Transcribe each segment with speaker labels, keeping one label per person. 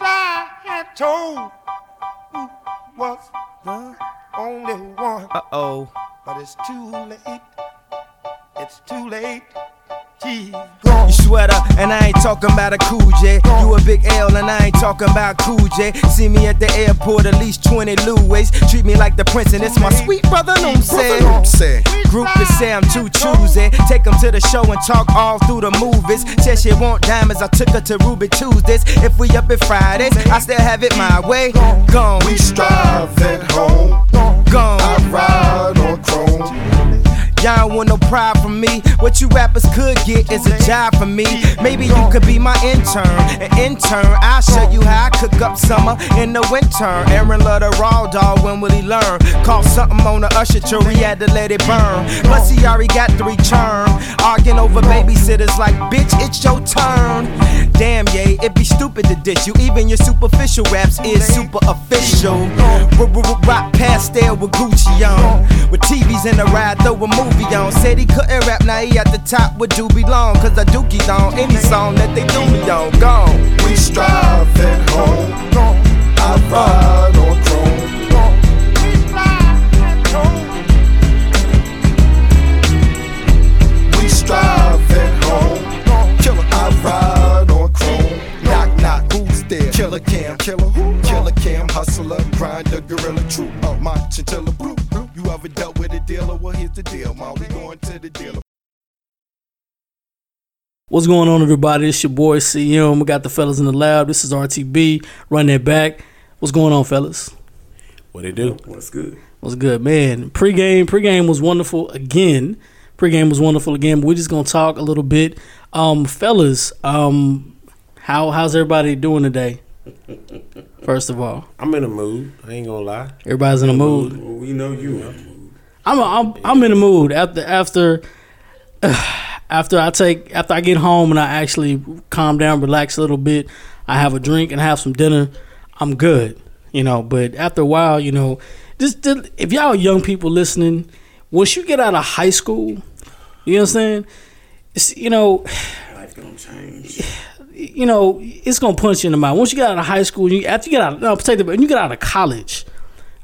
Speaker 1: I had told who was the only one.
Speaker 2: Uh oh.
Speaker 1: But it's too late. It's too late.
Speaker 2: You sweater, and I ain't talking about a cool J. You a big L, and I ain't talking about cool J. See me at the airport, at least 20 Louis. Treat me like the prince, and it's my sweet brother, no I'm saying. Groupies say I'm too choosy. Take them to the show and talk all through the movies. Said she want diamonds, I took her to Ruby Tuesdays. If we up at Fridays, I still have it my way. Gone,
Speaker 3: We strive at home.
Speaker 2: gone.
Speaker 3: I ride.
Speaker 2: Don't want no pride from me. What you rappers could get is a job for me. Maybe you could be my intern. An intern, I'll show you how I cook up summer in the winter. Aaron love the raw dog, when will he learn? Caught something on the usher till he had to let it burn. Plus he already got three term. Arguing over babysitters like, bitch, it's your turn. Damn, yeah, it'd be stupid to dish you. Even your superficial raps is super official. Rock past there with Gucci on. With TVs in the ride, throw a movie on. Said he couldn't rap, now he at the top with Doobie Long. Cause I dookie on any song that they do me on. Gone.
Speaker 3: We strive at home. I ride on hustler, grinder, gorilla, true. Uh, my chinchilla blue. You ever dealt with a dealer? Well, here's the deal, man. We going to the dealer.
Speaker 4: What's going on, everybody? It's your boy CM. We got the fellas in the lab. This is RTB. Run that back. What's going on, fellas?
Speaker 5: What they do? What's good?
Speaker 4: What's good, man? Pre-game, pre-game was wonderful again. Pre-game was wonderful again. But we're just gonna talk a little bit, um, fellas. Um, how how's everybody doing today? First of all,
Speaker 5: I'm in a mood. I ain't gonna lie.
Speaker 4: everybody's in a mood.
Speaker 5: Well, we know you. in a mood.
Speaker 4: I'm I'm I'm in a mood after after after I take after I get home and I actually calm down, relax a little bit. I have a drink and have some dinner. I'm good, you know. But after a while, you know, just just- if y'all young people listening, once you get out of high school, you understand? It's, you know,
Speaker 5: Life gonna change.
Speaker 4: You know, it's gonna punch you in the mouth. Once you get out of high school, you after you get out, no, take the, when you get out of college,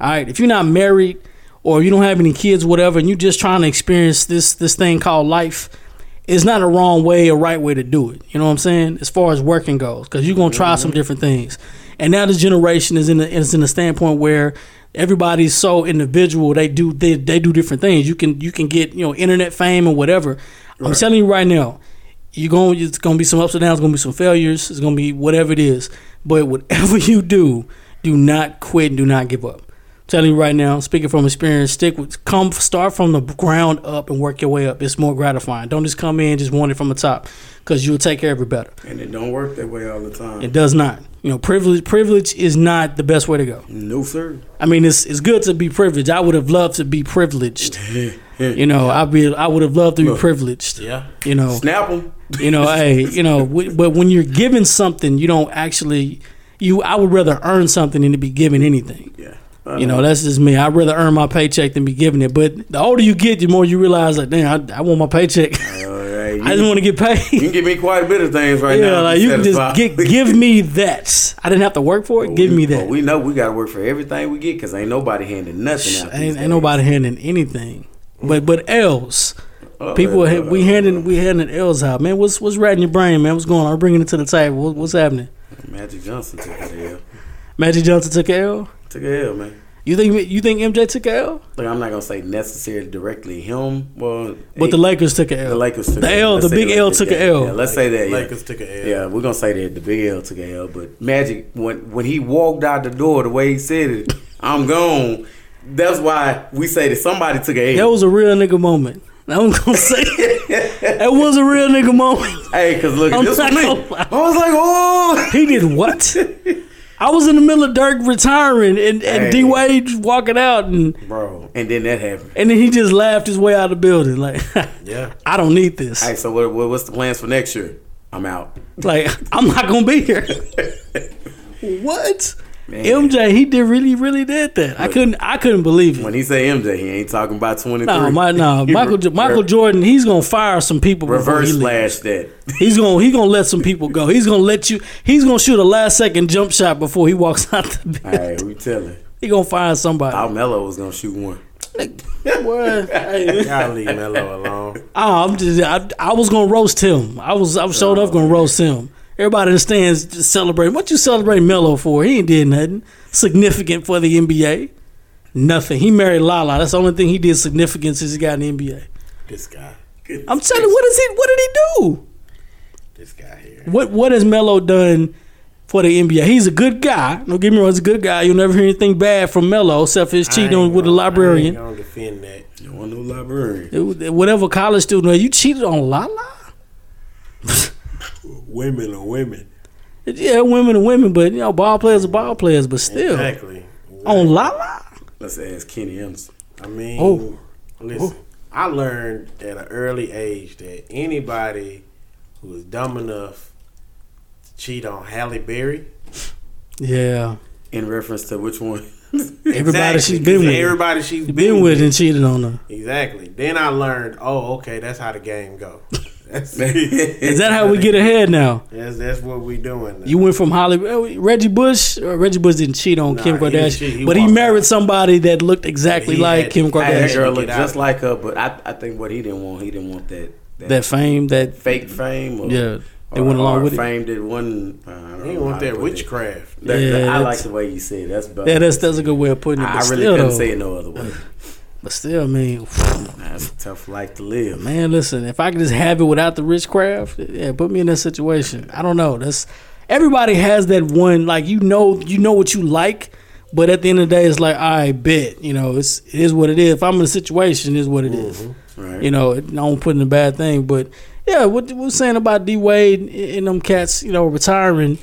Speaker 4: all right. If you're not married or you don't have any kids, whatever, and you're just trying to experience this this thing called life, it's not a wrong way or right way to do it. You know what I'm saying? As far as working goes, because you're gonna try some mm-hmm. different things. And now this generation is in the, is in a standpoint where everybody's so individual. They do they, they do different things. You can you can get you know internet fame or whatever. I'm telling you right now, you're going it's gonna be some ups and downs, gonna be some failures, it's gonna be whatever it is. But whatever you do, do not quit and do not give up. I'm telling you right now, speaking from experience, stick with come start from the ground up and work your way up. It's more gratifying. Don't just come in just want it from the top, because you'll take care of it better.
Speaker 5: And it don't work that way all the time.
Speaker 4: It does not. You know, privilege privilege is not the best way to go.
Speaker 5: no sir.
Speaker 4: I mean, it's it's good to be privileged. I would have loved to be privileged. You know, I be I would have loved to be
Speaker 5: Look.
Speaker 4: privileged.
Speaker 5: Yeah.
Speaker 4: You know,
Speaker 5: Snap them.
Speaker 4: you know, hey, you know, w- but when you're given something, you don't actually. You, I would rather earn something than to be given anything.
Speaker 5: Yeah.
Speaker 4: You know, uh-huh. that's just me. I'd rather earn my paycheck than be given it. But the older you get, the more you realize, like, damn, I, I want my paycheck.
Speaker 5: Oh, All right.
Speaker 4: I just want to get paid.
Speaker 5: you can give me quite a bit of things right
Speaker 4: yeah,
Speaker 5: now.
Speaker 4: like you can just get, give me that. I didn't have to work for it. Give me
Speaker 5: But
Speaker 4: that.
Speaker 5: we know we gotta work for everything we get because ain't nobody handing nothing out.
Speaker 4: ain't, ain't nobody handing anything. But but L's.
Speaker 5: Oh,
Speaker 4: People,
Speaker 5: yeah,
Speaker 4: ha- we handing we handing L's out, man. What's what's right in your brain, man? What's going on? I'm bringing it to the table. What, what's happening?
Speaker 5: Magic Johnson took a L.
Speaker 4: Magic Johnson took a L.
Speaker 5: Took a L, man.
Speaker 4: You think you think MJ took a L?
Speaker 5: Like I'm not gonna say necessarily directly him, well,
Speaker 4: But the Lakers took a L.
Speaker 5: the Lakers took
Speaker 4: The
Speaker 5: a
Speaker 4: L,
Speaker 5: Let's
Speaker 4: the big L
Speaker 5: Lakers-
Speaker 4: took a
Speaker 5: yeah,
Speaker 4: L.
Speaker 5: Yeah, let's say that. Yeah.
Speaker 6: Lakers took a L.
Speaker 5: Yeah, we're gonna say that the big L took a L, but Magic when when he walked out the door, the way he said it, I'm gone. That's why we say that somebody took a
Speaker 4: That was a real nigga moment. I'm gonna say it. that was a real nigga moment.
Speaker 5: hey, cause look,
Speaker 4: I'm
Speaker 5: this was me. I was like, oh,
Speaker 4: He did what? I was in the middle of Dirk retiring and, and
Speaker 5: Hey.
Speaker 4: D Wade walking out and
Speaker 5: bro, and then that happened.
Speaker 4: and then he just laughed his way out of the building. Like,
Speaker 6: Yeah.
Speaker 4: I don't need this.
Speaker 5: Hey, so what, what, what's the plans for next year? I'm out.
Speaker 4: Like, I'm not gonna be here. what?
Speaker 5: Man.
Speaker 4: MJ, he did really, really did that. I couldn't, I couldn't believe it.
Speaker 5: When he say MJ, he ain't talking about twenty.
Speaker 4: No, my, no, Michael,
Speaker 5: re-
Speaker 4: Michael Jordan, he's gonna fire some people. before
Speaker 5: reverse
Speaker 4: he
Speaker 5: slash that.
Speaker 4: He's gonna, he gonna let some people go. He's gonna let you. He's gonna shoot a last second jump shot before he walks out the
Speaker 5: All
Speaker 4: building.
Speaker 5: right, we telling.
Speaker 4: He gonna find somebody.
Speaker 5: Al Mello was gonna shoot one.
Speaker 4: Boy, hey,
Speaker 6: Y'all leave Melo alone.
Speaker 4: Oh, I'm just I, I was gonna roast him. I was I was showed up gonna roast him. Everybody in the stands just celebrating. What you celebrating Melo for? He ain't did nothing significant for the NBA. Nothing. He married Lala. That's the only thing he did significant since he got in the NBA.
Speaker 6: This guy.
Speaker 4: I'm telling you, what is he? What did he do?
Speaker 6: This guy here.
Speaker 4: What What has Melo done for the NBA? He's a good guy. Don't get me wrong. He's a good guy. You'll never hear anything bad from Melo except for his cheating with a
Speaker 6: gonna- I
Speaker 4: librarian.
Speaker 6: ain't defend that.
Speaker 5: You want no librarian.
Speaker 4: It- Whatever college student, you cheated on Lala.
Speaker 6: Women are women.
Speaker 4: Yeah, women are women, but you know, ball players are ball players. But still,
Speaker 6: Exactly.
Speaker 4: on Lala.
Speaker 5: Let's ask Kenny Anderson.
Speaker 6: I mean,
Speaker 4: Oh.
Speaker 6: listen. Oh. I learned at an early age that anybody who is dumb enough to cheat on Halle Berry,
Speaker 4: Yeah,
Speaker 5: In reference to which one?
Speaker 4: everybody
Speaker 6: Exactly,
Speaker 4: she's been with,
Speaker 6: everybody she's
Speaker 4: been, been with and cheated on her.
Speaker 6: Exactly. Then I learned, oh, okay, that's how the game go. That's,
Speaker 4: Is that how we get ahead now?
Speaker 6: that's, that's what we doing. Now.
Speaker 4: You went from Hollywood. Reggie Bush. Or Reggie Bush didn't cheat on
Speaker 6: Nah,
Speaker 4: Kim Kardashian,
Speaker 6: cheat. He
Speaker 4: but he married
Speaker 6: out.
Speaker 4: somebody that looked exactly
Speaker 6: He
Speaker 4: like
Speaker 6: had-
Speaker 4: Kim
Speaker 6: I had
Speaker 5: That
Speaker 4: Kardashian.
Speaker 5: girl
Speaker 6: Get
Speaker 5: looked just like her, but I, I think what he didn't want, he didn't want that that,
Speaker 4: That fame, that
Speaker 5: fake fame. Or,
Speaker 4: yeah, they went along
Speaker 5: or
Speaker 4: with it.
Speaker 5: fame that one. Uh,
Speaker 6: He didn't want that witchcraft.
Speaker 5: That-
Speaker 4: Yeah,
Speaker 5: that- I like the way you said. it. That's better.
Speaker 4: Yeah, that's that's a good way of putting it.
Speaker 5: I really
Speaker 4: still,
Speaker 5: couldn't
Speaker 4: though,
Speaker 5: say it no other way.
Speaker 4: but still, I mean,
Speaker 5: That's a tough life to live.
Speaker 4: man, listen, if I could just have it without the rich craft, yeah, put me in that situation. I don't know. That's everybody has that one. Like you know, you know what you like, but at the end of the day, it's like I bet you know it's it is what it is. If I'm in a situation, it is what it is. Mm-hmm.
Speaker 5: Right.
Speaker 4: You know, I don't put in a bad thing, but yeah, what we're saying about D Wade and them cats, you know, retiring.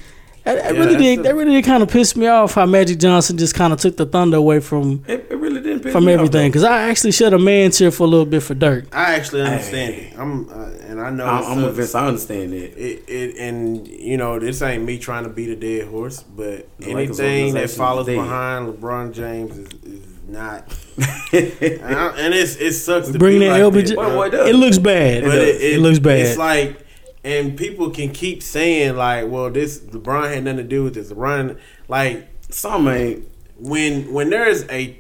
Speaker 4: That, that
Speaker 5: Yeah,
Speaker 4: really did.
Speaker 5: a-
Speaker 4: That really did kind of piss me off. How Magic Johnson just kind of took the thunder away from
Speaker 5: It, it really didn't piss
Speaker 4: from
Speaker 5: me
Speaker 4: everything. Because I actually shed a man's here for a little bit for Dirk.
Speaker 6: I actually understand it. I'm, uh, and I know
Speaker 5: I'm,
Speaker 6: it
Speaker 5: I'm
Speaker 6: sucks.
Speaker 5: convinced. I understand that.
Speaker 6: It, it and you know this ain't me trying to beat a dead horse, but
Speaker 5: The
Speaker 6: anything that follows
Speaker 5: dead.
Speaker 6: behind LeBron James is, is not. and, I- and it's it sucks to
Speaker 4: Bring
Speaker 6: be
Speaker 4: that
Speaker 6: like
Speaker 4: LBJ.
Speaker 6: that,
Speaker 5: Well, it does.
Speaker 4: It looks bad.
Speaker 6: but it, it,
Speaker 4: looks bad.
Speaker 6: It's like, and people can keep saying like, "Well, this LeBron had nothing to do with this." LeBron, like
Speaker 5: Some ain't.
Speaker 6: when when there is a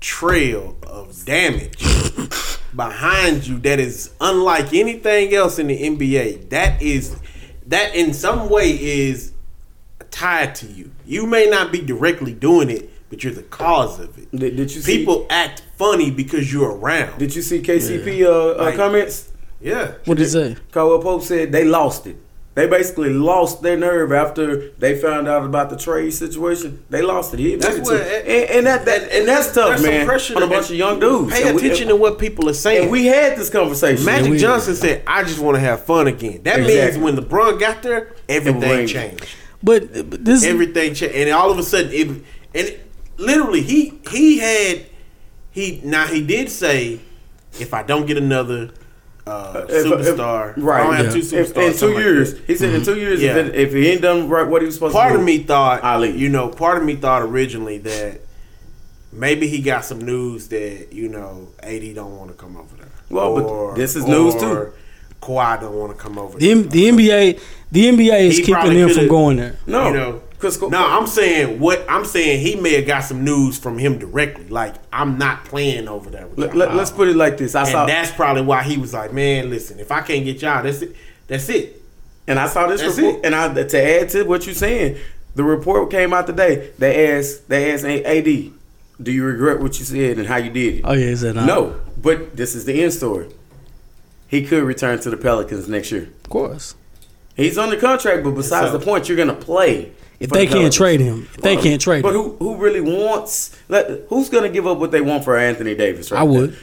Speaker 6: trail of damage behind you that is unlike anything else in the NBA, that is that in some way is tied to you. You may not be directly doing it, but you're the cause of it.
Speaker 5: Did, did you see?
Speaker 6: People act funny because you're around.
Speaker 5: Did you see KCP uh, uh,
Speaker 6: Like-
Speaker 5: comments?
Speaker 6: Yeah.
Speaker 4: what did he say?
Speaker 5: Caldwell Pope said they lost it. They basically lost their nerve after they found out about the trade situation. They lost it. He
Speaker 6: That's what-
Speaker 5: it. and, and that, that and that's tough,
Speaker 6: There's some
Speaker 5: man.
Speaker 6: pressure
Speaker 5: on a bunch of young dudes.
Speaker 6: Pay
Speaker 5: And we-
Speaker 6: attention to what people are saying.
Speaker 5: And we had this conversation.
Speaker 6: Magic
Speaker 4: we-
Speaker 6: Johnson said, "I just want to have fun again." That
Speaker 5: Exactly.
Speaker 6: means when LeBron got there, everything
Speaker 5: Everything-
Speaker 6: changed.
Speaker 4: But, but this
Speaker 6: Everything changed, and all of a sudden, it and it, literally he he had he now he did say, "If I don't get another uh,
Speaker 5: If- if-
Speaker 6: superstar, if
Speaker 5: right?
Speaker 6: I don't have
Speaker 4: Yeah.
Speaker 6: two superstars
Speaker 5: in two
Speaker 6: something like
Speaker 5: years,
Speaker 6: that."
Speaker 5: he said in two years,
Speaker 6: Yeah.
Speaker 5: if, if he ain't done right what he was supposed
Speaker 6: Part
Speaker 5: to do,
Speaker 6: of me thought,
Speaker 5: Ali.
Speaker 6: you know, part of me thought originally that maybe he got some news that you know AD don't want to come over there.
Speaker 5: Well, but this is news, too.
Speaker 6: or Kawhi don't want to come over.
Speaker 4: the,
Speaker 6: there.
Speaker 4: the NBA the NBA is
Speaker 6: He
Speaker 4: keeping
Speaker 6: probably
Speaker 4: them from going there.
Speaker 5: no,
Speaker 6: you know,
Speaker 5: because
Speaker 6: no, I'm saying what I'm saying. He may have got some news from him directly. Like I'm not playing over there. With
Speaker 5: let,
Speaker 6: y'all.
Speaker 5: us put it like this. I
Speaker 6: and
Speaker 5: saw
Speaker 6: that's probably why he was like, man, listen, if I can't get y'all, that's it. That's it.
Speaker 5: And I saw this
Speaker 6: That's
Speaker 5: report.
Speaker 6: it.
Speaker 5: And I to add to what you're saying, the report came out today. They asked they asked AD, do you regret what you said and how you did it?
Speaker 4: Oh yeah, is that not?
Speaker 5: no, but this is the end story. He could return to the Pelicans next year.
Speaker 4: of course.
Speaker 5: He's on the contract, but besides
Speaker 6: so-
Speaker 5: the point, you're gonna play.
Speaker 4: If they
Speaker 5: the
Speaker 4: can't trade him, if they can't trade
Speaker 5: But
Speaker 4: him,
Speaker 5: who who really wants? Let, who's gonna give up what they want for Anthony Davis? Right
Speaker 4: I would.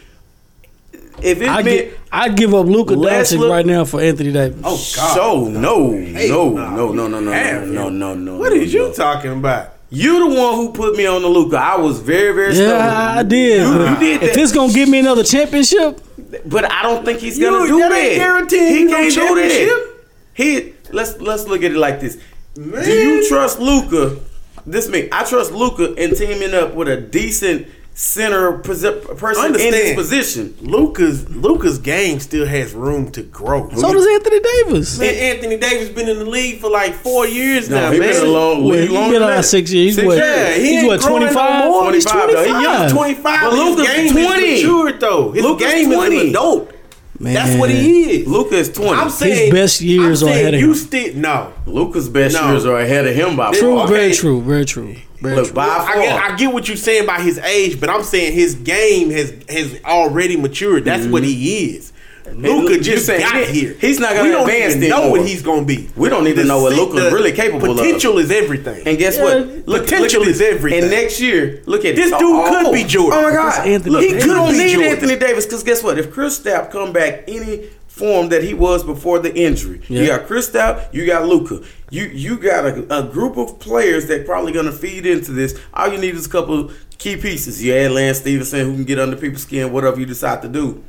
Speaker 5: If it
Speaker 4: I
Speaker 5: meant
Speaker 4: get I'd give up Luka
Speaker 5: Let's
Speaker 4: Doncic
Speaker 5: look-
Speaker 4: right now for Anthony Davis.
Speaker 6: Oh, oh God.
Speaker 5: so no, no,
Speaker 6: nah,
Speaker 5: no, no, no, no,
Speaker 6: Have
Speaker 5: no, no, no.
Speaker 6: What
Speaker 5: no,
Speaker 6: is you
Speaker 5: no.
Speaker 6: talking about?
Speaker 5: You the one who put me on the Luka. I was very, very
Speaker 4: yeah,
Speaker 5: stubborn.
Speaker 4: I did.
Speaker 5: You, you did
Speaker 4: If
Speaker 5: that,
Speaker 4: it's gonna give me another championship,
Speaker 5: but I don't think he's gonna
Speaker 6: You-
Speaker 5: do
Speaker 6: that
Speaker 5: that.
Speaker 6: ain't guaranteeing
Speaker 5: he
Speaker 6: you no
Speaker 5: can't do
Speaker 6: championship.
Speaker 5: that. He let's let's look at it like this.
Speaker 6: Man.
Speaker 5: Do you trust Luka this me. I trust Luka in teaming up with a decent center posi- person in his position.
Speaker 6: Luka's Luka's game still has room to grow.
Speaker 4: So does Anthony Davis.
Speaker 6: and Anthony Davis been in the league for like four years
Speaker 5: No,
Speaker 6: now,
Speaker 5: he
Speaker 6: man.
Speaker 5: been a long,
Speaker 4: Well, he
Speaker 5: longer
Speaker 4: been
Speaker 5: than
Speaker 4: on six years.
Speaker 5: Six
Speaker 4: What?
Speaker 6: Yeah, he
Speaker 4: He's what,
Speaker 6: growing no
Speaker 4: 25? He's
Speaker 5: 25. though. He young.
Speaker 4: 25.
Speaker 6: He's 25.
Speaker 5: But
Speaker 6: His
Speaker 5: Luka's
Speaker 6: game
Speaker 5: 20.
Speaker 6: is matured though. His
Speaker 5: Luka's
Speaker 6: game
Speaker 5: 20.
Speaker 6: is an adult. That's what he is.
Speaker 5: Luka is twenty.
Speaker 6: I'm saying
Speaker 4: best years
Speaker 6: I'm
Speaker 4: are ahead of
Speaker 6: you
Speaker 4: him.
Speaker 6: still no.
Speaker 5: Luka's best
Speaker 6: No.
Speaker 5: years are ahead of him by
Speaker 6: True,
Speaker 5: far.
Speaker 4: Very
Speaker 6: Okay.
Speaker 4: true. Very true. Very
Speaker 5: Look,
Speaker 4: true.
Speaker 5: by
Speaker 6: I
Speaker 5: far.
Speaker 6: get, I get what you're saying by his age, but I'm saying his game has has already matured. That's what mm-hmm. he is.
Speaker 5: Luka
Speaker 6: just
Speaker 5: saying
Speaker 6: got
Speaker 5: he-
Speaker 6: here.
Speaker 5: he's not gonna
Speaker 6: we don't
Speaker 5: advance
Speaker 6: even know
Speaker 5: anymore.
Speaker 6: what he's gonna be.
Speaker 5: We don't need to know what
Speaker 6: se-
Speaker 5: Luka's really capable of.
Speaker 6: Potential is everything.
Speaker 5: And guess
Speaker 4: Yeah,
Speaker 5: what? Look,
Speaker 6: potential
Speaker 5: look
Speaker 6: is everything.
Speaker 5: And next year, look at
Speaker 6: This
Speaker 5: oh,
Speaker 6: dude could
Speaker 5: oh,
Speaker 6: be Jordan.
Speaker 5: Oh my
Speaker 4: Because
Speaker 5: God!
Speaker 4: Anthony
Speaker 5: look,
Speaker 4: Davis-
Speaker 5: you don't
Speaker 6: Could be
Speaker 5: need
Speaker 6: Jordan.
Speaker 5: Anthony Davis because guess what? If Kristaps come back any form that he was before the injury, you got Kristaps, you got Luka. You you got a, a group of players that probably gonna feed into this. All you need is a couple key pieces. You add Lance Stephenson who can get under people's skin, whatever you decide to do.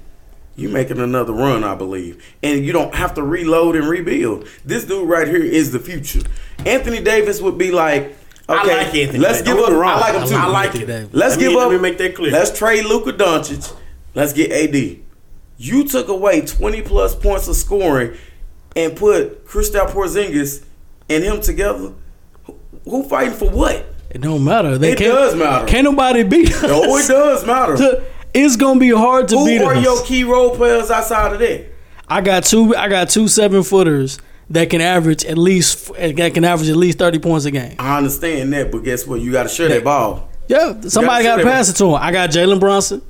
Speaker 5: You making another run, I believe, and you don't have to reload and rebuild. This dude right here is the future. Anthony Davis would be like,
Speaker 6: I
Speaker 5: okay,
Speaker 6: like Anthony
Speaker 5: let's
Speaker 6: Davis.
Speaker 5: give
Speaker 6: Don't
Speaker 5: up.
Speaker 6: get wrong.
Speaker 5: I like him too.
Speaker 6: I
Speaker 5: too.
Speaker 6: like
Speaker 4: Anthony
Speaker 6: Anthony
Speaker 4: Davis.
Speaker 5: Let's
Speaker 6: Let me-
Speaker 5: give up.
Speaker 6: let me make that clear.
Speaker 5: Let's trade Luka Doncic. Let's get AD. You took away twenty plus points of scoring and put Kristaps Porzingis and him together. Who- Who fighting for what?
Speaker 4: It don't matter. They
Speaker 5: It
Speaker 4: can't,
Speaker 5: does matter.
Speaker 4: Can't nobody beat us.
Speaker 5: No, it does matter.
Speaker 4: It's gonna be hard to
Speaker 5: Who
Speaker 4: beat
Speaker 5: are
Speaker 4: us.
Speaker 5: your key role players outside of that?
Speaker 4: I got two. I got two seven footers that can average at least that can average at least thirty points a game.
Speaker 5: I understand that, but guess what? You got to share that ball.
Speaker 4: Yeah, somebody got to pass it to him. I got Jalen Brunson.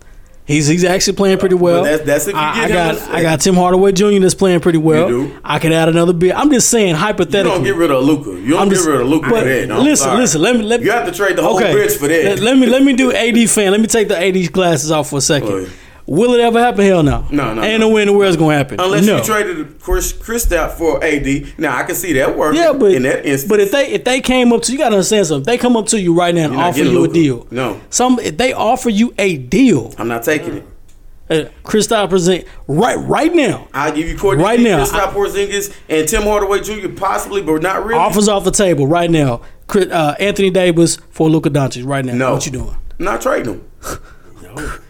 Speaker 4: He's he's actually playing pretty well.
Speaker 5: that's- that's if you
Speaker 4: I, I got I got Tim Hardaway Jr. that's playing pretty well.
Speaker 5: You do.
Speaker 4: I could add another bit. I'm just saying hypothetical.
Speaker 5: You
Speaker 4: hypothetically.
Speaker 5: don't get rid of Luka. You don't
Speaker 4: I'm
Speaker 5: get
Speaker 4: just-
Speaker 5: rid of
Speaker 4: Luka
Speaker 5: for that. No,
Speaker 4: listen, listen. Let me let
Speaker 5: You have to trade the whole
Speaker 4: okay.
Speaker 5: bench for that.
Speaker 4: Let, let me let me do AD fan. Let me take the AD glasses off for a second.
Speaker 5: Ahead.
Speaker 4: Will it ever happen? Hell no.
Speaker 5: No, no,
Speaker 4: Ain't
Speaker 5: no.
Speaker 4: no way in the world it's gonna happen.
Speaker 5: Unless
Speaker 4: no.
Speaker 5: you traded Chris Kristaps for AD. Now I can see that working.
Speaker 4: Yeah, but
Speaker 5: in that instance,
Speaker 4: but if they if they came up to you, gotta understand something. If they come up to you right now and offer you a deal,
Speaker 5: No.
Speaker 4: Some if they offer you a deal,
Speaker 5: I'm not taking it.
Speaker 4: uh, Kristaps present right right now.
Speaker 5: I'll give you Courtney
Speaker 4: Right now,
Speaker 5: Kristaps Porzingis, and Tim Hardaway Jr. possibly, but not really.
Speaker 4: Offers off the table right now. Chris- Uh, Anthony Davis for Luka Doncic right now.
Speaker 5: No.
Speaker 4: What you doing?
Speaker 5: Not trading them.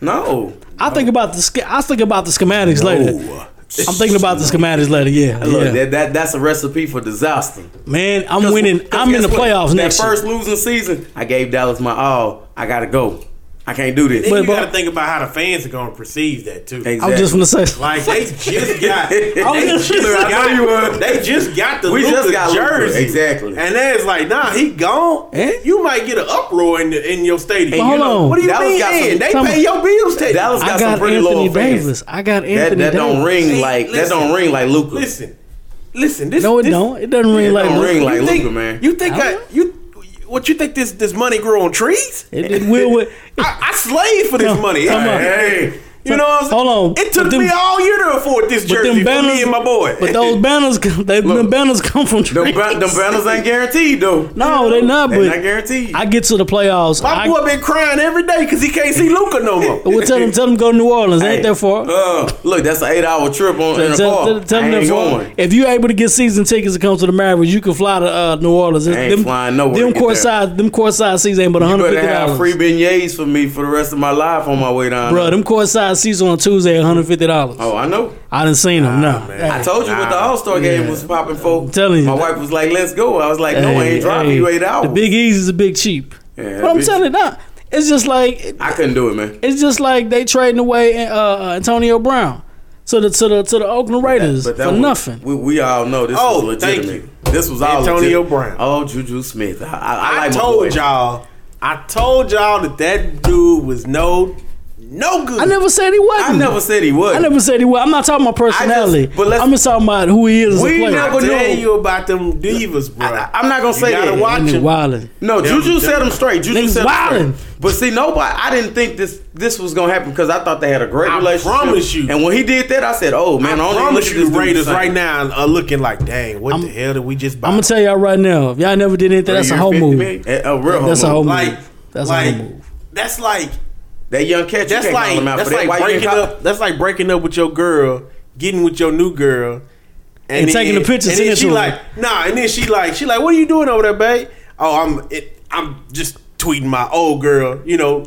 Speaker 5: no.
Speaker 4: I think about the I think about the schematics later. I'm thinking about the schematics later. Yeah,
Speaker 5: Look,
Speaker 4: yeah.
Speaker 5: that, that that's a recipe for disaster.
Speaker 4: Man, I'm winning. I'm in the
Speaker 5: what?
Speaker 4: playoffs
Speaker 5: that
Speaker 4: next
Speaker 5: first losing season, I gave Dallas my all. I gotta go. I can't do this.
Speaker 6: Then
Speaker 4: But-
Speaker 6: you got to think about how the fans are going to perceive that too.
Speaker 5: Exactly.
Speaker 4: I'm just gonna say.
Speaker 6: Like they just got,
Speaker 5: I'm
Speaker 6: they
Speaker 5: just-
Speaker 6: just
Speaker 5: I know you
Speaker 6: got,
Speaker 5: were.
Speaker 6: they just got the
Speaker 5: We
Speaker 6: Luka
Speaker 5: just got Luka,
Speaker 6: jersey,
Speaker 5: exactly.
Speaker 6: And then it's like, nah, he gone.
Speaker 4: Eh?
Speaker 6: You might get an uproar in the, in your stadium.
Speaker 5: Hey,
Speaker 4: But hold
Speaker 6: You know,
Speaker 4: on.
Speaker 6: What do you
Speaker 5: Dallas
Speaker 6: mean?
Speaker 5: some-
Speaker 6: they
Speaker 4: Come
Speaker 6: pay your bills. Teddy.
Speaker 5: Dallas got
Speaker 4: I
Speaker 5: some pretty
Speaker 4: Anthony
Speaker 5: loyal fans.
Speaker 4: Davis. I got
Speaker 5: That
Speaker 4: Anthony
Speaker 5: that don't ring
Speaker 6: Hey,
Speaker 5: like that don't ring like Luka.
Speaker 6: Listen, listen. This
Speaker 4: No, it
Speaker 6: this,
Speaker 4: don't. It doesn't ring
Speaker 5: It
Speaker 4: like
Speaker 5: don't
Speaker 4: Luka.
Speaker 5: ring like
Speaker 6: you think,
Speaker 5: man.
Speaker 6: You think
Speaker 4: I
Speaker 6: I, you? What you think this this money grow on trees?
Speaker 4: It, it will.
Speaker 6: I, I slaved for this
Speaker 4: Come-
Speaker 6: money.
Speaker 4: on.
Speaker 6: Hey, you know what I'm saying?
Speaker 4: Hold on.
Speaker 6: It took
Speaker 4: them-
Speaker 6: me all year to afford this jersey
Speaker 4: them
Speaker 6: for
Speaker 4: banners,
Speaker 6: me and my boy.
Speaker 4: But those banners, come- they, them banners come from
Speaker 5: Them,
Speaker 4: trees.
Speaker 5: ba- them banners ain't guaranteed though.
Speaker 4: No, they're not. But
Speaker 5: not guaranteed.
Speaker 4: I get to the playoffs.
Speaker 6: my
Speaker 4: I,
Speaker 6: boy been crying every day because he can't see Luka no more.
Speaker 4: well, tell him, tell them go to New Orleans. Ain't
Speaker 5: Hey,
Speaker 4: that far?
Speaker 5: Uh, look, that's an eight-hour trip on in a
Speaker 4: Tell,
Speaker 5: car.
Speaker 4: tell, tell them
Speaker 5: ain't
Speaker 4: that
Speaker 5: going.
Speaker 4: If you're able to get season tickets to come to the Mavericks, you can fly to uh, New Orleans.
Speaker 5: I ain't
Speaker 4: them,
Speaker 5: flying nowhere
Speaker 4: Them court side, them court side seats ain't but
Speaker 5: You better
Speaker 4: 150
Speaker 5: have
Speaker 4: dollars.
Speaker 5: free beignets for me for the rest of my life on my way down.
Speaker 4: Bro, them court side seats on Tuesday, 150 dollars.
Speaker 5: Oh, I know.
Speaker 4: I didn't seen them. No,
Speaker 6: man.
Speaker 5: I told you what the All Star game
Speaker 4: Yeah.
Speaker 5: was popping for.
Speaker 4: I'm telling you.
Speaker 5: My wife was like, "Let's go." I was like, "No, I ain't dropping you eight hours."
Speaker 4: The Big Easy's a big cheap.
Speaker 5: Yeah,
Speaker 4: but I'm telling you, nah, it's just like
Speaker 5: I couldn't do it, man.
Speaker 4: it's just like they trading away uh, Antonio Brown to the to the to the Oakland Raiders
Speaker 5: But that
Speaker 4: for
Speaker 5: was-
Speaker 4: nothing.
Speaker 5: We, we all know this
Speaker 6: Oh,
Speaker 5: was
Speaker 6: thank
Speaker 5: legitimate. This was all
Speaker 6: Antonio
Speaker 5: legit.
Speaker 6: Brown.
Speaker 5: Oh, Juju Smith. I, I, I,
Speaker 6: I
Speaker 5: like
Speaker 6: told y'all, I told y'all that that dude was no, no good.
Speaker 4: I never said he wasn't.
Speaker 5: I never said he was.
Speaker 4: I never said he was. I'm not talking about personality.
Speaker 5: but let's-
Speaker 4: I'm just talking about who he is as a
Speaker 5: We
Speaker 4: player.
Speaker 5: never
Speaker 6: I tell
Speaker 5: know.
Speaker 6: you about them divas, bro.
Speaker 5: I, I'm not gonna
Speaker 6: You
Speaker 5: say
Speaker 6: gotta
Speaker 5: that.
Speaker 6: watch
Speaker 4: Nigga
Speaker 6: him.
Speaker 4: wildin'.
Speaker 5: No,
Speaker 6: Them-
Speaker 5: Juju said them- straight. Juju
Speaker 4: Niggas
Speaker 5: set him
Speaker 4: wildin'.
Speaker 5: straight. But see, nobody. I didn't think this this was gonna happen because I thought they had a great
Speaker 6: I
Speaker 5: relationship.
Speaker 6: promise you.
Speaker 5: And when he did that, I said, "Oh man,
Speaker 6: I
Speaker 5: only
Speaker 6: promise
Speaker 5: look at
Speaker 6: you, the Raiders right now are looking like, dang, what the hell did we just buy?
Speaker 4: I'm gonna tell y'all right now. If y'all never did anything, that's a
Speaker 5: Three
Speaker 4: whole move.
Speaker 5: million? A, a real
Speaker 4: That's a
Speaker 5: whole
Speaker 4: whole
Speaker 5: move.
Speaker 4: move.
Speaker 6: like,
Speaker 4: That's
Speaker 6: like,
Speaker 4: a whole move.
Speaker 6: that's like,
Speaker 5: That young cat, you
Speaker 6: that's
Speaker 5: call
Speaker 6: like, that's
Speaker 5: for that.
Speaker 6: like breaking up. That's like breaking up with your girl, getting with your new girl,
Speaker 4: And taking the pictures.
Speaker 6: And then she
Speaker 4: to her.
Speaker 6: like, nah, and then she like, she like, what are you doing over there, babe? Oh, I'm. It, I'm just tweeting my old girl. You know,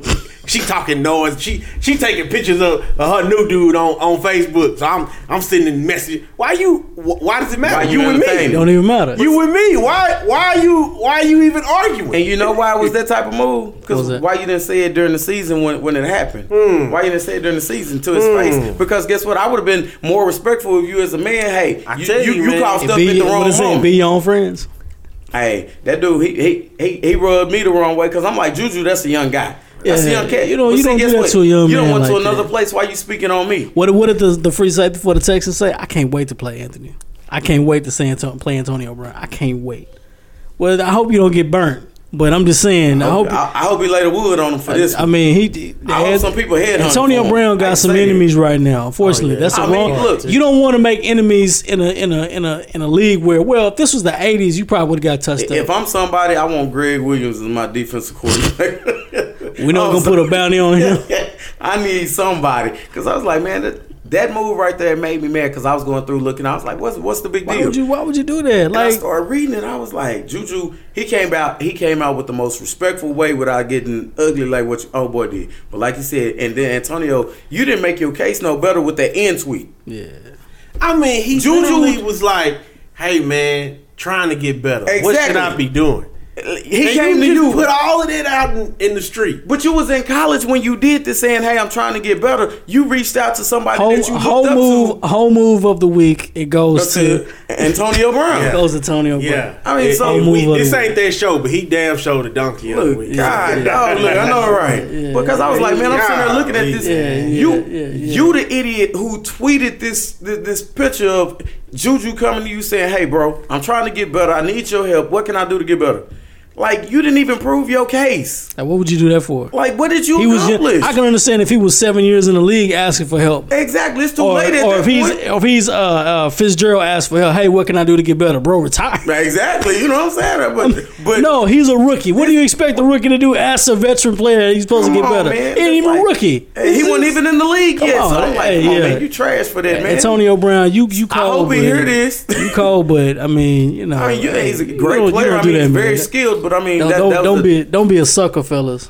Speaker 6: she talking noise. She she taking pictures of, of her new dude on, on Facebook. So I'm I'm sending message. Why you? Why does it matter?
Speaker 5: Why
Speaker 6: you
Speaker 5: you
Speaker 6: with me.
Speaker 5: entertaining?
Speaker 4: Don't even matter.
Speaker 6: You with me? Why? Why are you? Why are you even arguing?
Speaker 5: And you know why it was that type of move? Because why you didn't say it during the season when, when it happened?
Speaker 6: Hmm.
Speaker 5: Why you didn't say it during the season to his face? Because guess what? I would have been more respectful of you as a man. Hey,
Speaker 6: I
Speaker 5: you,
Speaker 6: tell
Speaker 5: you,
Speaker 6: you,
Speaker 5: you
Speaker 6: man,
Speaker 5: caused
Speaker 4: It
Speaker 5: up
Speaker 4: be,
Speaker 5: at the wrong
Speaker 4: is
Speaker 5: moment.
Speaker 4: Be your own friends.
Speaker 5: Hey, that dude, he he he, he rubbed me the wrong way because I'm like Juju. That's a young guy. A
Speaker 4: Yeah,
Speaker 5: young cat.
Speaker 4: you don't-
Speaker 5: But
Speaker 4: you don't do that
Speaker 5: what?
Speaker 4: to a young
Speaker 5: You don't
Speaker 4: man
Speaker 5: went to another
Speaker 4: that.
Speaker 5: place. Why you speaking on me?
Speaker 4: What what did the, the free safety for the Texans say? I can't wait to play Anthony. I can't wait to see Antonio, play Antonio Brown. I can't wait. Well, I hope you don't get burnt. But I'm just saying. I,
Speaker 5: I hope,
Speaker 4: hope.
Speaker 5: I, I hope he laid a wood on him for this.
Speaker 4: I mean, he.
Speaker 5: I hope some people head
Speaker 4: Antonio Brown got some enemies right now. Unfortunately,
Speaker 6: Oh, yeah.
Speaker 4: that's the
Speaker 5: I mean,
Speaker 4: wrong.
Speaker 5: look.
Speaker 4: you don't want to make enemies in a in a in a in a league where well, if this was the '80s, you probably would have got touched
Speaker 5: If
Speaker 4: up.
Speaker 5: I'm somebody, I want Gregg Williams as my defensive coordinator.
Speaker 4: We're not
Speaker 5: Oh,
Speaker 4: gonna
Speaker 5: so-
Speaker 4: put a bounty on him.
Speaker 5: I need somebody because I was like, man, that, that move right there made me mad because I was going through looking. I was like, what's what's the big
Speaker 4: Why
Speaker 5: deal?
Speaker 4: would you? Why would you do that?
Speaker 5: and I
Speaker 4: Like,
Speaker 5: started reading it. I was like, Juju, he came out. He came out with the most respectful way without getting ugly like what your old boy did. But like you said, and then Antonio, you didn't make your case no better with that end tweet.
Speaker 4: yeah.
Speaker 6: I mean, he
Speaker 5: Juju-
Speaker 6: was like, "Hey, man, trying to get better. What should I be doing?"
Speaker 5: He
Speaker 6: And
Speaker 5: came to you.
Speaker 6: put all of that out in, in the street.
Speaker 5: but you was in college when you did this, saying, "Hey, I'm trying to get better." You reached out to somebody
Speaker 4: Whole,
Speaker 5: that you looked
Speaker 4: whole
Speaker 5: up
Speaker 4: move,
Speaker 5: to.
Speaker 4: whole move of the week. It goes to,
Speaker 5: to Antonio Brown.
Speaker 4: it goes to Antonio Brown.
Speaker 6: Yeah,
Speaker 5: I mean,
Speaker 6: It-
Speaker 5: so-
Speaker 6: we- this
Speaker 4: of-
Speaker 6: ain't that show, but he damn showed the donkey. of the
Speaker 5: Look,
Speaker 6: week.
Speaker 5: God, dog, look, I know, right?
Speaker 4: Yeah.
Speaker 5: because I was like, man, I'm sitting there looking at this.
Speaker 6: Yeah,
Speaker 4: yeah,
Speaker 5: you,
Speaker 4: yeah, yeah.
Speaker 5: you, the idiot who tweeted this, this, this picture of Juju coming to you saying, "Hey, bro, I'm trying to get better. I need your help. What can I do to get better?" Like, you didn't even prove your case.
Speaker 4: Like, what would you do that for?
Speaker 5: Like, what did you
Speaker 4: He was.
Speaker 5: accomplish?
Speaker 4: I can understand if he was seven years in the league asking for help.
Speaker 5: exactly. It's too
Speaker 4: Or,
Speaker 5: late at
Speaker 4: or
Speaker 5: that
Speaker 4: if he's
Speaker 5: point.
Speaker 4: or if he's uh, uh, Fitzgerald asked for help, hey, what can I do to get better, bro? Retire.
Speaker 5: Exactly. You know what I'm saying? But, but
Speaker 4: no, he's a rookie. What do you expect a rookie to do? Ask a veteran player he's supposed to get
Speaker 5: on,
Speaker 4: better.
Speaker 5: man.
Speaker 4: He ain't even
Speaker 5: Like,
Speaker 4: a rookie.
Speaker 5: Hey, he wasn't even in the league
Speaker 4: Come
Speaker 5: yet.
Speaker 4: on,
Speaker 5: so I'm like,
Speaker 4: hey,
Speaker 5: come on,
Speaker 4: yeah.
Speaker 5: man, you trash for that, man.
Speaker 4: Antonio Brown, you you
Speaker 5: I
Speaker 4: cold.
Speaker 5: hope he hear this.
Speaker 4: You cold, but I mean, you know,
Speaker 5: I mean, you, he's a great
Speaker 4: you
Speaker 5: player. I
Speaker 4: do
Speaker 5: mean,
Speaker 4: that,
Speaker 5: he's
Speaker 4: man.
Speaker 5: very skilled, but I mean,
Speaker 4: Don't,
Speaker 5: that,
Speaker 4: don't,
Speaker 5: that
Speaker 4: don't
Speaker 5: a-
Speaker 4: be don't be a sucker, fellas.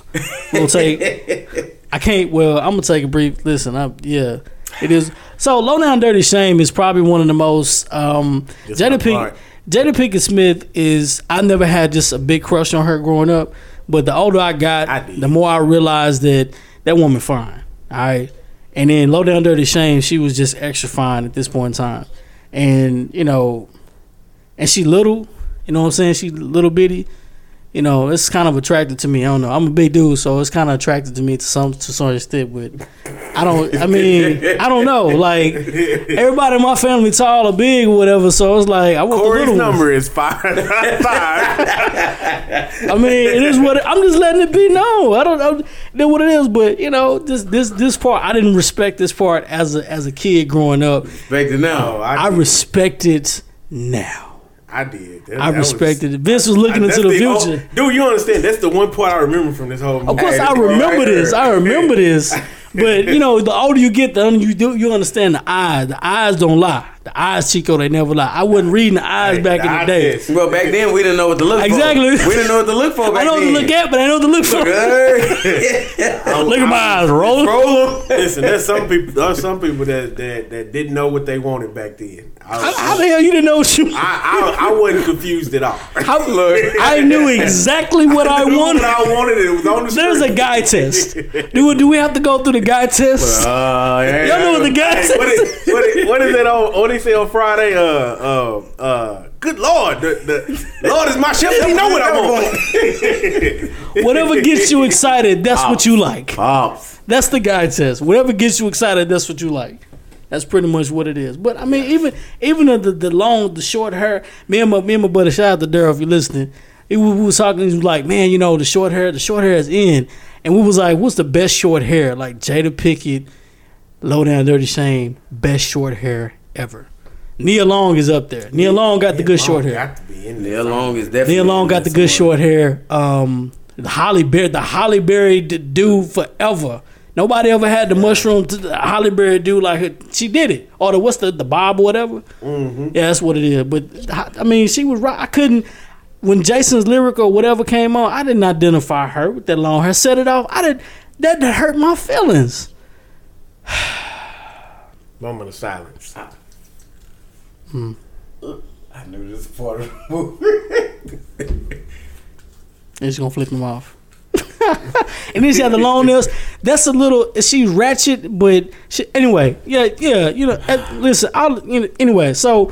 Speaker 4: We'll take. I can't. Well, I'm gonna take a brief. Listen, I yeah, it is. So, low down dirty shame is probably one of the most. Um, Jada
Speaker 6: part.
Speaker 4: Jada Pinkett Smith is. I never had just a big crush on her growing up, but the older I got,
Speaker 6: I
Speaker 4: the more I realized that that woman fine. All right, and then low down dirty shame, she was just extra fine at this point in time, and you know, and she little. You know what I'm saying? She little bitty you know, it's kind of attracted to me. I don't know. I'm a big dude, so it's kind of attracted to me to some to some extent. But I don't. I mean, I don't know. Like everybody in my family tall or big or whatever, so it's like I want
Speaker 6: Corey's
Speaker 4: the little
Speaker 6: number is five five.
Speaker 4: I mean, it is what I'm just letting it be known. I don't know what it is, but you know, this this this part I didn't respect this part as a as a kid growing up.
Speaker 5: Respect it now.
Speaker 6: Oh,
Speaker 4: I respect it now.
Speaker 6: I did. That-
Speaker 4: I
Speaker 6: that was-
Speaker 4: respected it. Vince was looking into the
Speaker 6: oh,
Speaker 4: future.
Speaker 6: dude, you understand? That's the one part I remember from this whole movie.
Speaker 4: Of course,
Speaker 5: Hey,
Speaker 4: I remember this. I remember this. But you know, the older you get, the you do you understand the eyes. The eyes don't lie. The eyes, Chico, they never lie. I wasn't reading the eyes
Speaker 6: Hey,
Speaker 4: back
Speaker 6: the
Speaker 4: in the
Speaker 6: eye
Speaker 4: day.
Speaker 6: test.
Speaker 5: Well, back then we didn't know what to look
Speaker 4: Exactly.
Speaker 5: for. Exactly. We didn't know what to look for back
Speaker 4: I know what to
Speaker 5: then.
Speaker 4: look at, but I know what to look for. Look at my eyes rolling.
Speaker 5: Roll 'em.
Speaker 6: Listen, there's some people. There's some people that that, that didn't know what they wanted back then. I,
Speaker 4: How, how the hell you didn't know what you?
Speaker 6: I, I, I wasn't confused at all.
Speaker 4: How, I knew exactly what I
Speaker 6: knew
Speaker 4: wanted.
Speaker 6: What I wanted. It was on the
Speaker 4: There's a guy test. Do we, do we have to go through the guy test?
Speaker 5: Uh, yeah.
Speaker 4: Y'all know what the guy
Speaker 6: Hey,
Speaker 4: test
Speaker 6: what,
Speaker 4: is?
Speaker 6: is, what, is, what is that on? What they say on Friday? Uh, uh, uh. Good Lord, the, the Lord is my shepherd. He know what I want.
Speaker 4: Whatever gets you excited, that's what you like.
Speaker 5: Pops.
Speaker 4: That's the guy says. Whatever gets you excited, that's what you like. That's pretty much what it is. But I mean, even even the the long, the short hair. Me and my me and my buddy, shout out to Daryl if you're listening. He, we was talking. He was like, "Man, you know the short hair. The short hair is in." And we was like, "What's the best short hair?" Like Jada Pinkett, Low Down Dirty Shame, best short hair ever. Nia Long is up there. Nia Long got the good short hair.
Speaker 6: Got to be in there.
Speaker 5: Nia Long is definitely.
Speaker 4: Nia Long got the good short hair. Um, the Halle Berry, the Halle Berry d- do forever. Nobody ever had the mushroom to the Halle Berry dude like her. She did it. Or the what's the the bob or whatever.
Speaker 6: Mm-hmm.
Speaker 4: Yeah, that's what it is. But I mean, she was right. I couldn't. when Jason's lyric or whatever came on, I didn't identify her with that long hair. Set it off. I did that. That hurt my feelings.
Speaker 6: Moment of silence.
Speaker 5: I knew this part of the movie.
Speaker 4: And she's gonna flip him off. and then she had the long nails. That's a little. She's ratchet, but she, anyway, yeah, yeah. You know, uh, listen. I'll you know, anyway. So,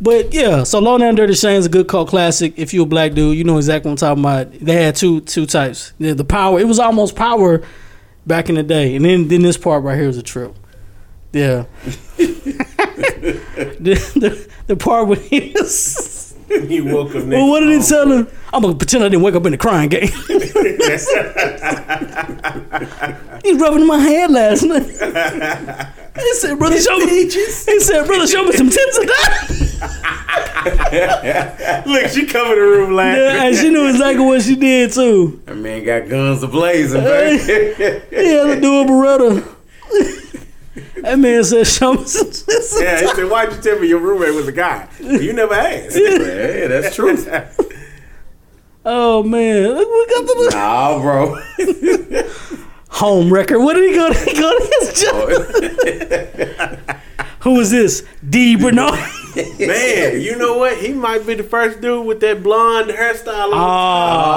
Speaker 4: but yeah. So, Low Down Dirty Shame's a good cult classic. If you're a black dude, you know exactly what I'm talking about. They had two two types. The, the power. It was almost power back in the day, and then then this part right here is a trip. Yeah. the, the the part where he was.
Speaker 6: he woke up next.
Speaker 4: Well, what did he tell him? I'm gonna pretend I didn't wake up in the crying game. He's rubbing my hand last night. He said, "Brother, show me." He said, "Brother, show me some tips of that."
Speaker 6: Look, she covered the room laughing.
Speaker 4: Yeah, and she knew exactly what she did too.
Speaker 5: That man got guns ablazing, baby.
Speaker 4: He had to do a Beretta. That man said, "Show me some tips."
Speaker 6: Yeah, he said, "Why'd you tell me your roommate was a guy? You never asked."
Speaker 5: yeah, that's true.
Speaker 4: Oh man, Look, we got the
Speaker 5: Nah, bro.
Speaker 4: home record. What did he go? He go to his oh. job. Who was this? D. Bernard.
Speaker 6: Man, you know what? He might be the first dude with that blonde hairstyle.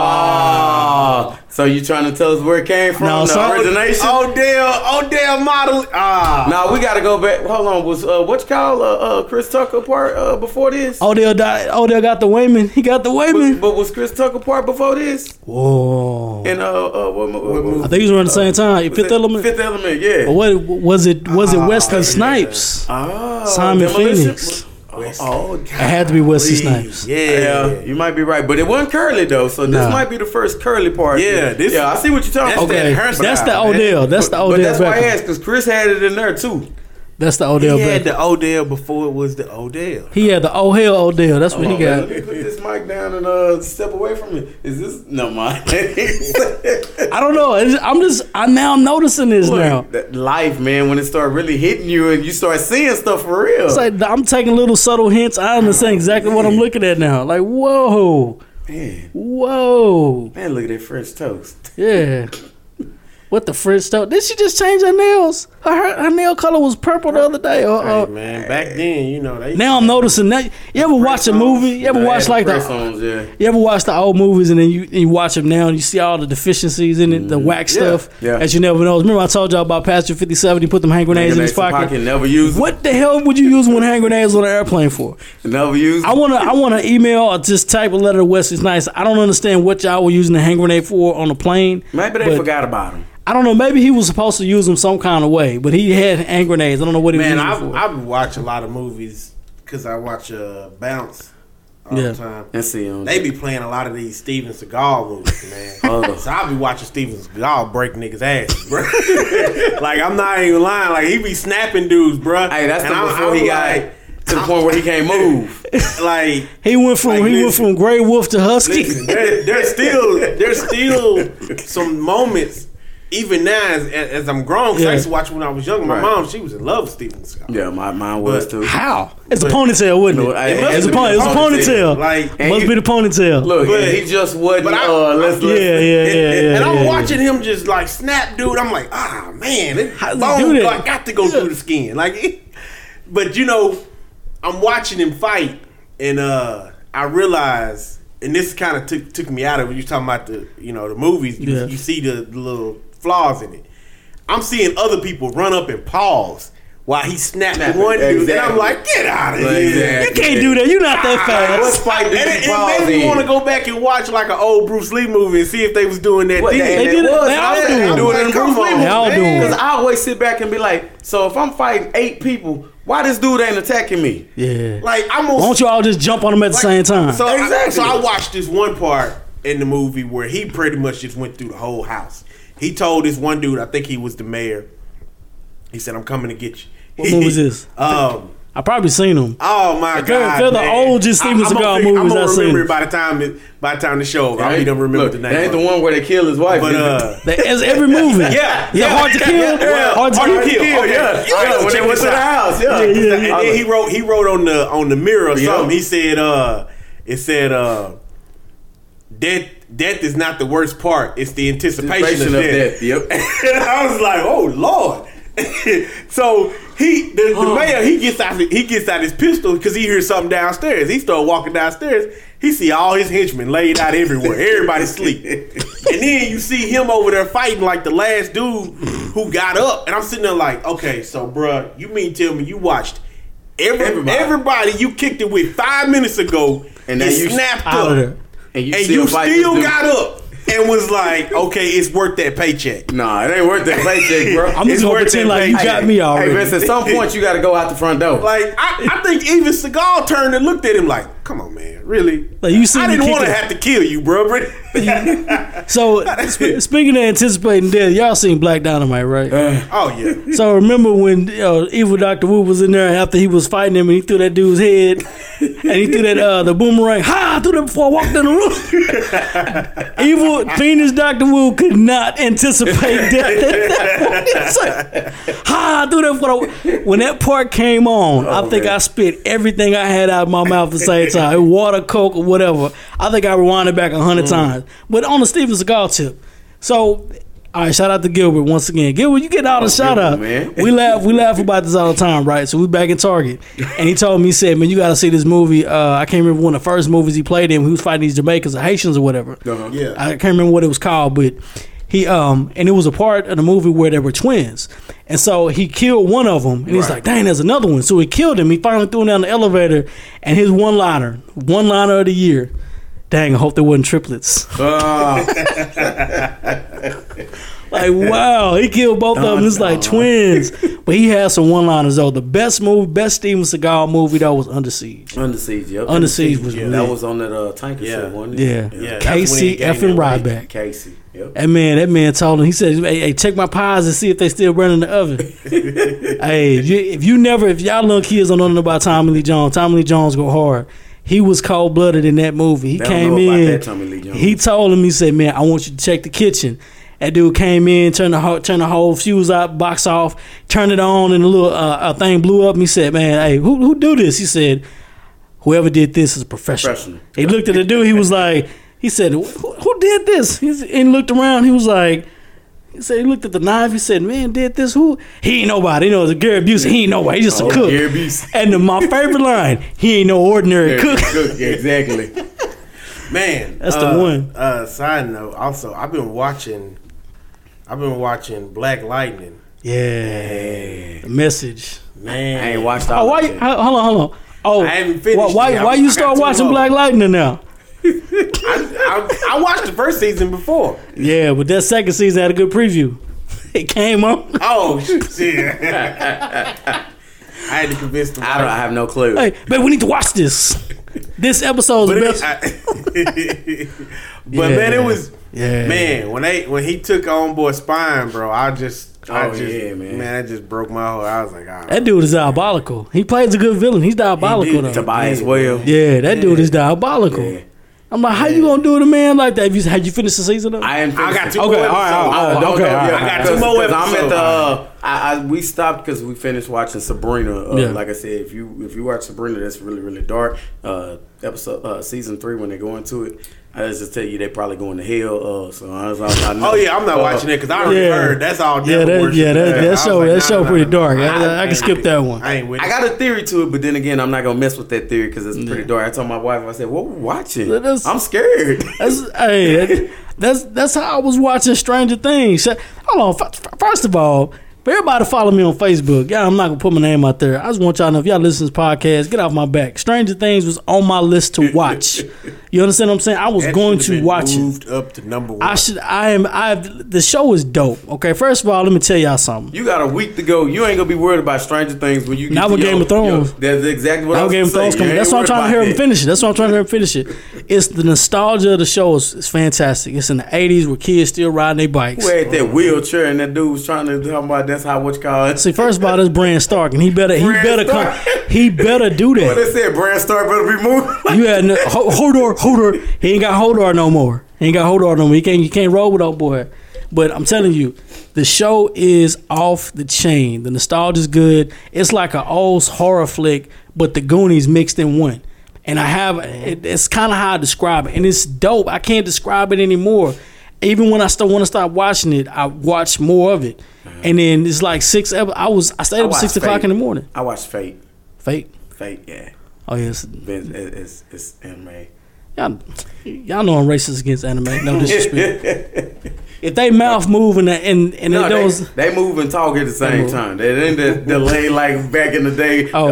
Speaker 5: Ah, so you trying to tell us where it came from?
Speaker 4: No,
Speaker 5: the
Speaker 4: so-
Speaker 5: origination?
Speaker 6: Odell, Odell model. Ah,
Speaker 5: No, we gotta go back. Hold on, was uh, what you call uh, uh, Chris Tucker part uh, before this?
Speaker 4: Odell died. Odell got the Wayman. He got the Wayman.
Speaker 5: but was Chris Tucker part before this?
Speaker 4: Whoa.
Speaker 5: And uh, uh what, what, what,
Speaker 4: I think he was around the same time.
Speaker 5: was
Speaker 4: Fifth Element.
Speaker 5: Fifth Element, yeah.
Speaker 4: But what was it? Was it Wesley Snipes?
Speaker 5: Oh,
Speaker 4: Simon Phoenix.
Speaker 5: Oh, God.
Speaker 4: It had to be Wesley Snipes.
Speaker 6: yeah.
Speaker 5: Yeah, you might be right, but it wasn't curly though. So this
Speaker 4: Nah.
Speaker 5: might be the first curly part.
Speaker 6: Yeah, this-
Speaker 5: yeah, I see what you're talking
Speaker 6: that's
Speaker 5: about.
Speaker 6: that
Speaker 4: Okay, that's the. Odell. That's the Odell
Speaker 5: but that's why I asked because Chris had it in there too.
Speaker 4: That's the Odell.
Speaker 6: He had
Speaker 4: Beckham.
Speaker 6: the Odell before it was the Odell.
Speaker 4: He had the oh hell Odell. That's what he
Speaker 5: Hold man,
Speaker 4: got.
Speaker 5: Let me put this mic down and uh, step away from it. Is this no mind?
Speaker 4: I don't know. I'm just. I now I'm noticing this now.
Speaker 5: that life, man, when it start really hitting you and you start seeing stuff for real.
Speaker 4: It's like I'm taking little subtle hints. I understand exactly what I'm looking at now. Like whoa,
Speaker 5: man,
Speaker 4: whoa,
Speaker 5: man, look at that French toast.
Speaker 4: yeah. What the French stuff? Did she just change her nails? Her, her, her nail color was purple the other day. Or,
Speaker 6: Hey, man, back then, you know they.
Speaker 4: now I'm noticing that. You ever watch a movie? You ever
Speaker 5: Nah,
Speaker 4: watch like the
Speaker 5: yeah.
Speaker 4: You ever watch the old movies and then you, and you watch them now and you see all the deficiencies in it, the whack stuff
Speaker 5: Mm-hmm. yeah.
Speaker 4: that you never know. Remember I told y'all about Passenger 57, he put them hand grenades in his pocket.
Speaker 5: pocket, never use.
Speaker 4: What the hell would you use one hand grenades on an airplane for?
Speaker 5: Never use.
Speaker 4: I wanna I wanna email or just type a letter to Wesley Snipes. I don't understand what y'all were using the hand grenade for on the plane.
Speaker 5: Maybe they forgot about him.
Speaker 4: I don't know. Maybe he was supposed to use them some kind of way, but he had hand grenades. I don't know what he
Speaker 6: Man,
Speaker 4: was
Speaker 6: I
Speaker 4: using for.
Speaker 6: I watch a lot of movies because I watch uh, Bounce all
Speaker 4: Yeah.
Speaker 6: the time.
Speaker 5: Let's see. Um,
Speaker 6: They be playing a lot of these Steven Seagal movies, man.
Speaker 5: Oh.
Speaker 6: So I be watching Steven Seagal break niggas' asses, bro. like I'm not even lying. Like he be snapping dudes, bro.
Speaker 5: hey, that's the
Speaker 6: I'm-
Speaker 5: before
Speaker 6: I'm
Speaker 5: he got
Speaker 6: like,
Speaker 5: to the point where he can't move.
Speaker 6: like
Speaker 4: he went from
Speaker 6: Like,
Speaker 4: he went from Gray Wolf to Husky.
Speaker 6: listen, there, there's still there's still some moments. Even now, as, as I'm grown, 'cause I
Speaker 4: Yeah.
Speaker 6: used to watch when I was young. My
Speaker 5: Right.
Speaker 6: mom, she was in love with Steven Seagal.
Speaker 5: Yeah, my mine was
Speaker 6: But
Speaker 5: too.
Speaker 4: How? It's a ponytail, wouldn't
Speaker 5: No,
Speaker 4: it?
Speaker 5: I-
Speaker 6: It must
Speaker 4: It's a,
Speaker 6: have
Speaker 4: pony,
Speaker 6: been
Speaker 4: it's a
Speaker 6: a
Speaker 4: ponytail.
Speaker 6: ponytail. Like,
Speaker 4: Must
Speaker 5: you-
Speaker 4: be the ponytail.
Speaker 5: Look,
Speaker 6: But-
Speaker 5: he just wasn't.
Speaker 6: but I-
Speaker 5: uh, let's,
Speaker 4: yeah,
Speaker 5: let's,
Speaker 4: yeah, yeah, yeah.
Speaker 6: and I'm
Speaker 4: yeah,
Speaker 6: watching him just like snap, dude. I'm like, ah, man, it
Speaker 4: How does he
Speaker 6: bone
Speaker 4: do that?
Speaker 6: got, got to go through the skin. Like, but you know, I'm watching him fight, and uh, I realize, and this kind of took took me out of it. You talking about the, you know, the movies. You,
Speaker 4: Yeah.
Speaker 6: you see the, the little flaws in it. I'm seeing other people run up and pause. While he snapped the
Speaker 5: Snapping,
Speaker 6: one dude, and I'm like, "Get out of here!"
Speaker 5: Exactly.
Speaker 4: You can't do that. You're not that
Speaker 5: What
Speaker 4: fast.
Speaker 5: fight
Speaker 6: And
Speaker 5: did
Speaker 6: it,
Speaker 5: you
Speaker 6: it made me want to go back and watch like an old Bruce Lee movie and see if they was doing that.
Speaker 5: What,
Speaker 6: then.
Speaker 5: they,
Speaker 4: They
Speaker 5: they
Speaker 4: did it-
Speaker 5: was.
Speaker 4: they all
Speaker 5: I-
Speaker 4: do
Speaker 5: they
Speaker 4: it.
Speaker 5: do it in
Speaker 6: Come
Speaker 5: Bruce Lee
Speaker 6: on,
Speaker 4: They all
Speaker 5: movie. Because I always sit back and be like, so if I'm fighting eight people, why this dude ain't attacking me?
Speaker 4: Yeah.
Speaker 6: Like I'm
Speaker 4: Why don't you all just jump on them at the same time?
Speaker 6: So I,
Speaker 5: Exactly.
Speaker 6: so I watched this one part in the movie where he pretty much just went through the whole house. He told this one dude, I think he was the mayor. He said, "I'm coming to get you."
Speaker 4: What movie is this?
Speaker 6: Um.
Speaker 4: I probably seen them.
Speaker 6: Oh my
Speaker 4: If
Speaker 6: god!
Speaker 4: they're the oldest Steven
Speaker 6: I-
Speaker 4: Seagal
Speaker 6: gonna figure-
Speaker 4: movies
Speaker 6: I'm gonna
Speaker 4: seen.
Speaker 6: remember it by the time it, by the time the show. over. I'll be done remember
Speaker 5: Look,
Speaker 6: the
Speaker 5: That
Speaker 6: name.
Speaker 5: ain't the one where they kill his wife.
Speaker 6: But uh,
Speaker 4: That- It's every movie.
Speaker 6: yeah,
Speaker 4: Is that hard to kill?
Speaker 6: yeah,
Speaker 4: Hard to
Speaker 6: hard
Speaker 4: kill?
Speaker 6: to kill.
Speaker 5: Okay.
Speaker 6: Yeah,
Speaker 5: Yeah, when they went to the house, yeah.
Speaker 4: Yeah, yeah,
Speaker 6: And then he wrote he wrote on the on the mirror or
Speaker 5: Yeah.
Speaker 6: something. He said uh it said uh death death is not the worst part. It's the anticipation,
Speaker 5: Anticipation
Speaker 6: of,
Speaker 5: of
Speaker 6: death.
Speaker 5: death, yep.
Speaker 6: and I was like, oh lord. so he the, the mayor he gets out he gets out his pistol because he hears something downstairs. He start walking downstairs. He see all his henchmen laid out everywhere. Everybody sleep. And then you see him over there fighting like the last dude who got up. And I'm sitting there like, okay, so bruh, you mean tell me you watched every,
Speaker 5: Everybody.
Speaker 6: everybody. you kicked it with five minutes ago
Speaker 5: And
Speaker 6: then
Speaker 5: you
Speaker 6: snapped
Speaker 4: Out
Speaker 6: up
Speaker 4: of there.
Speaker 5: And you
Speaker 6: and
Speaker 5: still
Speaker 6: you still
Speaker 5: this dude.
Speaker 6: got up and was like, okay, it's worth that paycheck.
Speaker 5: Nah, it ain't worth that paycheck, bro.
Speaker 4: I'm
Speaker 6: It's
Speaker 4: just gonna pretend
Speaker 6: that
Speaker 4: like you got me already.
Speaker 5: Hey, Vince, at some point you got to go out the front door.
Speaker 6: Like I, I think even Seagal turned and looked at him like, "Come on, man, really?
Speaker 4: Like, you see
Speaker 6: I didn't want to have to kill you, bro.
Speaker 4: So sp- speaking of anticipating death, y'all seen Black Dynamite, right?
Speaker 6: oh yeah,
Speaker 4: So remember when uh, evil Doctor Wu was in there after he was fighting him and he threw that dude's head and he threw that uh, the boomerang. Ha! I threw that before I walked in the room. evil fiendish Doctor Wu could not anticipate death. It's like, ha! I threw that before I, when that part came on. I think
Speaker 5: man.
Speaker 4: I spit everything I had out of my mouth at the same time. Water, coke, or whatever. I think I rewound it back a hundred times. But on the Steven Seagal tip. So, all right, shout out to Gilbert once again. Gilbert, you get all the shout
Speaker 5: Gilbert,
Speaker 4: out.
Speaker 5: man.
Speaker 4: We laugh, we laugh about this all the time, right? So we back in Target, and he told me, he said, "Man, you got to see this movie." Uh, I can't remember one of the first movies he played in. He was fighting these Jamaicans or Haitians or whatever.
Speaker 5: Uh-huh.
Speaker 6: yeah.
Speaker 4: I can't remember what it was called, but he um and it was a part of the movie where they were twins, and so he killed one of them, and he's
Speaker 5: Right.
Speaker 4: like, "Dang, there's another one." So he killed him. He finally threw him down the elevator, and his one liner, one liner of the year. Dang, I hope they wasn't triplets.
Speaker 5: Ah,
Speaker 4: Like wow, he killed both of them. It's like twins, but he had some one liners though. The best movie, best Steven Seagal movie though was Under Siege.
Speaker 5: Under Siege, yep.
Speaker 4: Under Siege was
Speaker 5: yeah,
Speaker 4: lit.
Speaker 5: that was on that uh, tanker
Speaker 6: Yeah.
Speaker 5: ship, wasn't it?
Speaker 4: Yeah,
Speaker 6: Yeah, that's when he
Speaker 4: Casey
Speaker 6: gave
Speaker 4: effing. Ryback.
Speaker 5: Casey, yep.
Speaker 4: That man, that man told him. He said, "Hey, hey check my pies and see if they still burning in the oven." hey, if you, if you never, if y'all little kids don't know about Tommy Lee Jones, Tommy Lee Jones go hard. He was cold blooded in that movie. He
Speaker 5: They
Speaker 4: came in.
Speaker 5: that Tommy Lee Jones.
Speaker 4: He told him, he said, "Man, I want you to check the kitchen." That dude came in, turned the whole, turned the whole fuse out, box off, turned it on, and a little uh, a thing blew up. And he said, "Man, hey, who who do this?" He said, "Whoever did this is a professional."
Speaker 5: Professional.
Speaker 4: He looked at the dude. He was like, he said, "Who, who did this?" He's, and he looked around. He was like, he said he looked at the knife. He said, "Man, did this? Who? He ain't nobody. You know, it's Gary Busey. He ain't nobody. He just a
Speaker 5: Oh,
Speaker 4: cook."
Speaker 5: Gary Busey.
Speaker 4: And the, my favorite line, "He ain't no ordinary
Speaker 5: Yeah,
Speaker 4: cook."
Speaker 5: cook, yeah, exactly.
Speaker 6: man.
Speaker 4: That's the
Speaker 6: uh,
Speaker 4: one.
Speaker 6: Uh, side note, also, I've been watching, I've been watching Black Lightning.
Speaker 4: Yeah, the message.
Speaker 6: Man,
Speaker 5: I ain't watched
Speaker 4: Oh, why?
Speaker 5: of
Speaker 4: you-
Speaker 5: it.
Speaker 4: Hold on, hold on. Oh,
Speaker 6: I haven't finished
Speaker 4: Why? Why,
Speaker 6: yet.
Speaker 4: why
Speaker 6: I-
Speaker 4: you start watching. Black Lightning now?
Speaker 6: I, I, I watched the first season before.
Speaker 4: Yeah, but that second season had a good preview. It came on.
Speaker 6: Oh shit! I had to convince them.
Speaker 5: I, don't, I have no clue.
Speaker 4: Hey, man, we need to watch this. This episode's
Speaker 6: But,
Speaker 4: the
Speaker 6: it,
Speaker 4: best.
Speaker 6: I, but man, it was
Speaker 4: Yeah.
Speaker 6: man when they when he took on boy spine, bro. I just, I
Speaker 5: Oh,
Speaker 6: just,
Speaker 5: yeah, man.
Speaker 6: man, that just broke my heart. I was like, ah,
Speaker 4: That dude is diabolical. He plays a good villain. He's diabolical though.
Speaker 5: Tobias Well.
Speaker 4: Yeah, that dude is diabolical.
Speaker 5: Yeah.
Speaker 4: I'm like, how you gonna do to a man like that? Have you, had you finished the season? Though?
Speaker 5: I am.
Speaker 6: I got two
Speaker 4: Okay,
Speaker 6: more
Speaker 4: all right, all right,
Speaker 6: episodes.
Speaker 4: all right, okay, all right.
Speaker 6: I got two more
Speaker 5: I'm at
Speaker 6: episodes.
Speaker 5: the. Uh, I, I we stopped because we finished watching Sabrina. Uh,
Speaker 4: Yeah.
Speaker 5: Like I said, if you if you watch Sabrina, that's really really dark. Uh, episode uh, season three when they go into it, I just tell you they probably going to hell. Uh, so I was, I, I know,
Speaker 6: Oh yeah, I'm not
Speaker 5: uh,
Speaker 6: watching it because I already
Speaker 4: Yeah.
Speaker 6: heard that's all.
Speaker 4: yeah, that, yeah, that,
Speaker 6: I
Speaker 4: that show,
Speaker 6: like,
Speaker 4: that
Speaker 6: nah,
Speaker 4: show
Speaker 6: nah,
Speaker 4: pretty
Speaker 6: nah,
Speaker 4: dark.
Speaker 6: nah.
Speaker 4: I, I can skip that one.
Speaker 6: I ain't with
Speaker 5: I got a theory to it, but then again, I'm not gonna mess with that theory because it's pretty dark. I told my wife, I said, "What we watching?
Speaker 4: That's-
Speaker 5: I'm scared."
Speaker 4: That's hey, that's that's how I was watching Stranger Things. Hold on, f- f- first of all, for everybody follow me on Facebook. Yeah, I'm not gonna put my name out there. I just want y'all to know if y'all listen to this podcast, get off my back. Stranger Things was on my list to watch. You understand what I'm saying? I was
Speaker 6: That
Speaker 4: going to watch it.
Speaker 6: moved up to number one.
Speaker 4: I should. I am. I. The show is dope. Okay, first of all, let me tell y'all something.
Speaker 5: You got a week to go. You ain't gonna be worried about Stranger Things when you get to
Speaker 4: with Game of Thrones.
Speaker 5: your- that's exactly what I
Speaker 4: Now
Speaker 5: was
Speaker 4: Game of Thrones coming. That's why I'm trying to hear him finish it. That's why I'm trying to hear him finish it. It's the nostalgia of the show is, is fantastic. It's in the 80s where kids still riding their bikes.
Speaker 5: Who had that wheelchair and that dude was trying to talk about that's how what you call it.
Speaker 4: See, first of all, that's Bran Stark, and he better he better
Speaker 5: Stark.
Speaker 4: come, he better do
Speaker 5: What
Speaker 4: that.
Speaker 5: they said, Bran Stark better be moving.
Speaker 4: You had no, Ho- Hodor, Hodor. He ain't got Hodor no more. He ain't got Hodor no more. He can't you can't roll with old boy. But I'm telling you, the show is off the chain. The nostalgia's good. It's like an old horror flick, but the Goonies mixed in one. and I have it, it's kind of how I describe it, and it's dope. I can't describe it anymore. Even when I still want to stop watching it, I watch more of it, and then it's like six. I was I stayed
Speaker 5: I
Speaker 4: up six o'clock in the morning.
Speaker 5: I watched Fate.
Speaker 4: Fate.
Speaker 5: Fate, yeah.
Speaker 4: Oh yes,
Speaker 5: It's, it's, it's anime.
Speaker 4: y'all, y'all know I'm racist against anime. No disrespect. if they mouth move and and and
Speaker 5: No,
Speaker 4: it
Speaker 5: they,
Speaker 4: goes,
Speaker 5: they move and talk at the same
Speaker 4: move.
Speaker 5: time. They ain't the delay like back in the day.
Speaker 4: Oh.
Speaker 5: Uh,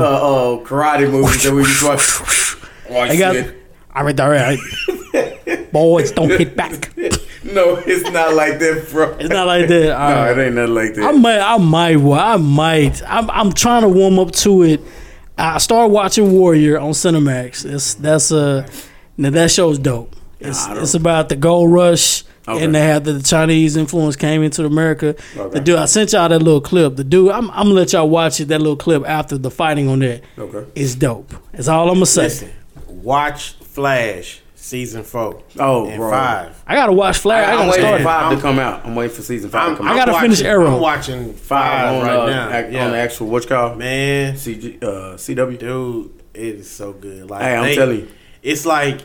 Speaker 5: uh, karate movies that we used to watch. Watch
Speaker 4: I got. All right, all right. Boys, don't hit back.
Speaker 5: No, it's not like that, bro.
Speaker 4: It's not like that. All
Speaker 5: No,
Speaker 4: right.
Speaker 5: it uh, ain't nothing like that.
Speaker 4: I might, I might, well, I might. I'm, I'm trying to warm up to it. I started watching Warrior on Cinemax. It's that's a uh, now that show's dope. It's
Speaker 5: Nah, I
Speaker 4: it's about the gold rush,
Speaker 5: Okay.
Speaker 4: and they have the Chinese influence came into America.
Speaker 5: Okay.
Speaker 4: The dude, I sent y'all that little clip. The dude, I'm, I'm gonna let y'all watch it. That little clip after the fighting on that.
Speaker 5: Okay.
Speaker 4: It's dope. That's all I'm gonna say.
Speaker 6: Listen, watch Flash season four.
Speaker 5: Oh,
Speaker 6: and
Speaker 5: bro.
Speaker 6: five.
Speaker 4: I gotta watch Flash. I,
Speaker 5: I'm
Speaker 4: gotta
Speaker 5: waiting
Speaker 4: start.
Speaker 5: for five
Speaker 6: I'm-
Speaker 5: to come out. I'm waiting for season 5
Speaker 6: I'm,
Speaker 5: to come
Speaker 6: I'm
Speaker 5: out.
Speaker 4: gotta
Speaker 6: watching,
Speaker 4: finish Arrow.
Speaker 6: I'm watching
Speaker 5: five
Speaker 6: five
Speaker 5: on,
Speaker 6: right
Speaker 5: uh,
Speaker 6: now.
Speaker 5: ac-
Speaker 6: yeah.
Speaker 5: on the actual what you call
Speaker 6: Man,
Speaker 5: CG, uh, CW.
Speaker 6: dude, it is so good. Like,
Speaker 5: Hey, I'm
Speaker 6: they-
Speaker 5: telling you.
Speaker 6: it's like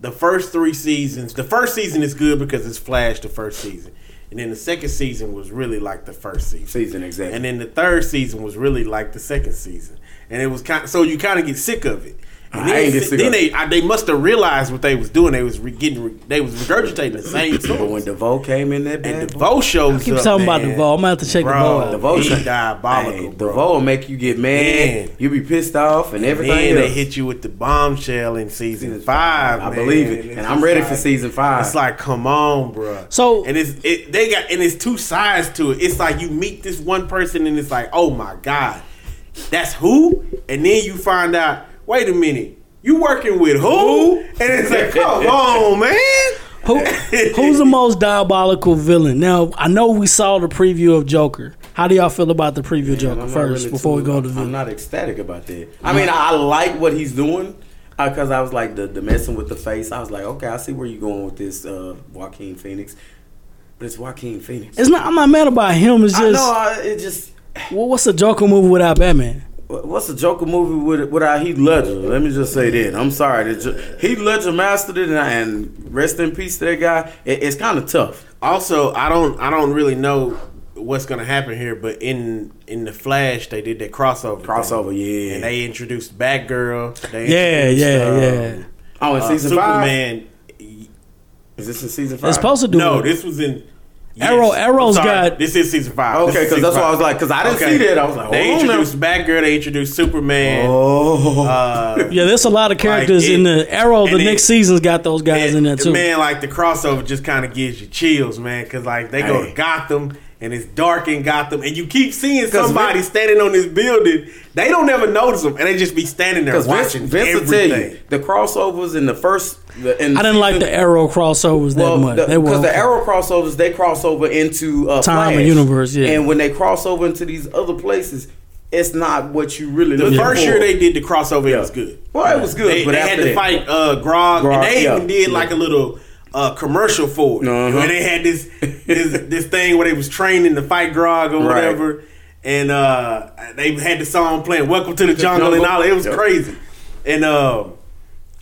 Speaker 6: the first three seasons. The first season is good because it's Flash. The first season, and then the second season was really like the first season.
Speaker 5: Season exactly.
Speaker 6: And then the third season was really like the second season, and it was kind. of, so you kind of get sick of it. And
Speaker 5: I
Speaker 6: then,
Speaker 5: ain't get sick
Speaker 6: then they I, they must have realized what they was doing. They was re- getting re- they was regurgitating the same thing.
Speaker 5: but when
Speaker 6: stories.
Speaker 5: DeVoe came in that bad
Speaker 6: And
Speaker 5: boy,
Speaker 6: DeVoe shows
Speaker 4: Keep
Speaker 6: up.
Speaker 4: talking about
Speaker 6: man.
Speaker 4: DeVoe. I'm gonna have to check
Speaker 6: bro,
Speaker 4: DeVoe out.
Speaker 5: DeVoe
Speaker 6: he
Speaker 5: shot-
Speaker 6: diabolical,
Speaker 5: hey. DeVoe will make you get mad.
Speaker 6: Man.
Speaker 5: You be pissed off and everything.
Speaker 6: And then they hit you with the bombshell in season,
Speaker 5: Season
Speaker 6: five.
Speaker 5: I
Speaker 6: man.
Speaker 5: believe it,
Speaker 6: it's
Speaker 5: and I'm ready
Speaker 6: like-
Speaker 5: for season five.
Speaker 6: It's like, come on, bro.
Speaker 4: So-
Speaker 6: and it's it, they got and it's two sides to it. It's like you meet this one person and it's like, oh my god, that's who, and then you find out, wait a minute, you working with who? And it's like, come on, man.
Speaker 4: Who, who's the most diabolical villain? Now I know we saw the preview of Joker. How do y'all feel about the preview of Joker first
Speaker 5: really
Speaker 4: before we go to
Speaker 5: the
Speaker 4: I'm
Speaker 5: not ecstatic about that. I mean, I like what he's doing because I was like the, the messing with the face. I was like, okay, I see where you're going with this, uh, Joaquin Phoenix. But it's Joaquin Phoenix.
Speaker 4: It's not. I'm not mad about him. It's just.
Speaker 5: I
Speaker 4: just
Speaker 5: know. I, it just.
Speaker 4: well, what's a Joker movie without Batman?
Speaker 5: What's a Joker movie with without Heath Ledger? Let me just say that. I'm sorry. The Heath Ledger mastered it, and, and rest in peace to that guy. It, it's kind of tough.
Speaker 6: Also, I don't I don't really know what's gonna happen here, but in in the Flash they did that crossover. thing.
Speaker 5: Crossover, yeah.
Speaker 6: And they introduced Batgirl. They
Speaker 4: Yeah,
Speaker 6: introduced,
Speaker 4: yeah,
Speaker 6: um,
Speaker 4: yeah.
Speaker 5: Oh, in
Speaker 6: uh,
Speaker 5: season five.
Speaker 6: Superman.
Speaker 5: Is this in season five?
Speaker 4: It's supposed to do.
Speaker 6: No,
Speaker 4: it.
Speaker 6: this was in.
Speaker 4: Arrow-
Speaker 6: I'm
Speaker 4: Arrow's
Speaker 6: sorry,
Speaker 4: got-
Speaker 6: this is season five.
Speaker 5: Okay,
Speaker 6: because
Speaker 5: that's why I was like, because I didn't see that. I was like,
Speaker 6: they
Speaker 5: hold on now.
Speaker 6: introduced Batgirl. They introduced Superman.
Speaker 5: Oh,
Speaker 6: Uh,
Speaker 4: Yeah, there's a lot of characters
Speaker 6: Like, it-
Speaker 4: in the Arrow. The
Speaker 6: it-
Speaker 4: next season's got those guys in there too.
Speaker 6: Man, like the crossover just kind of gives you chills, man, because like they go
Speaker 5: Hey.
Speaker 6: to Gotham and it's dark in Gotham, and you keep seeing somebody
Speaker 5: Vin-
Speaker 6: standing on this building. They don't ever notice them, and they just be standing there
Speaker 5: because Vince,
Speaker 6: watching
Speaker 5: Vince will tell
Speaker 6: everything.
Speaker 5: you the crossovers in the first. The, in
Speaker 4: I didn't like the Arrow crossovers that much.
Speaker 5: the-
Speaker 4: they were
Speaker 5: because the
Speaker 4: okay.
Speaker 5: Arrow crossovers, they cross over into uh,
Speaker 4: Time and
Speaker 5: Flash.
Speaker 4: universe, yeah.
Speaker 5: And when they cross over into these other places, it's not what you really
Speaker 6: The first
Speaker 5: for.
Speaker 6: year they did the crossover, it was good.
Speaker 5: Well, it was good,
Speaker 6: They,
Speaker 5: but
Speaker 6: they
Speaker 5: after
Speaker 6: had to
Speaker 5: that-
Speaker 6: fight uh, Grodd,
Speaker 5: Grodd,
Speaker 6: and they
Speaker 5: yeah,
Speaker 6: even did
Speaker 5: yeah.
Speaker 6: like a little uh, commercial for it.
Speaker 5: Uh-huh.
Speaker 6: Where they had this, this this thing where they was training to fight Grodd or
Speaker 5: Right.
Speaker 6: whatever, and uh, they had the song playing "Welcome to the Jungle" and all. It was
Speaker 5: Yep.
Speaker 6: crazy. And um,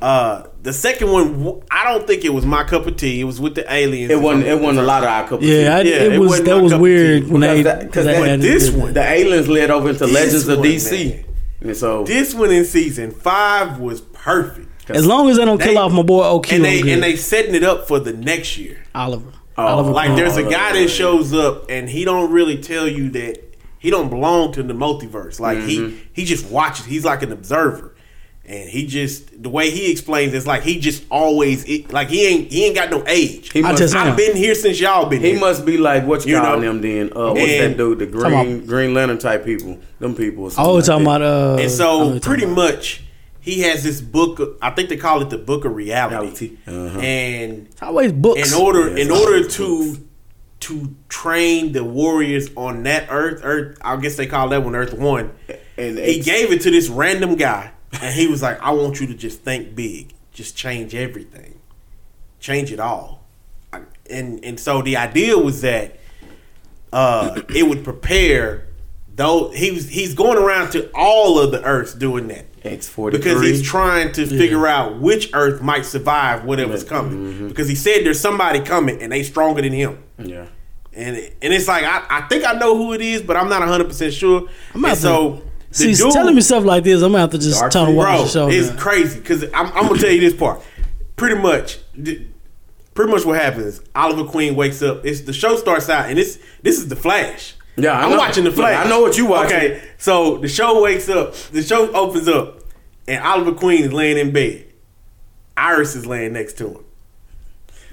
Speaker 6: uh, the second one, I don't think it was my cup of tea. It was with the aliens.
Speaker 5: It wasn't. It wasn't a lot of our cup of tea.
Speaker 4: yeah, I,
Speaker 6: Yeah,
Speaker 4: it
Speaker 6: it
Speaker 4: was that was weird when they.
Speaker 5: Because that- 'cause
Speaker 4: they
Speaker 5: that-
Speaker 4: had
Speaker 6: this
Speaker 4: did that.
Speaker 6: one-
Speaker 5: The aliens led over into
Speaker 6: This
Speaker 5: Legends of DC,
Speaker 6: man.
Speaker 5: and so
Speaker 6: This one in season five was perfect.
Speaker 4: As long as they don't kill off my boy OQ,
Speaker 6: and they and they setting it up for the next year.
Speaker 4: Oliver.
Speaker 5: Oh,
Speaker 4: Oliver.
Speaker 6: Like
Speaker 4: Queen.
Speaker 6: there's a guy that shows up and he don't really tell you that he don't belong to the multiverse. Like
Speaker 5: Mm-hmm.
Speaker 6: he he just watches. He's like an observer, and he just the way he explains it's like he just always like he ain't he ain't got no age.
Speaker 5: He
Speaker 4: I
Speaker 5: must-
Speaker 4: just
Speaker 6: I've
Speaker 4: know.
Speaker 6: been here since y'all been here.
Speaker 5: he
Speaker 6: here.
Speaker 5: must be like what you,
Speaker 6: You
Speaker 5: call
Speaker 6: know?
Speaker 5: them then. Uh, what's
Speaker 6: And-
Speaker 5: that dude? The Green
Speaker 4: about-
Speaker 5: Green Lantern type people. Them people.
Speaker 4: Oh,
Speaker 5: like
Speaker 4: talking
Speaker 5: that.
Speaker 4: about uh.
Speaker 6: and so pretty
Speaker 4: talking about.
Speaker 6: much he has this book. I think they call it the Book of Reality.
Speaker 5: Reality. Uh-huh.
Speaker 6: And
Speaker 4: It's always books.
Speaker 6: in order
Speaker 5: Yeah,
Speaker 6: in order
Speaker 5: always
Speaker 6: to to train the warriors on that earth earth i guess they call that one earth one
Speaker 5: And
Speaker 6: he gave it to this random guy and he was like i want you to just think big just change everything change it all and and so the idea was that uh it would prepare though he was he's going around to all of the Earths doing that
Speaker 5: X forty
Speaker 6: because he's trying to figure out which Earth might survive whatever's coming.
Speaker 5: Mm-hmm.
Speaker 6: Because he said there's somebody coming and they stronger than him.
Speaker 5: Yeah.
Speaker 6: And and it's like I, I think I know who it is, but I'm not 100 percent sure.
Speaker 4: I'm
Speaker 6: and
Speaker 4: out
Speaker 6: so the
Speaker 4: See,
Speaker 6: dude-
Speaker 4: telling me stuff like this, I'm gonna have to just
Speaker 5: Dark
Speaker 4: try to watch
Speaker 6: bro,
Speaker 4: the show.
Speaker 6: it's
Speaker 4: man.
Speaker 6: crazy because I'm, I'm gonna tell you this part. Pretty much, pretty much what happens. Oliver Queen wakes up. It's the show starts out, and it's this is the Flash.
Speaker 5: Yeah, I
Speaker 6: I'm watching the Flash.
Speaker 5: I know what you watching.
Speaker 6: Okay, so the show wakes up. The show opens up, and Oliver Queen is laying in bed. Iris is laying next to him.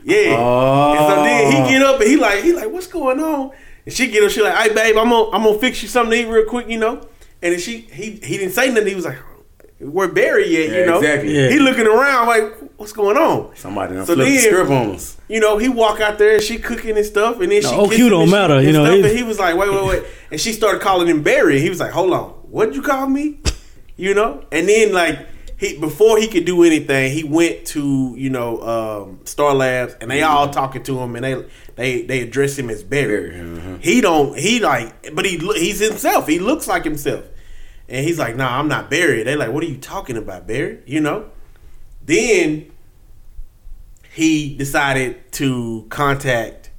Speaker 6: Yeah.
Speaker 5: Oh.
Speaker 6: And so then he get up and he like he like what's going on? And she get up. She like, hey babe, I'm gonna I'm gonna fix you something to eat real quick, you know. And then she he he didn't say nothing. He was like, we're Barry yet,
Speaker 5: Yeah,
Speaker 6: you know.
Speaker 5: exactly.
Speaker 4: Yeah.
Speaker 6: He looking around like, what's going on?
Speaker 5: Somebody done
Speaker 6: So
Speaker 5: flipped the
Speaker 6: then-
Speaker 5: script on us.
Speaker 6: You know, he walk out there and she cooking and stuff, and then
Speaker 4: No,
Speaker 6: she
Speaker 4: OQ
Speaker 6: kissing
Speaker 4: don't
Speaker 6: and
Speaker 4: matter,
Speaker 6: shit
Speaker 4: you
Speaker 6: and
Speaker 4: know,
Speaker 6: stuff,
Speaker 4: it-
Speaker 6: and he was like, wait, wait, wait, and she started calling him Barry. He was like, hold on, what did you call me? You know, and then like he before he could do anything, he went to you know um, Star Labs, and they all talking to him, and they they they address him as Barry.
Speaker 5: Barry, uh-huh.
Speaker 6: He don't he like, but he he's himself. He looks like himself, and he's like, nah, I'm not Barry. They like, what are you talking about, Barry? You know. Then he decided to contact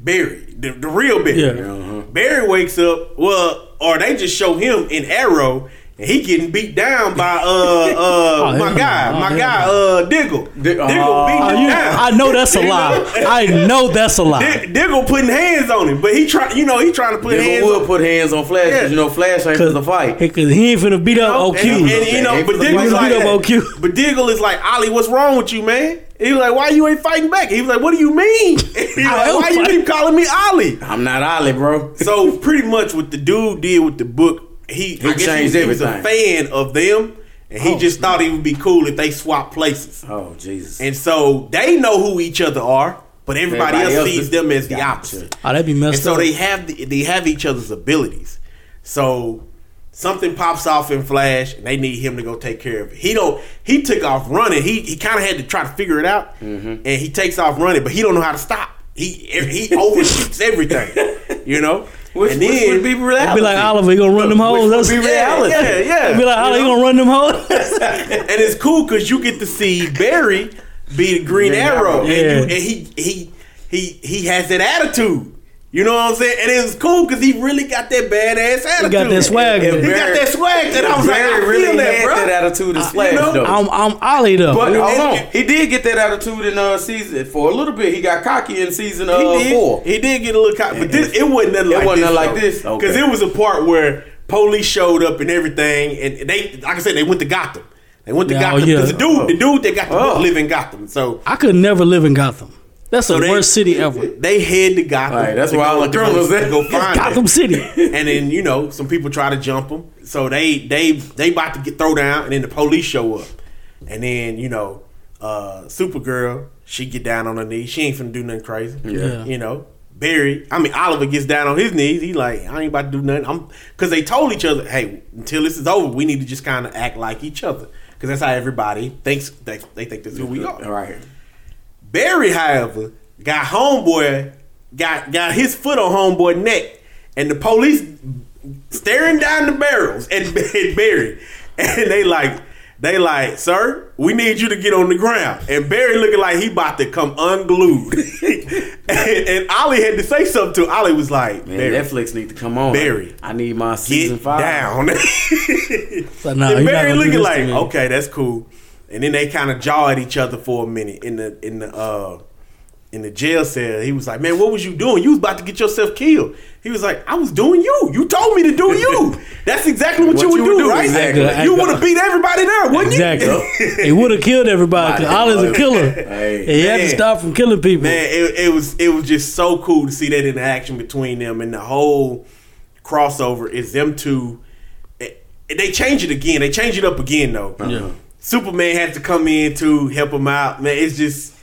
Speaker 6: Barry, the, the real Barry.
Speaker 4: Yeah.
Speaker 5: Uh-huh.
Speaker 6: Barry wakes up, well, or they just show him in Arrow, and he getting beat down by uh uh my
Speaker 4: hell
Speaker 6: guy,
Speaker 4: no.
Speaker 6: my
Speaker 4: Oh,
Speaker 6: guy, uh Diggle.
Speaker 5: Dig-
Speaker 6: Diggle
Speaker 5: oh.
Speaker 6: beating
Speaker 4: Oh,
Speaker 6: him
Speaker 4: you-
Speaker 6: down.
Speaker 4: I know that's a lie. I know that's a lie.
Speaker 6: Dig- Diggle putting hands on him, but he try, you know, he trying to put
Speaker 5: Diggle
Speaker 6: hands
Speaker 5: will
Speaker 6: on
Speaker 5: put hands on Flash because
Speaker 6: Yeah.
Speaker 5: you know Flash ain't for the fight.
Speaker 4: Because he ain't finna beat up OQ.
Speaker 6: And, and, you know, but
Speaker 5: for the
Speaker 6: Diggle's like,
Speaker 4: Beat up OQ.
Speaker 6: but Diggle is like, Ollie, what's wrong with you, man? He was like, why you ain't fighting back? He was like, what do you mean? He was like, why you keep calling me Ollie?
Speaker 5: I'm not Ollie, bro.
Speaker 6: So pretty much what the dude did with the book, he, I guess
Speaker 5: changed
Speaker 6: he, he was a fan of them, and he
Speaker 5: Oh,
Speaker 6: just thought it would be cool if they swap places.
Speaker 5: Oh Jesus.
Speaker 6: And so they know who each other are, but everybody,
Speaker 5: Everybody
Speaker 6: else
Speaker 5: else
Speaker 6: sees them as the opposite.
Speaker 4: Oh, that'd be messed
Speaker 6: And
Speaker 4: messed
Speaker 6: so
Speaker 4: up.
Speaker 6: they have the, they have each other's abilities. So something pops off in Flash, and they need him to go take care of it. He don't. He took off running. He he kind of had to try to figure it out,
Speaker 5: Mm-hmm.
Speaker 6: and he takes off running, but he don't know how to stop. He he overshoots everything, you know.
Speaker 5: Which,
Speaker 6: and
Speaker 5: which
Speaker 6: then
Speaker 5: would be reality.
Speaker 4: be like Oliver, you gonna run them hoes?
Speaker 5: would
Speaker 4: That's
Speaker 5: be
Speaker 6: yeah,
Speaker 5: reality.
Speaker 6: yeah, yeah.
Speaker 4: Be like Oliver, you gonna run them hoes?
Speaker 6: and it's cool because you get to see Barry be the Green
Speaker 5: Green
Speaker 6: Arrow,
Speaker 5: Arrow.
Speaker 6: and, you, and he he he he has that attitude. You know what I'm saying? And it was cool because he really got that badass attitude.
Speaker 4: He got that swag.
Speaker 6: He
Speaker 4: man.
Speaker 6: got that swag that I was like, I
Speaker 5: Barry
Speaker 6: feel
Speaker 5: really
Speaker 6: that,
Speaker 5: had
Speaker 6: bro.
Speaker 5: that attitude as Flash,
Speaker 6: know,
Speaker 5: though.
Speaker 4: I'm I'm Ollie though.
Speaker 5: But hold on, he did get that attitude in uh season for a little bit. He got cocky in season uh,
Speaker 6: He did,
Speaker 5: four.
Speaker 6: he did get a little cocky, but this, it wasn't nothing
Speaker 5: It
Speaker 6: like
Speaker 5: wasn't
Speaker 6: this.
Speaker 5: nothing like this?
Speaker 6: because
Speaker 5: Okay.
Speaker 6: it was a part where police showed up and everything, and they, like I said, they went to Gotham. They went to
Speaker 4: Yeah, oh,
Speaker 6: Gotham
Speaker 4: yeah.
Speaker 6: because the dude, the dude that got the book
Speaker 5: Oh.
Speaker 6: live in Gotham. So
Speaker 4: I could never live in Gotham. That's the
Speaker 6: they-
Speaker 4: worst city ever.
Speaker 6: They head to Gotham.
Speaker 5: Right, that's
Speaker 6: to
Speaker 5: where
Speaker 6: go-
Speaker 5: all the
Speaker 6: to go-
Speaker 5: criminals at.
Speaker 6: to go find
Speaker 4: Gotham. City.
Speaker 6: And then you know some people try to jump them, so they they they about to get throw down, and then the police show up, and then you know uh Supergirl she get down on her knees. She ain't finna do nothing crazy.
Speaker 4: Yeah.
Speaker 6: you know. Barry, I mean Oliver gets down on his knees. He like, I ain't about to do nothing. I'm because they told each other, hey, until this is over, we need to just kind of act like each other because that's how everybody thinks. They, they think that's who we are.
Speaker 5: Right.
Speaker 6: Barry, however, got homeboy got got his foot on homeboy neck, and the police staring down the barrels at, at Barry, and they like they like, sir, we need you to get on the ground, and Barry looking like he about to come unglued, and, and Ollie had to say something to Ollie was like,
Speaker 5: Man,
Speaker 6: Barry,
Speaker 5: Netflix need to come on.
Speaker 6: Barry,
Speaker 5: I need my season
Speaker 6: get
Speaker 5: five.
Speaker 6: down.
Speaker 4: So, nah,
Speaker 6: and
Speaker 4: you're not
Speaker 6: Barry
Speaker 4: gonna
Speaker 6: looking like, okay, that's cool. And then they kind of jaw at each other for a minute in the in the uh in the jail cell. He was like, "Man, what was you doing? You was about to get yourself killed." He was like, "I was doing you. You told me to do you. That's exactly what,
Speaker 5: What
Speaker 6: you would
Speaker 5: you
Speaker 6: do,
Speaker 5: would do,
Speaker 6: right?
Speaker 5: exactly.
Speaker 6: You would have beat everybody there, wouldn't you?
Speaker 4: Exactly.
Speaker 6: you?"
Speaker 4: he would have killed everybody because Ollie's a killer.
Speaker 5: Hey.
Speaker 4: And he had to stop from killing people.
Speaker 6: Man, it, it was it was just so cool to see that interaction between them and the whole crossover is them two. it- they change it again. They change it up again though.
Speaker 4: Yeah.
Speaker 6: Superman has to come in to help him out. Man, it's just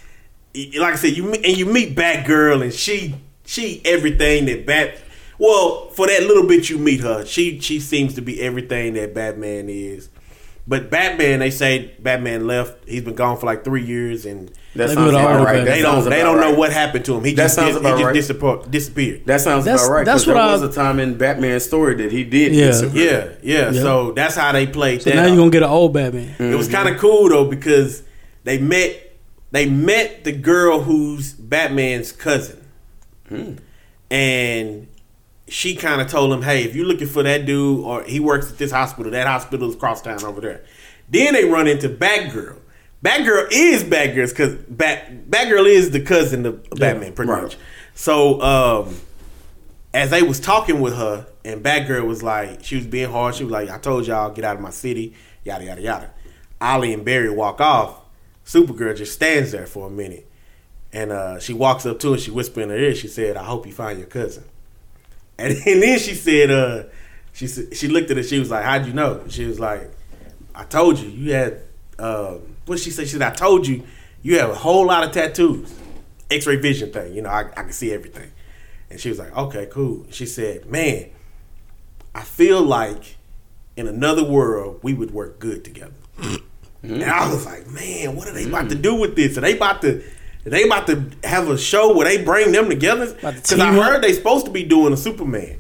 Speaker 6: like I said, you and you meet Batgirl, and she she everything that Bat. Well, for that little bit you meet her, she she seems to be everything that Batman is. But Batman, they say Batman left. He's been gone for like three years, and
Speaker 5: That
Speaker 4: They
Speaker 5: sounds
Speaker 4: do the
Speaker 5: about
Speaker 4: older
Speaker 5: right.
Speaker 4: Batman.
Speaker 5: That
Speaker 6: they
Speaker 5: sounds
Speaker 6: don't they don't know
Speaker 5: right.
Speaker 6: what happened to him. He
Speaker 5: That
Speaker 6: just
Speaker 5: sounds
Speaker 6: dis-
Speaker 5: about
Speaker 6: he
Speaker 5: right.
Speaker 6: just disappeared. disappeared.
Speaker 5: That sounds
Speaker 4: That's-
Speaker 5: about right.
Speaker 4: that's
Speaker 5: 'cause
Speaker 4: what
Speaker 5: there
Speaker 4: I-
Speaker 5: was a time in Batman's story that he did.
Speaker 4: Yeah.
Speaker 5: disappear.
Speaker 6: yeah, yeah.
Speaker 4: Yeah.
Speaker 6: So that's how they played.
Speaker 4: So
Speaker 6: that
Speaker 4: now you're gonna get an old Batman.
Speaker 6: It was
Speaker 5: Mm-hmm.
Speaker 6: kind of cool though because they met they met the girl who's Batman's cousin,
Speaker 5: Hmm.
Speaker 6: and she kind of told him, "Hey, if you're looking for that dude, or he works at this hospital, that hospital is across town over there." Then they run into Batgirl. Batgirl is Batgirl's because Bat Batgirl is the cousin of Batman, pretty
Speaker 5: right.
Speaker 6: much. So um, as they was talking with her, and Batgirl was like, she was being hard. She was like, "I told y'all get out of my city." Yada yada yada. Ollie and Barry walk off. Supergirl just stands there for a minute, and uh, she walks up to her. She whispers in her ear. She said, "I hope you find your cousin." And, and then she said, uh, she said she looked at her. She was like, "How'd you know?" She was like, "I told you. You had um, what she say? She said, "I told you. You have a whole lot of tattoos, X-ray vision thing. You know, I, I can see everything." And she was like, "Okay, cool." She said, "Man, I feel like in another world we would work good together." And I was like, "Man, what are they about to do with this? Are they about to?" Are they about to have a show where they bring them together? Because I
Speaker 4: team up?
Speaker 6: heard they supposed to be doing a Superman.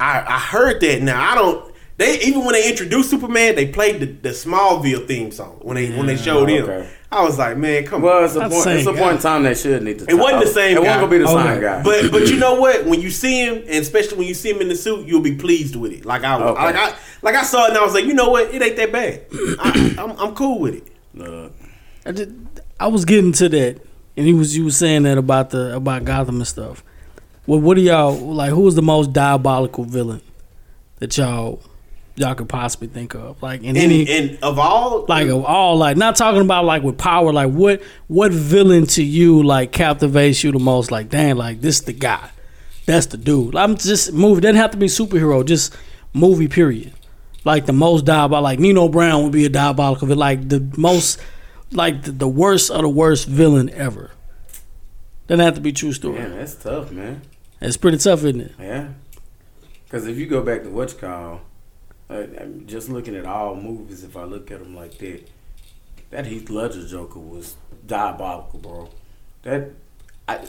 Speaker 6: I I heard that. Now I don't. They even when they introduced Superman, they played the, the Smallville theme song when they when they mm, showed him.
Speaker 5: okay.
Speaker 6: I was like, man, come
Speaker 5: Well,
Speaker 6: on.
Speaker 5: it's a
Speaker 4: That's
Speaker 5: point. It's a point in time they should need to.
Speaker 6: It wasn't the same
Speaker 5: It
Speaker 6: guy.
Speaker 5: wasn't gonna be the
Speaker 4: Okay.
Speaker 5: same guy.
Speaker 6: But but you know what? When you see him, and especially when you see him in the suit, you'll be pleased with it. Like I
Speaker 5: Okay.
Speaker 6: like I like I saw it and I was like, you know what? It ain't that bad. I, I'm I'm cool with it.
Speaker 5: Look,
Speaker 4: I, was getting to that, and he was you was saying that about the about Gotham and stuff. Well, what do y'all like? Who was the most diabolical villain that y'all y'all could possibly think of? Like in
Speaker 6: And,
Speaker 4: any
Speaker 6: and of all,
Speaker 4: like of all like not talking about like with power. Like what what villain to you like captivates you the most? Like dang, like this the guy. That's the dude. I'm just movie. Doesn't have to be superhero. Just movie. Period. Like the most diabolical. Like Nino Brown would be a diabolical. villain. Like the most. Like the, the worst of the worst villain ever. Doesn't have to be true story.
Speaker 5: man, that's tough, man.
Speaker 4: It's pretty tough, isn't it?
Speaker 5: Yeah. Because if you go back to what you call, like, I'm just looking at all movies, if I look at them like that, that Heath Ledger Joker was diabolical, bro. That I,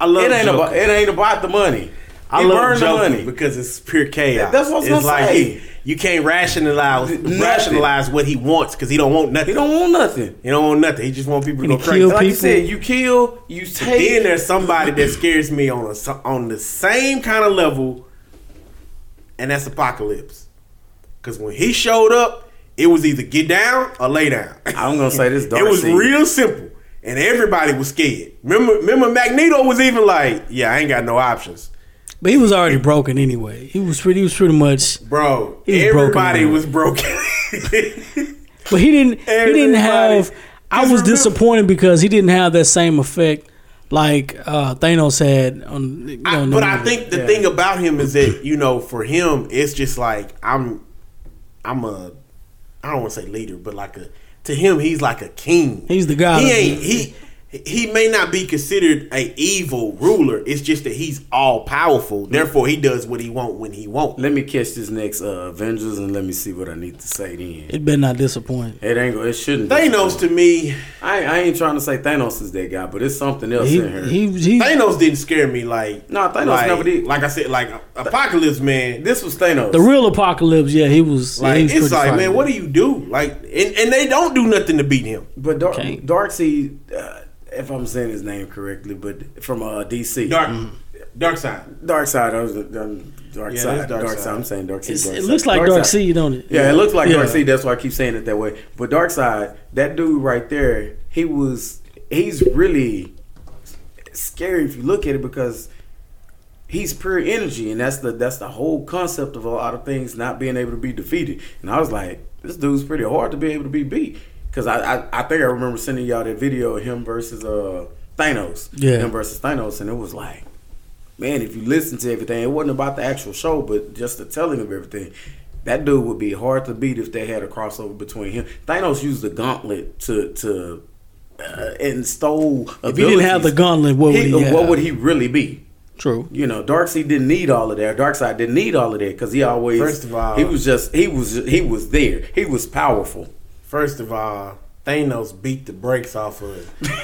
Speaker 6: I love
Speaker 5: it ain't
Speaker 6: Joker.
Speaker 5: about it ain't about the money.
Speaker 6: I
Speaker 5: He
Speaker 6: love
Speaker 5: burned the
Speaker 6: Joker
Speaker 5: money.
Speaker 6: because it's pure chaos.
Speaker 5: That's what I was
Speaker 6: it's
Speaker 5: gonna
Speaker 6: like
Speaker 5: say.
Speaker 6: he- you can't rationalize
Speaker 5: Nothing.
Speaker 6: rationalize what he wants because he don't want nothing.
Speaker 5: He don't want nothing.
Speaker 6: He don't want nothing. He just want people to
Speaker 4: And
Speaker 6: go
Speaker 4: he
Speaker 6: crazy.
Speaker 4: kill
Speaker 5: Like you said, you kill, you take.
Speaker 6: Then there's somebody that scares me on a on the same kind of level, and that's Apocalypse. Because when he showed up, it was either get down or lay down.
Speaker 5: I'm gonna say this. Dark
Speaker 6: it was real simple, and everybody was scared. Remember, remember Magneto was even like, "Yeah, I ain't got no options."
Speaker 4: But he was already broken anyway. He was pretty. He was pretty much.
Speaker 6: Bro,
Speaker 4: was broken,
Speaker 6: everybody
Speaker 4: man.
Speaker 6: was broken.
Speaker 4: But he didn't. He didn't have. I was
Speaker 6: remember-
Speaker 4: disappointed because he didn't have that same effect like uh, Thanos had on. You know,
Speaker 6: I- but I think the
Speaker 5: Yeah.
Speaker 6: thing about him is that you know, for him, it's just like I'm, I'm a, I don't want to say leader, but like a to him, he's like a king.
Speaker 4: He's the god
Speaker 6: He ain't he. He may not be considered a evil ruler. It's just that he's all powerful. Therefore, he does what he want when he want.
Speaker 5: Let me catch this next uh, Avengers and let me see what I need to say then.
Speaker 4: it better not disappoint.
Speaker 5: It ain't. go- It shouldn't.
Speaker 6: Thanos to me,
Speaker 5: I, I ain't trying to say Thanos is that guy, but it's something else
Speaker 4: He
Speaker 5: in here.
Speaker 4: he he.
Speaker 6: Thanos didn't scare me like.
Speaker 5: No, Thanos
Speaker 6: like,
Speaker 5: never did.
Speaker 6: Like I said, like Apocalypse man.
Speaker 5: this was Thanos.
Speaker 4: The real apocalypse, yeah, he was. yeah,
Speaker 6: Like
Speaker 4: he was
Speaker 6: it's like, man,
Speaker 4: frightening.
Speaker 6: what do you do? Like, and, and they don't do nothing to beat him.
Speaker 5: but Dark
Speaker 4: Okay.
Speaker 5: Darkseid, uh, if I'm saying his name correctly, but from uh, DC.
Speaker 6: Dark, dark side.
Speaker 5: Dark Side. I was um, Dark
Speaker 6: Yeah,
Speaker 5: Side.
Speaker 6: Dark
Speaker 5: Dark,
Speaker 6: Side.
Speaker 5: Side. I'm saying Dark Side. Dark
Speaker 4: it looks like Dark
Speaker 5: Side.
Speaker 4: Seed, don't it?
Speaker 5: Yeah, it looks like
Speaker 4: Yeah.
Speaker 5: Dark Seed. That's why I keep saying it that way. But Dark Side, that dude right there, he was. He's really scary if you look at it because he's pure energy, and that's the that's the whole concept of a lot of things not being able to be defeated. And I was like, this dude's pretty hard to be able to be beat because I, I I think I remember sending y'all that video of him versus uh Thanos.
Speaker 4: Yeah.
Speaker 5: him versus Thanos, and it was like. Man, if you listen to everything, it wasn't about the actual show, but just the telling of everything. That dude would be hard to beat if they had a crossover between him. Thanos used the gauntlet to to uh, and stole.
Speaker 4: If he didn't have the gauntlet, what would he
Speaker 5: what
Speaker 4: have?
Speaker 5: would he really be?
Speaker 4: True.
Speaker 5: You know, Darkseid didn't need all of that. Darkseid didn't need all of that because he always.
Speaker 6: First of all-
Speaker 5: he was just he was he was there. He was powerful.
Speaker 6: First of all, Thanos beat the brakes off of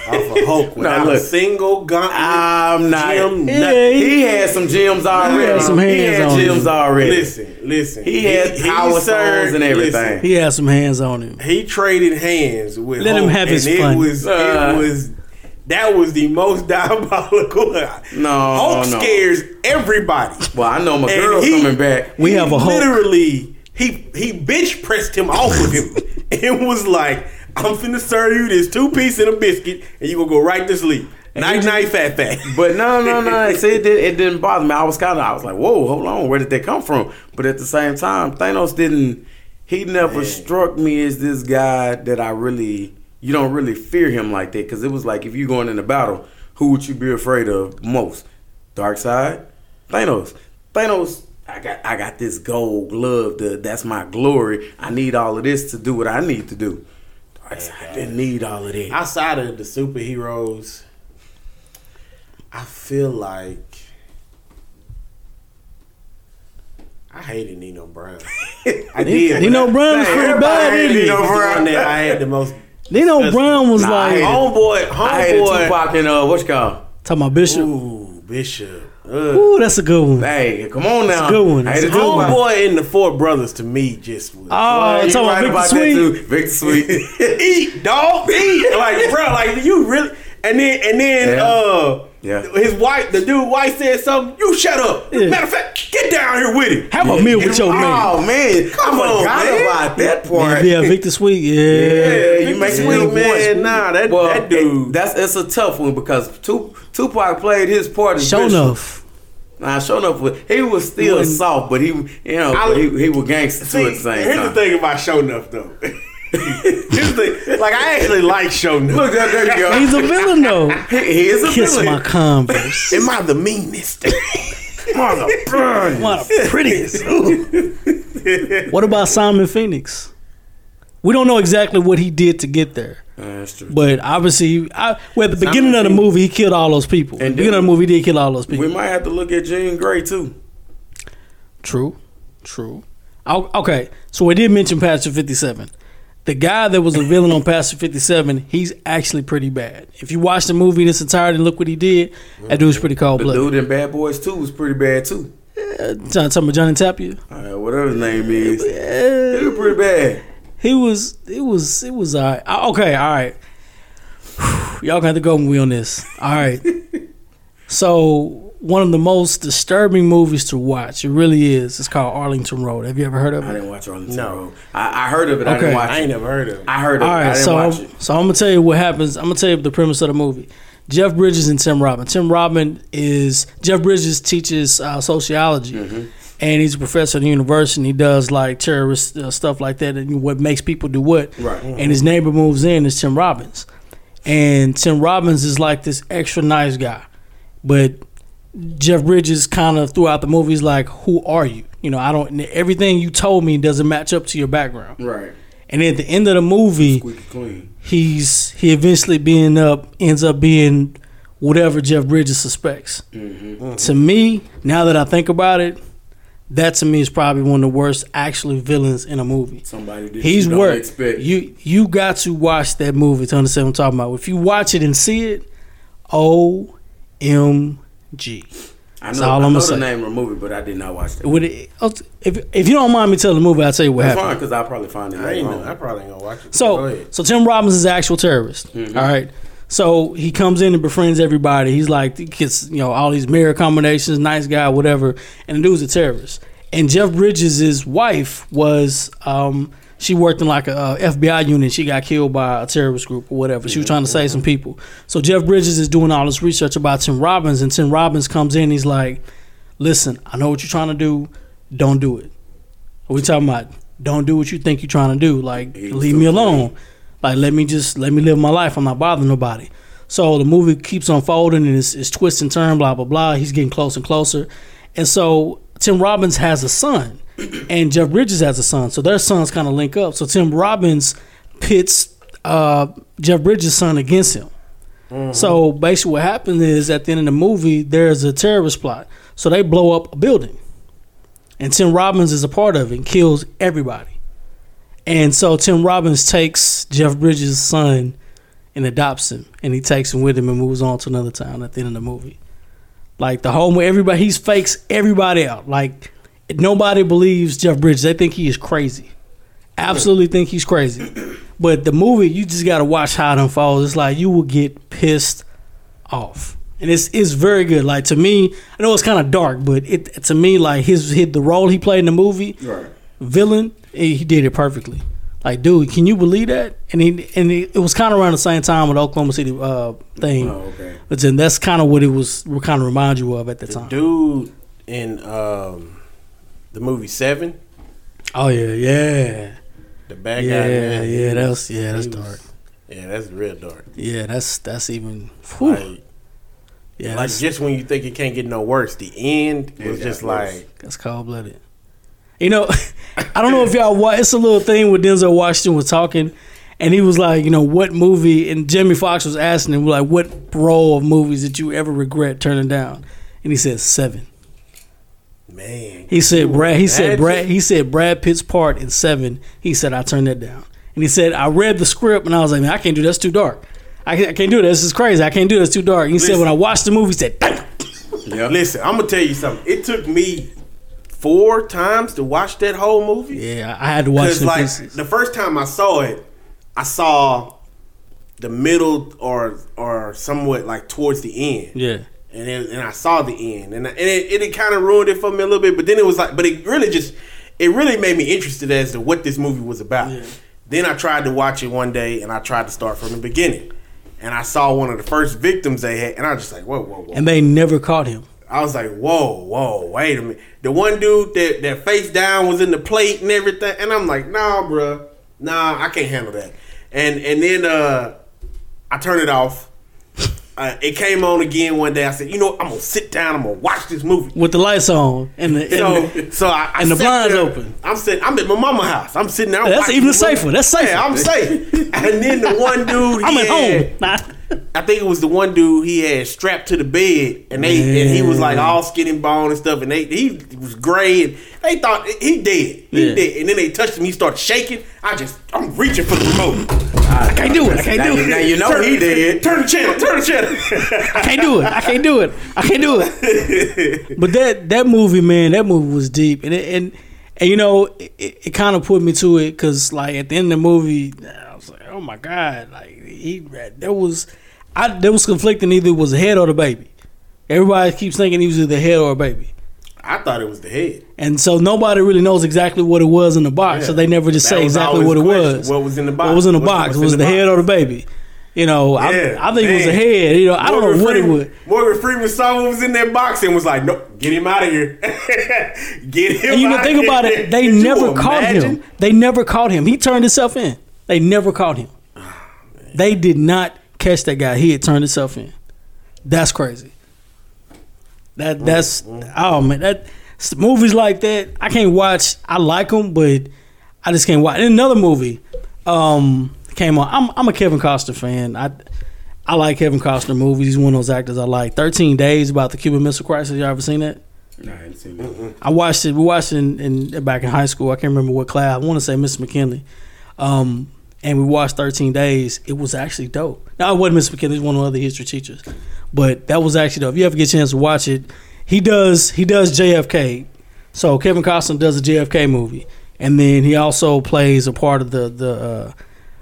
Speaker 6: off of Hulk without
Speaker 5: look.
Speaker 6: a single gauntlet.
Speaker 5: I'm not.
Speaker 6: gem,
Speaker 4: Yeah,
Speaker 6: nothing.
Speaker 5: He had some gems already.
Speaker 4: He had some
Speaker 5: He
Speaker 4: hands
Speaker 5: had
Speaker 4: on him.
Speaker 5: already.
Speaker 6: Listen, listen.
Speaker 5: He had power stones and everything.
Speaker 6: listen,
Speaker 4: He had some hands on him.
Speaker 6: he traded hands with
Speaker 4: Let him
Speaker 6: Hulk,
Speaker 4: have his
Speaker 6: and
Speaker 4: fun.
Speaker 6: It was
Speaker 5: Uh.
Speaker 6: it was that was the most diabolical.
Speaker 5: No,
Speaker 6: Hulk
Speaker 5: no.
Speaker 6: scares everybody.
Speaker 5: Well, I know my
Speaker 6: And
Speaker 5: girl
Speaker 6: he-
Speaker 5: coming back.
Speaker 4: We
Speaker 6: He
Speaker 4: have a Hulk.
Speaker 6: literally he he bench pressed him off of him and was like, "I'm finna serve you this two piece and a biscuit, and you gonna go right to sleep." Night night, fat fat.
Speaker 5: But no, no, no. See, it, did, it didn't bother me. I was kind of, I was like, whoa, hold on, where did they come from? But at the same time, Thanos didn't. He never struck me as this guy that I really. You don't really fear him like that because it was like if you going in a battle, who would you be afraid of most? Dark side, Thanos. Thanos. I got, I got this gold glove. To, that's my glory. I need all of this to do what I need to do. Dark side didn't need all of that.
Speaker 6: Outside of the superheroes, I feel like I hated Nino Brown. I did.
Speaker 4: Nino Brown was pretty bad,
Speaker 5: hated
Speaker 4: ain't he?
Speaker 5: Nino
Speaker 6: Nino
Speaker 5: Brown.
Speaker 6: Brown. I had the most.
Speaker 4: Nino Brown was
Speaker 5: Nah,
Speaker 4: like
Speaker 5: hated-
Speaker 6: Homeboy,
Speaker 5: I hated
Speaker 6: homeboy.
Speaker 5: Tupac and uh, what's it called?
Speaker 4: talking about Bishop. Ooh,
Speaker 6: Ooh, Bishop. Ugh.
Speaker 4: that's a good one.
Speaker 5: Hey, come on now.
Speaker 4: a good one.
Speaker 5: I
Speaker 4: It's
Speaker 5: hated
Speaker 4: a good
Speaker 5: Tupac.
Speaker 6: Homeboy and the Four Brothers to me just was.
Speaker 4: Oh,
Speaker 5: You
Speaker 4: talking
Speaker 5: right
Speaker 4: about
Speaker 5: about
Speaker 4: Victor
Speaker 5: that too. Victor Sweet.
Speaker 6: eat, dog, eat. Like, bro, like you really. And then, and then,
Speaker 5: Yeah.
Speaker 6: uh,
Speaker 5: Yeah.
Speaker 6: his wife, the dude, wife said something. You shut up.
Speaker 4: Yeah.
Speaker 6: Matter of fact, get down here with it.
Speaker 4: Have a meal with your man.
Speaker 5: Oh man,
Speaker 6: Come
Speaker 5: I
Speaker 6: on,
Speaker 5: forgot
Speaker 6: man.
Speaker 5: about that part.
Speaker 4: Yeah, Victor Sweet. Yeah.
Speaker 5: Yeah, you
Speaker 6: Victor
Speaker 5: make
Speaker 6: Sweet, man.
Speaker 5: voice.
Speaker 6: Nah, that
Speaker 5: Well,
Speaker 6: that dude.
Speaker 5: it- that's it's a tough one because Tup- Tupac played his part as
Speaker 4: Sho'nuff.
Speaker 5: Nah, Sho'nuff. He was still
Speaker 4: Wasn't-
Speaker 5: soft, but he, you know,
Speaker 6: I-
Speaker 5: he, he was gangster
Speaker 6: See,
Speaker 5: too at the same
Speaker 6: here's
Speaker 5: time.
Speaker 6: the thing about Sho'nuff, though. here's the thing. Like, I actually like Sho'nuff.
Speaker 5: Look, there, there you go.
Speaker 4: He's a villain though.
Speaker 5: he, he is a
Speaker 4: Kiss
Speaker 5: villain.
Speaker 4: Kiss my Converse.
Speaker 6: Am I the meanest?
Speaker 5: Mother burn.
Speaker 4: One of the prettiest. What about Simon Phoenix? We don't know exactly what he did to get there.
Speaker 5: That's true.
Speaker 4: But obviously, I, well, at the beginning of the
Speaker 5: Phoenix-
Speaker 4: movie, he killed all those people. At the beginning of the movie, he did kill all those people.
Speaker 5: We might have to look at Jean Grey too.
Speaker 4: True, true. Okay, so we did mention Passenger Fifty Seven. The guy that was a villain on Passenger Fifty Seven, he's actually pretty bad. If you watch the movie in its entirety and look what he did, that dude's pretty cold
Speaker 5: The
Speaker 4: blooded.
Speaker 5: dude in Bad Boys 2 was pretty bad too.
Speaker 4: John, talking about Johnny Tapia.
Speaker 5: Uh, whatever his name is. He was pretty bad.
Speaker 4: He was. It was. It was. All right. Uh, Okay. All right. Y'all gonna have to go with me on this. All right. so one of the most disturbing movies to watch. It really is. It's called Arlington Road. Have you ever heard of it?
Speaker 5: I didn't watch Arlington
Speaker 6: No.
Speaker 5: Road. I, I heard of it. I
Speaker 4: Okay.
Speaker 5: didn't watch
Speaker 6: I
Speaker 5: it.
Speaker 6: ain't never heard of it.
Speaker 5: I heard of
Speaker 4: All
Speaker 5: it. I
Speaker 4: right.
Speaker 5: didn't
Speaker 4: So
Speaker 5: watch
Speaker 4: I'm,
Speaker 5: it.
Speaker 4: so I'm gonna tell you what happens. I'm gonna tell you the premise of the movie. Jeff Bridges and Tim Robbins. Tim Robbins is Jeff Bridges teaches uh, sociology.
Speaker 5: Mm-hmm.
Speaker 4: And he's a professor at the university. And he does like terrorist uh, stuff like that, and what makes people do what.
Speaker 5: Right.
Speaker 4: And his neighbor moves in is Tim Robbins, and Tim Robbins is like this extra nice guy, but Jeff Bridges kind of throughout the movie is like, "Who are you?" You know, I don't. Everything you told me doesn't match up to your background.
Speaker 5: Right.
Speaker 4: And at the end of the movie,
Speaker 5: clean.
Speaker 4: he's he eventually being up ends up being whatever Jeff Bridges suspects. To me, now that I think about it, that to me is probably one of the worst actually villains in a movie.
Speaker 5: Somebody did.
Speaker 4: He's
Speaker 5: you don't
Speaker 4: worked.
Speaker 5: Expect.
Speaker 4: You you got to watch that movie to understand what I'm talking about. If you watch it and see it, O M G.
Speaker 5: I
Speaker 4: That's
Speaker 5: know,
Speaker 4: all
Speaker 5: I
Speaker 4: I'm
Speaker 5: know the
Speaker 4: say.
Speaker 5: name of the movie, but I did not watch that.
Speaker 4: Would it, oh, if if you don't mind me telling the movie, I'll tell you what
Speaker 5: That's
Speaker 4: happened.
Speaker 5: fine because I'll probably find it.
Speaker 6: I
Speaker 5: later
Speaker 6: ain't.
Speaker 5: on.
Speaker 6: I probably ain't gonna watch it. Go
Speaker 4: So,
Speaker 6: ahead.
Speaker 4: so Tim Robbins is an actual terrorist. Mm-hmm. all right. So he comes in and befriends everybody. He's like, he gets, you know, all these mirror combinations, nice guy, whatever. And the dude's a terrorist. And Jeff Bridges' wife was, um, she worked in like a, uh FBI unit. She got killed by a terrorist group or whatever. She was trying to save some people. So Jeff Bridges is doing all this research about Tim Robbins, and Tim Robbins comes in. He's like, "Listen, I know what you're trying to do. Don't do it." What we talking about? Don't do what you think you're trying to do. Like, leave me alone. Like, let me just let me live my life. I'm not bothering nobody. So the movie keeps unfolding and it's, it's twists and turns, blah blah blah. He's getting closer and closer, and so Tim Robbins has a son, and Jeff Bridges has a son. So their sons kind of link up. So Tim Robbins pits uh, Jeff Bridges' son against him. So basically, what happens is at the end of the movie, there's a terrorist plot. So they blow up a building, and Tim Robbins is a part of it and kills everybody. And so Tim Robbins takes Jeff Bridges' son and adopts him, and he takes him with him and moves on to another town at the end of the movie. Like the whole where everybody, he fakes everybody out. Like nobody believes Jeff Bridges. They think he is crazy. Absolutely think he's crazy. But the movie, you just got to watch how it unfolds. It's like you will get pissed off, and it's it's very good. Like to me, I know it's kind of dark, but it to me like his, his the role he played in the movie,
Speaker 5: Right.
Speaker 4: villain, he, he did it perfectly. Like, dude, can you believe that? And he and it, it was kind of around the same time with the Oklahoma City uh, thing.
Speaker 5: Oh, okay.
Speaker 4: But then that's kind of what it was. We' Kind of remind you of at the time.
Speaker 6: Dude in um, the movie Seven,
Speaker 4: Oh yeah, yeah,
Speaker 6: the bad
Speaker 4: yeah,
Speaker 6: guy. man, he
Speaker 4: yeah.
Speaker 6: was-
Speaker 4: That's yeah, that's
Speaker 6: was-
Speaker 4: dark.
Speaker 6: Yeah, that's real dark.
Speaker 4: Yeah, that's that's even. Whew,
Speaker 6: Like,
Speaker 4: yeah,
Speaker 6: like just when you think it can't get no worse, the end was just like
Speaker 4: that's cold blooded. You know, I don't know if y'all watch. It's a little thing where Denzel Washington was talking, and he was like, you know, what movie? And Jamie Foxx was asking him like, what role of movies did you ever regret turning down? And he said seven.
Speaker 6: man.
Speaker 4: He said Brad. He said? Brad. He said Brad Pitt's part in Seven. He said I turned that down. And he said I read the script and I was like, man, I can't do that. That's too dark. I can't, I can't do that. This is crazy. I can't do that. It's too dark. And he said when I watched the movie, he said, Damn.
Speaker 5: Yeah.
Speaker 6: Listen, I'm gonna tell you something. It took me four times to watch that whole movie.
Speaker 4: yeah, I had to watch some
Speaker 6: like
Speaker 4: pieces.
Speaker 6: the first time I saw it, I saw the middle or or somewhat like towards the end.
Speaker 4: Yeah,
Speaker 6: and it, and I saw the end, and, and it, it, kind of ruined it for me a little bit. But then it was like, but it really just, it really made me interested as to what this movie was about. Then I tried to watch it one day, and I tried to start from the beginning, and I saw one of the first victims they had, and I was just like, whoa, whoa, whoa.
Speaker 4: and they never caught him.
Speaker 6: I was like, whoa, whoa, wait a minute. The one dude that that face down was in the plate and everything, and I'm like, nah, bruh, nah, I can't handle that. And and then uh, I turned it off. Uh, it came on again one day. I said, you know, what? I'm gonna sit down. I'm gonna watch this movie.
Speaker 4: with the lights on and the, and
Speaker 6: So, so I, I
Speaker 4: and the blinds
Speaker 6: there.
Speaker 4: open.
Speaker 6: I'm sitting. I'm at my mama's house. I'm sitting there. I'm
Speaker 4: That's even safer. That's safer.
Speaker 6: Yeah, I'm safe. and then the one dude,
Speaker 4: I'm at
Speaker 6: had-
Speaker 4: home. Nah.
Speaker 6: I think it was the one dude he had strapped to the bed, and they and he was like all skin and bone and stuff, and they he was gray, and they thought he dead, he
Speaker 4: Yeah.
Speaker 6: dead, and then they touched him, he started shaking. I just I'm reaching for the remote.
Speaker 5: I
Speaker 4: can't do it. I can't do it.
Speaker 5: Now you know
Speaker 6: turn,
Speaker 5: he did.
Speaker 6: Turn the channel. Turn the channel.
Speaker 4: I can't do it. I can't do it. I can't do it. But that that movie, man, that movie was deep, and it, and and you know, it, it kind of put me to it because like at the end of the movie, I was like, oh my god, like he there was, I there was conflicting either it was the head or the baby. Everybody keeps thinking he was either the head or a baby.
Speaker 6: I thought it was the head.
Speaker 4: And so nobody really knows exactly what it was in the box, so they never just
Speaker 6: That
Speaker 4: say
Speaker 6: was
Speaker 4: exactly
Speaker 6: always
Speaker 4: what it
Speaker 6: the question.
Speaker 4: was.
Speaker 6: What was in the box?
Speaker 4: What was in the
Speaker 6: What's-
Speaker 4: box?
Speaker 6: what's
Speaker 4: was the
Speaker 6: the
Speaker 4: head
Speaker 6: box?
Speaker 4: or the baby? You know,
Speaker 6: Yeah,
Speaker 4: I, I think it was the
Speaker 6: man.
Speaker 4: head. You know, I don't know what it
Speaker 6: Freeman-
Speaker 4: was.
Speaker 6: Morgan Freeman saw what was in that box and was like, "Nope, get him out of here, get him."
Speaker 4: And you know,
Speaker 6: outta
Speaker 4: think about
Speaker 6: here."
Speaker 4: it. They
Speaker 6: Could you
Speaker 4: never caught
Speaker 6: imagine?
Speaker 4: him. They never caught him. He turned himself in. They never caught him. Ah, they did not catch that guy. He had turned himself in. That's crazy. That that's oh man that movies like that I can't watch. I like them, but I just can't watch. And another movie um came on. I'm I'm a Kevin Costner fan. I I like Kevin Costner movies. He's one of those actors I like. Thirteen Days about the Cuban Missile Crisis. Y'all ever seen that?
Speaker 5: Nah, I ain't seen that.
Speaker 4: I watched it. We watched it in, in back in high school. I can't remember what class. I want to say Mr. McKinley. Um, and we watched 13 Days. It was actually dope. Now, I wasn't Mr. McKinley. One of the other history teachers. But that was actually dope. If you ever get a chance to watch it, he does he does JFK. So Kevin Costner does a JFK movie, and then he also plays a part of the the uh,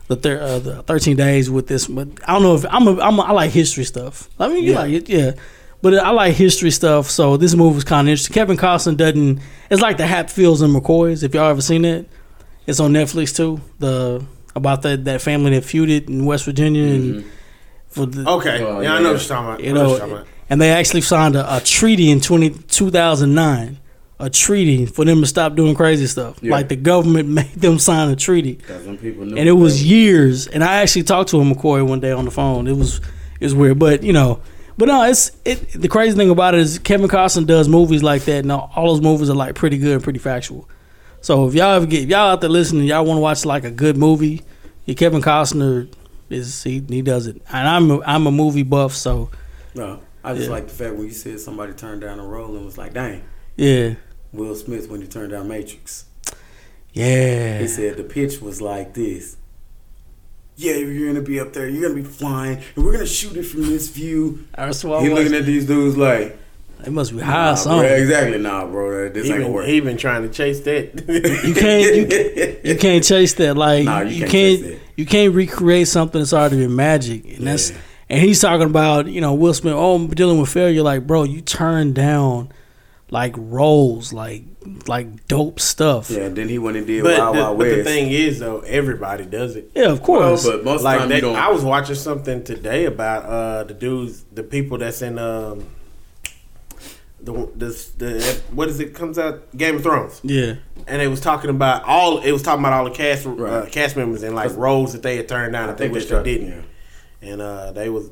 Speaker 4: the, thir- uh, the 13 Days with this. But I don't know if I'm a, I'm a, I like history stuff. I mean, you
Speaker 6: Yeah.
Speaker 4: like it, yeah. But I like history stuff, so this movie was kind of interesting. Kevin Costner doesn't. It's like the Hatfields and McCoys. If y'all ever seen it, it's on Netflix too. The about that that family that feuded in West Virginia and mm-hmm. for the
Speaker 6: Okay,
Speaker 5: Oh,
Speaker 6: yeah, I
Speaker 5: yeah.
Speaker 6: know what you're talking about.
Speaker 4: you
Speaker 6: I know what
Speaker 4: know,
Speaker 6: you're talking about.
Speaker 4: and they actually signed a, a treaty in 20, 2009, a treaty for them to stop doing crazy stuff.
Speaker 5: Yeah.
Speaker 4: Like the government made them sign a treaty,
Speaker 5: Cause some people knew
Speaker 4: and it was
Speaker 5: that.
Speaker 4: years. And I actually talked to him, McCoy one day on the phone. It was it was weird, but you know, but no, it's it. The crazy thing about it is Kevin Costner does movies like that, and all all those movies are like pretty good and pretty factual. So if y'all ever get if y'all out there listening, y'all want to watch like a good movie, your Kevin Costner Is he he does it, and I'm a, I'm a movie buff, so
Speaker 5: No, I just
Speaker 4: Yeah.
Speaker 5: like the fact when you said somebody turned down a role and was like, "Dang,
Speaker 4: yeah,
Speaker 5: Will Smith when he turned down Matrix."
Speaker 4: yeah.
Speaker 5: He said the pitch was like this. Yeah, you're gonna be up there. You're gonna be flying, and we're gonna shoot it from this view.
Speaker 4: I
Speaker 5: He
Speaker 4: was-
Speaker 5: looking at these dudes like,
Speaker 4: They must be
Speaker 5: nah,
Speaker 4: high or
Speaker 5: bro,
Speaker 4: something.
Speaker 5: exactly, nah, bro, this
Speaker 6: He
Speaker 5: ain't gonna
Speaker 6: been,
Speaker 5: work.
Speaker 6: he been trying to chase that.
Speaker 4: You can't you, you can't chase that. Like
Speaker 5: Nah,
Speaker 4: you,
Speaker 5: you can't
Speaker 4: can't,
Speaker 5: that.
Speaker 4: you can't recreate something that's already been magic. And that's and he's talking about you know Will Smith. Oh, I'm dealing with failure. Like bro, you turned down like roles, like like dope stuff.
Speaker 5: yeah, then he went and did
Speaker 6: but,
Speaker 5: Wild
Speaker 6: the,
Speaker 5: Wild
Speaker 6: but the thing is, though, everybody does it.
Speaker 4: Yeah, of course.
Speaker 5: but most
Speaker 6: like
Speaker 5: time
Speaker 6: that,
Speaker 5: you don't.
Speaker 6: I was watching something today about uh the dudes, the people that's in um the the, the what is it comes out Game of Thrones,
Speaker 4: yeah,
Speaker 6: and they was talking about all it was talking about all the cast uh, cast members and like roles that they had turned down
Speaker 5: I
Speaker 6: that they
Speaker 5: think
Speaker 6: wish
Speaker 5: they
Speaker 6: didn't,
Speaker 5: yeah.
Speaker 6: and uh they was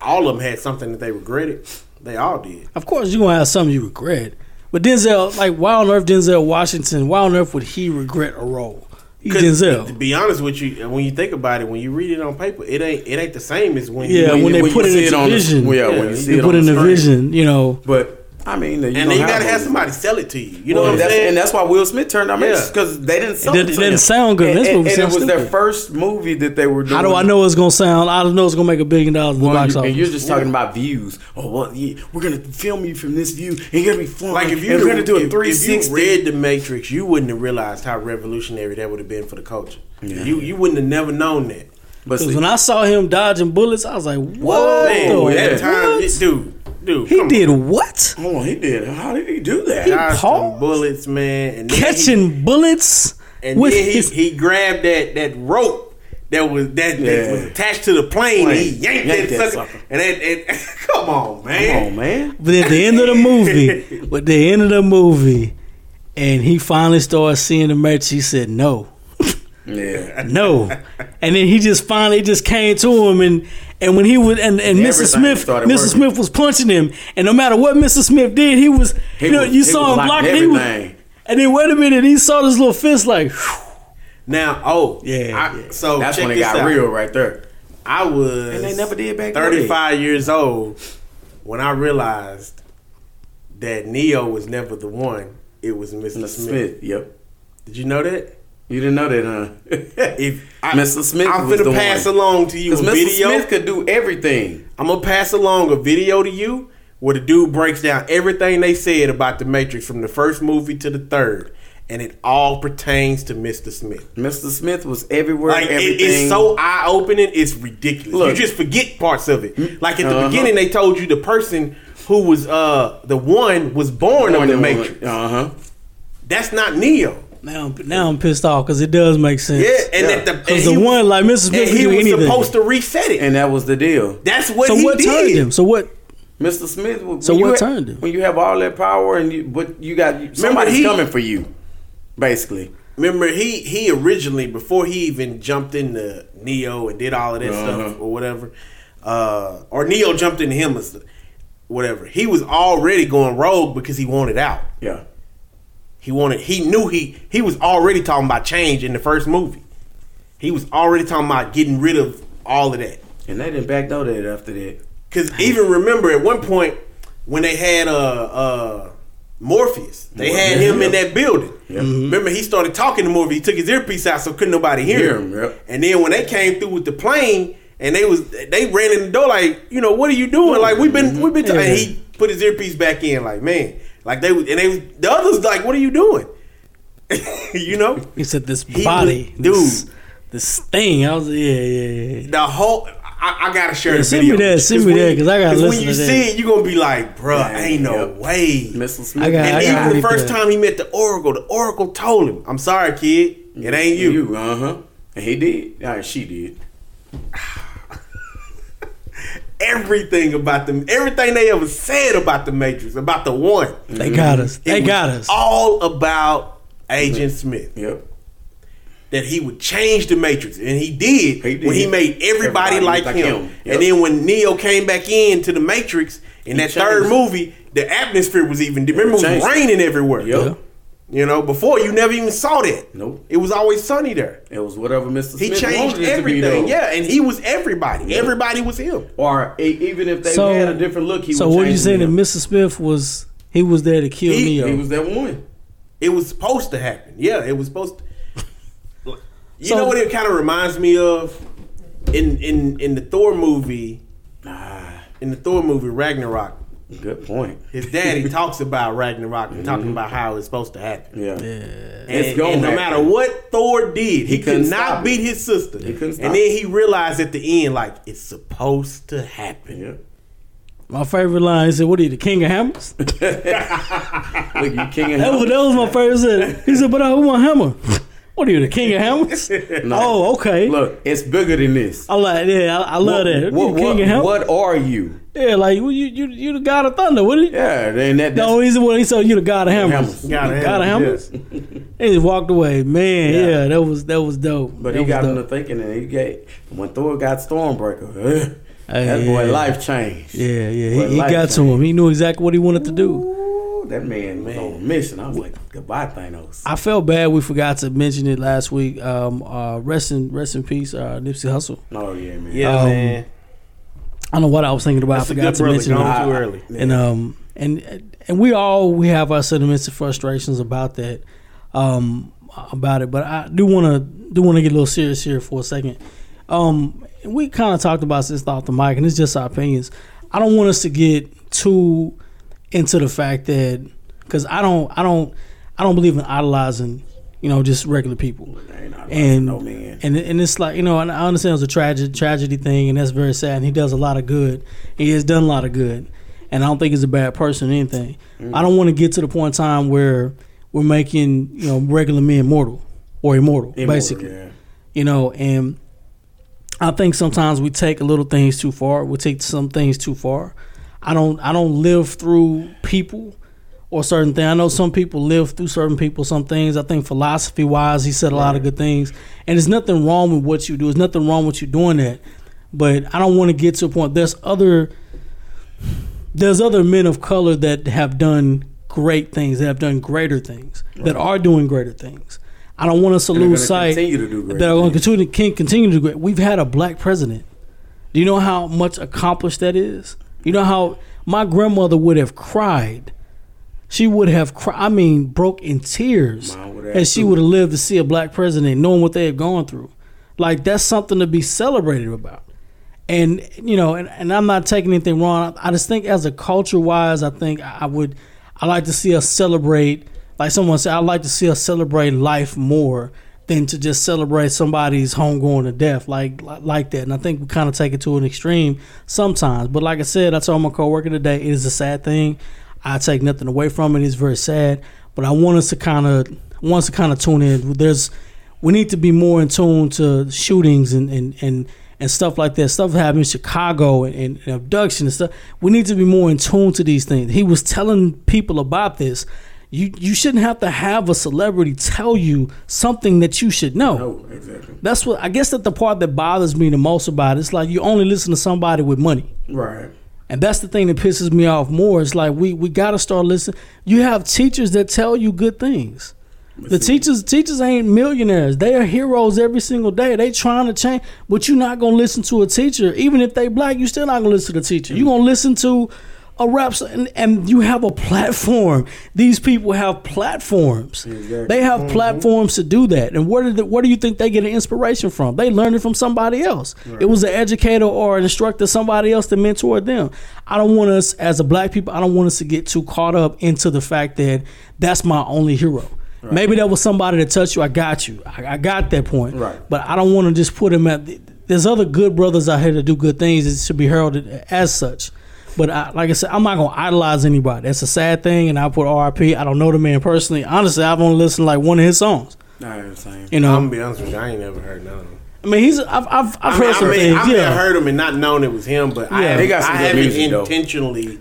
Speaker 6: all of them had something that they regretted. They all did.
Speaker 4: of course you're gonna have something you regret. But Denzel, like, why on earth Denzel Washington? Why on earth would he regret a role? He's
Speaker 6: 'Cause To be honest with you, when you think about it, when you read it on paper, it ain't it ain't the same as when
Speaker 4: Yeah,
Speaker 6: you,
Speaker 4: when they
Speaker 5: when
Speaker 4: put
Speaker 5: you
Speaker 4: it
Speaker 5: on the-
Speaker 4: vision.
Speaker 5: well, yeah,
Speaker 6: Yeah,
Speaker 5: when you see it
Speaker 4: put
Speaker 5: on
Speaker 4: in
Speaker 5: the
Speaker 4: the vision, you know.
Speaker 5: But I mean, you
Speaker 6: and
Speaker 5: don't
Speaker 6: then you gotta have somebody sell it to you. You know
Speaker 5: Well,
Speaker 6: what I'm
Speaker 5: that's,
Speaker 6: saying?
Speaker 5: And that's why Will Smith turned down
Speaker 6: Yeah.
Speaker 5: Matrix because they didn't sell
Speaker 4: It
Speaker 5: it,
Speaker 4: didn't-
Speaker 5: to
Speaker 4: didn't sound good.
Speaker 5: And,
Speaker 4: This
Speaker 5: and-
Speaker 4: movie
Speaker 5: and it
Speaker 4: sounds
Speaker 5: was their first movie that they were doing.
Speaker 4: How do I know it's gonna sound? I don't know it's gonna make a billion dollars in the box
Speaker 5: you-
Speaker 4: office.
Speaker 5: and you're just talking about views. Oh well, yeah, we're gonna film you from this view, and you're gonna be flying.
Speaker 6: Like if you
Speaker 5: and we're gonna do a
Speaker 6: if- If
Speaker 5: 360.
Speaker 6: you read the Matrix, you wouldn't have realized how revolutionary that would have been for the culture.
Speaker 5: Yeah.
Speaker 6: You you wouldn't have never known that.
Speaker 5: but
Speaker 4: Because
Speaker 5: see,
Speaker 4: when I saw him dodging bullets, I was like,
Speaker 5: Whoa,
Speaker 4: "What?
Speaker 6: Man,
Speaker 4: the
Speaker 6: that time,
Speaker 4: what?
Speaker 6: it- dude, dude,
Speaker 4: he
Speaker 6: come
Speaker 4: did what?
Speaker 5: hold on, he did. How did he do that?
Speaker 4: He
Speaker 6: on. Dodged
Speaker 4: paused?
Speaker 6: bullets, man, and then he-
Speaker 4: Catching bullets
Speaker 6: and
Speaker 4: with
Speaker 6: then he,
Speaker 4: his
Speaker 6: he grabbed that that rope that was that, that was attached to the plane. and he yanked,
Speaker 5: Yanked
Speaker 6: that,
Speaker 5: that
Speaker 6: sucker,
Speaker 5: sucker.
Speaker 6: and that, and, come on, man.
Speaker 5: Come on, man.
Speaker 4: But at the end of the movie, at the end of the movie, and he finally started seeing the merch, he said no.
Speaker 5: Yeah.
Speaker 4: No. and then he just finally just came to him and and when he was and, and Mr.
Speaker 5: Everything
Speaker 4: Smith
Speaker 5: started
Speaker 4: Mr.
Speaker 5: working.
Speaker 4: Smith was punching him and no matter what Mr. Smith did, he was
Speaker 5: He
Speaker 4: you know,
Speaker 5: was-
Speaker 4: you
Speaker 5: he
Speaker 4: saw him
Speaker 5: blocking
Speaker 4: blocking he was,
Speaker 5: everything.
Speaker 4: and then wait a minute, he saw this little fist like whew.
Speaker 6: Now, oh
Speaker 4: Yeah,
Speaker 6: I,
Speaker 4: yeah.
Speaker 6: So
Speaker 5: That's
Speaker 6: check
Speaker 5: when it
Speaker 6: this
Speaker 5: got
Speaker 6: out.
Speaker 5: real right there.
Speaker 6: I was
Speaker 5: And they never did back in the day.
Speaker 6: 35 years old when I realized that Neo was never the one. It was Mr.
Speaker 5: Mr.
Speaker 6: Smith.
Speaker 5: Smith. Yep.
Speaker 6: Did you know that?
Speaker 5: You didn't know that, huh?
Speaker 6: If I,
Speaker 5: Mr. Smith
Speaker 6: I'm
Speaker 5: gonna
Speaker 6: pass
Speaker 5: one.
Speaker 6: along to you a
Speaker 5: Mr.
Speaker 6: video.
Speaker 5: Smith could do everything.
Speaker 6: I'm gonna pass along a video to you where the dude breaks down everything they said about the Matrix from the first movie to the third, and it all pertains to Mr. Smith.
Speaker 5: Mr. Smith was everywhere.
Speaker 6: Like it, it's so eye opening, it's ridiculous.
Speaker 5: Look.
Speaker 6: you just forget parts of it. Like at the
Speaker 5: Uh-huh.
Speaker 6: beginning, they told you the person who was uh the one was born, of the Matrix.
Speaker 5: Uh huh.
Speaker 6: That's not Neo.
Speaker 4: Now I'm, now I'm pissed off because it does make sense.
Speaker 6: Yeah, and
Speaker 5: Yeah.
Speaker 6: that the
Speaker 4: Because
Speaker 6: and
Speaker 4: the
Speaker 6: he-
Speaker 4: one like Mr. Smith
Speaker 6: he was
Speaker 4: anything.
Speaker 6: supposed to reset it.
Speaker 5: And that was the deal.
Speaker 6: That's what
Speaker 4: so
Speaker 6: he
Speaker 4: what
Speaker 6: did.
Speaker 4: turned him? So what
Speaker 5: Mr. Smith. when
Speaker 4: So
Speaker 5: you
Speaker 4: what
Speaker 5: ha-
Speaker 4: turned him?
Speaker 5: When you have all that power and you, but you got somebody's
Speaker 6: he-
Speaker 5: coming for you, basically.
Speaker 6: Remember, he he originally before he even jumped into Neo and did all of that
Speaker 5: Uh-huh.
Speaker 6: stuff or whatever, uh, or Neo jumped into him or whatever. He was already going rogue because he wanted out.
Speaker 5: Yeah.
Speaker 6: He wanted. He knew he he was already talking about change in the first movie. He was already talking about getting rid of all of that.
Speaker 5: And they didn't back know that after that.
Speaker 6: Cause even remember at one point when they had uh uh Morpheus, they had him in that building.
Speaker 5: Yeah.
Speaker 6: Remember he started talking to Morpheus. He took his earpiece out so couldn't nobody hear, him.
Speaker 5: yep.
Speaker 6: And then when they came through with the plane and they was they ran in the door like you know what are you doing? Like we've been we've been.
Speaker 4: Yeah.
Speaker 6: And he put his earpiece back in like man like they was and they was the others like what are you doing? you know
Speaker 4: he said this body,
Speaker 6: was- dude.
Speaker 4: this thing. I was yeah yeah yeah.
Speaker 6: the whole. I, I gotta share
Speaker 4: Yeah,
Speaker 6: the
Speaker 4: send
Speaker 6: video.
Speaker 4: me that, send
Speaker 6: 'Cause
Speaker 4: me
Speaker 6: when
Speaker 4: that, 'cause I gotta listen
Speaker 6: when you
Speaker 4: to that.
Speaker 6: see it, you gonna be like, bruh,
Speaker 5: Yeah,
Speaker 6: ain't no
Speaker 5: yep.
Speaker 6: way.
Speaker 5: Mr. Smith.
Speaker 4: I got-
Speaker 6: And
Speaker 4: I
Speaker 6: even
Speaker 4: gotta
Speaker 6: the first
Speaker 4: that.
Speaker 6: time he met the Oracle, the Oracle told him, "I'm sorry, kid, it ain't you."
Speaker 5: You. Uh huh. And he did. Yeah, she did.
Speaker 6: Everything about them, everything they ever said about the Matrix, about the one,
Speaker 4: They got us.
Speaker 6: it
Speaker 4: They got us.
Speaker 6: All about Agent Smith.
Speaker 5: Yep.
Speaker 6: That he would change the Matrix, and he did,
Speaker 5: He did.
Speaker 6: when he made everybody,
Speaker 5: Everybody
Speaker 6: like,
Speaker 5: like
Speaker 6: him.
Speaker 5: him. Yep.
Speaker 6: And then when Neo came back into the Matrix in
Speaker 5: He
Speaker 6: that third
Speaker 5: changed it.
Speaker 6: movie, the atmosphere was even. Remember, it was raining everywhere.
Speaker 5: Yep.
Speaker 6: You know, before you never even saw that.
Speaker 5: Nope.
Speaker 6: It was always sunny there.
Speaker 5: It was whatever Mr.
Speaker 6: He
Speaker 5: Smith
Speaker 6: changed
Speaker 5: wanted it to be,
Speaker 6: everything. Yeah, and he was everybody. Everybody was him.
Speaker 5: Or e- even if they
Speaker 4: So-
Speaker 5: had a different look, he was like,
Speaker 4: so
Speaker 5: would
Speaker 4: what you
Speaker 5: change
Speaker 4: saying that
Speaker 5: them.
Speaker 4: Mr. Smith was he was there to kill
Speaker 6: He-
Speaker 4: Neo?
Speaker 5: He was that one.
Speaker 6: It was supposed to happen. Yeah, it was supposed to. You
Speaker 4: So-
Speaker 6: know what it kind of reminds me of? In in in the Thor movie, in the Thor movie Ragnarok,
Speaker 5: Good point.
Speaker 6: his daddy talks about Ragnarok and talking mm-hmm. about how it's supposed to happen.
Speaker 5: Yeah.
Speaker 6: And,
Speaker 5: It's gonna
Speaker 6: and no matter what Thor did, he,
Speaker 5: He couldn't
Speaker 6: could
Speaker 5: stop
Speaker 6: not
Speaker 5: it.
Speaker 6: beat his sister.
Speaker 5: He couldn't stop
Speaker 6: and then he realized at the end, like it's supposed to happen.
Speaker 5: Yeah.
Speaker 4: my favorite line. He said, "What are you, the king of hammers?"
Speaker 5: Look, you king of
Speaker 4: That was, that was my favorite. Said, he said, "But I want hammer." What are you, the king of hammers? Oh, okay.
Speaker 5: Look, it's bigger than this.
Speaker 4: I like, yeah, I, I love that.
Speaker 5: What,
Speaker 4: You king
Speaker 5: what,
Speaker 4: of hammers?
Speaker 5: what are you?
Speaker 4: Yeah, like you, you, you the god of thunder. What? Are you?
Speaker 5: Yeah, then that, that's,
Speaker 4: No, he's the one. He said, "You the god of hammers."
Speaker 5: Hammers.
Speaker 6: God of
Speaker 4: God of
Speaker 6: hammers,
Speaker 4: hammers. He just walked away. Man,
Speaker 5: Yeah.
Speaker 4: yeah, that was that was dope.
Speaker 5: But
Speaker 4: That
Speaker 5: he
Speaker 4: was
Speaker 5: got him to thinking, and he get when Thor got Stormbreaker. eh,
Speaker 4: Hey,
Speaker 5: that boy
Speaker 4: yeah.
Speaker 5: life changed.
Speaker 4: Yeah, yeah,
Speaker 5: Boy,
Speaker 4: he, he
Speaker 5: life
Speaker 4: got to him. He knew exactly what he wanted to do.
Speaker 5: Ooh, that man, was on a mission. I was like, goodbye, Thanos.
Speaker 4: I felt bad we forgot to mention it last week. Um, uh, rest in rest in peace, uh, Nipsey Hussle.
Speaker 5: oh yeah, man.
Speaker 6: Yeah,
Speaker 4: Um,
Speaker 6: man.
Speaker 4: I don't know what I was thinking about.
Speaker 6: That's
Speaker 4: I
Speaker 6: a
Speaker 4: forgot
Speaker 6: good
Speaker 4: to
Speaker 6: brother
Speaker 4: mention it.
Speaker 6: too early.
Speaker 4: and um and and we all we have our sentiments and frustrations about that um about it but i do want to do want to get a little serious here for a second um we kind of talked about this off the mic and it's just our opinions i don't want us to get too into the fact that because i don't i don't i don't believe in idolizing you know just regular people and
Speaker 5: no man.
Speaker 4: and and it's like you know, and I understand it's a tragic tragedy thing, and that's very sad. And he does a lot of good. He has done a lot of good, and I don't think he's a bad person or anything. Mm. I don't want to get to the point in time where we're making you know regular men mortal or immortal,
Speaker 5: Immortal,
Speaker 4: basically.
Speaker 5: yeah.
Speaker 4: You know, and I think sometimes we take a little things too far. We take some things too far. I don't I don't live through people or certain things. I know some people live through certain people, some things. I think philosophy wise, he said a lot of good things. And there's nothing wrong with what you do. There's nothing wrong with you doing that. But I don't want to get to a point. There's other there's other men of color that have done great things, that have done greater things, that are doing greater things. I don't want us to lose sight
Speaker 5: continue to do great
Speaker 4: that are going to continue, can continue to do great. We've had a black president. Do you know how much accomplished that is? You know how my grandmother would have cried. She would have cried. I mean, broke in tears,
Speaker 5: Mine would have
Speaker 4: and she would have lived to see a black president, knowing what they have gone through. Like that's something to be celebrated about. And you know, and, and I'm not taking anything wrong. I just think as a culture wise, I think I would I like to see us celebrate like someone said, I'd like to see us celebrate life more than to just celebrate somebody's homegoing to death like like, that. And I think we kind of take it to an extreme sometimes. But like I said, I told my coworker today, it is a sad thing. I take nothing away from it. It's very sad. But I want us to kind of want us to kind of tune in. There's we need to be more in tune to shootings and and and, and stuff like that. Stuff happened in Chicago and, and abduction and stuff. We need to be more in tune to these things. He was telling people about this. You you shouldn't have to have a celebrity tell you something that you should know.
Speaker 5: No, exactly.
Speaker 4: That's what I guess that the part that bothers me the most about it. It's like you only listen to somebody with money.
Speaker 5: Right.
Speaker 4: And that's the thing that pisses me off more. It's like we we got to start listening. You have teachers that tell you good things. The teachers teachers ain't millionaires. They are heroes every single day. They trying to change, but you're not gonna listen to a teacher, even if they black. You still not gonna listen to the teacher. You are gonna listen to a rap, and, and you have a platform. These people have platforms.
Speaker 5: Exactly. Mm-hmm.
Speaker 4: They have platforms to do that. And where did the, where do you think they get an inspiration from? They learned it from somebody else. It was an educator or an instructor, somebody else to mentor them. I don't want us as a black people. I don't want us to get too caught up into the fact that that's my only hero. Maybe that was somebody that touched you. I got you. I, I got that point.
Speaker 5: Right.
Speaker 4: But I don't want to just put him at. There's other good brothers out here that do good things. It should be heralded as such. But I, like I said, I'm not gonna idolize anybody. That's a sad thing, and I put RIP. I don't know the man personally. Honestly, I've only listened to like one of his songs.
Speaker 5: Nah, I'm saying.
Speaker 4: You know,
Speaker 6: I'm gonna be honest with you, I ain't never heard none of them.
Speaker 4: I mean, he's. I've. I've, I've
Speaker 6: I
Speaker 4: heard
Speaker 6: mean,
Speaker 4: some
Speaker 6: I mean,
Speaker 4: things.
Speaker 6: I may
Speaker 4: yeah.
Speaker 6: have heard him and not known it was him, but I,
Speaker 4: Yeah.
Speaker 6: haven't,
Speaker 5: got some
Speaker 6: I
Speaker 5: good
Speaker 6: haven't
Speaker 5: music,
Speaker 6: intentionally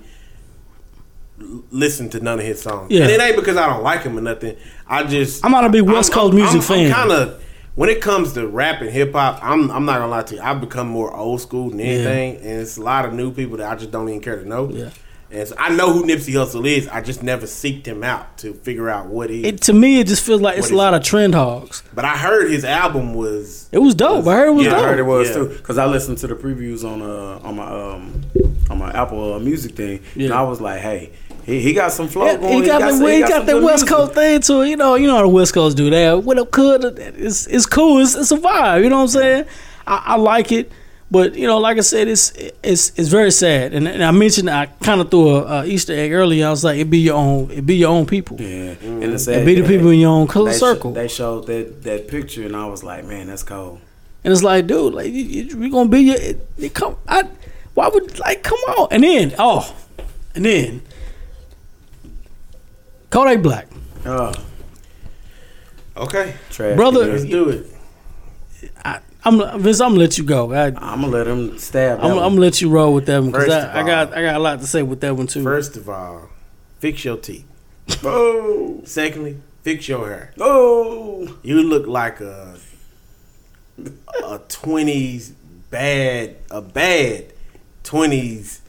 Speaker 6: l- listened to none of his songs.
Speaker 4: Yeah.
Speaker 6: And it ain't because I don't like him or nothing. I just
Speaker 4: I'm not a big West Coast music fan.
Speaker 6: I'm kind of when it comes to rap and hip hop, I'm I'm not gonna lie to you. I've become more old school than anything, and it's a lot of new people that I just don't even care to know.
Speaker 4: Yeah.
Speaker 6: And so I know who Nipsey Hussle is. I just never seeked him out to figure out what he.
Speaker 4: It to me, it just feels like it's a lot of trend hogs.
Speaker 6: but I heard his album was.
Speaker 4: It was dope. I heard it was
Speaker 5: Yeah,
Speaker 4: dope.
Speaker 5: I heard it was
Speaker 6: Yeah.
Speaker 5: too. Cause I listened to the previews on uh on my um on my Apple uh, Music thing, and I was like, hey, he, he got some flow
Speaker 4: Yeah,
Speaker 5: going.
Speaker 4: he got,
Speaker 5: some-
Speaker 4: the, he got,
Speaker 5: some
Speaker 4: that West
Speaker 5: music.
Speaker 4: Coast thing to it. You know, you know how the West Coast do that. What up, could it's it's cool. It's, it's a vibe. You know what I'm saying? I, I like it, but you know, like I said, it's it's it's very sad. And, and I mentioned I kind of threw a, a Easter egg earlier. I was like, it be your own, it be your own people.
Speaker 5: Yeah, mm-hmm. and it's
Speaker 4: It be the people in your own color
Speaker 5: they sh-
Speaker 4: circle.
Speaker 5: they showed that that picture, and I was like, man, that's cold.
Speaker 4: And it's like, dude, like you, you, we gonna be your. It, it come, I, why would like come on? And then, oh, and then Kodak Black,
Speaker 5: Oh,
Speaker 6: Okay,
Speaker 5: trash.
Speaker 4: Brother-
Speaker 6: let's do it.
Speaker 4: I, I'm Vince. I'm gonna let you go. I,
Speaker 5: I'm gonna let him stab.
Speaker 4: I'm, I'm gonna let you roll with that one because I, I got I got a lot to say with that one too.
Speaker 6: First of all, fix your teeth.
Speaker 5: Oh,
Speaker 6: Secondly, fix your hair.
Speaker 5: oh,
Speaker 6: You look like a a twenties bad a bad twenties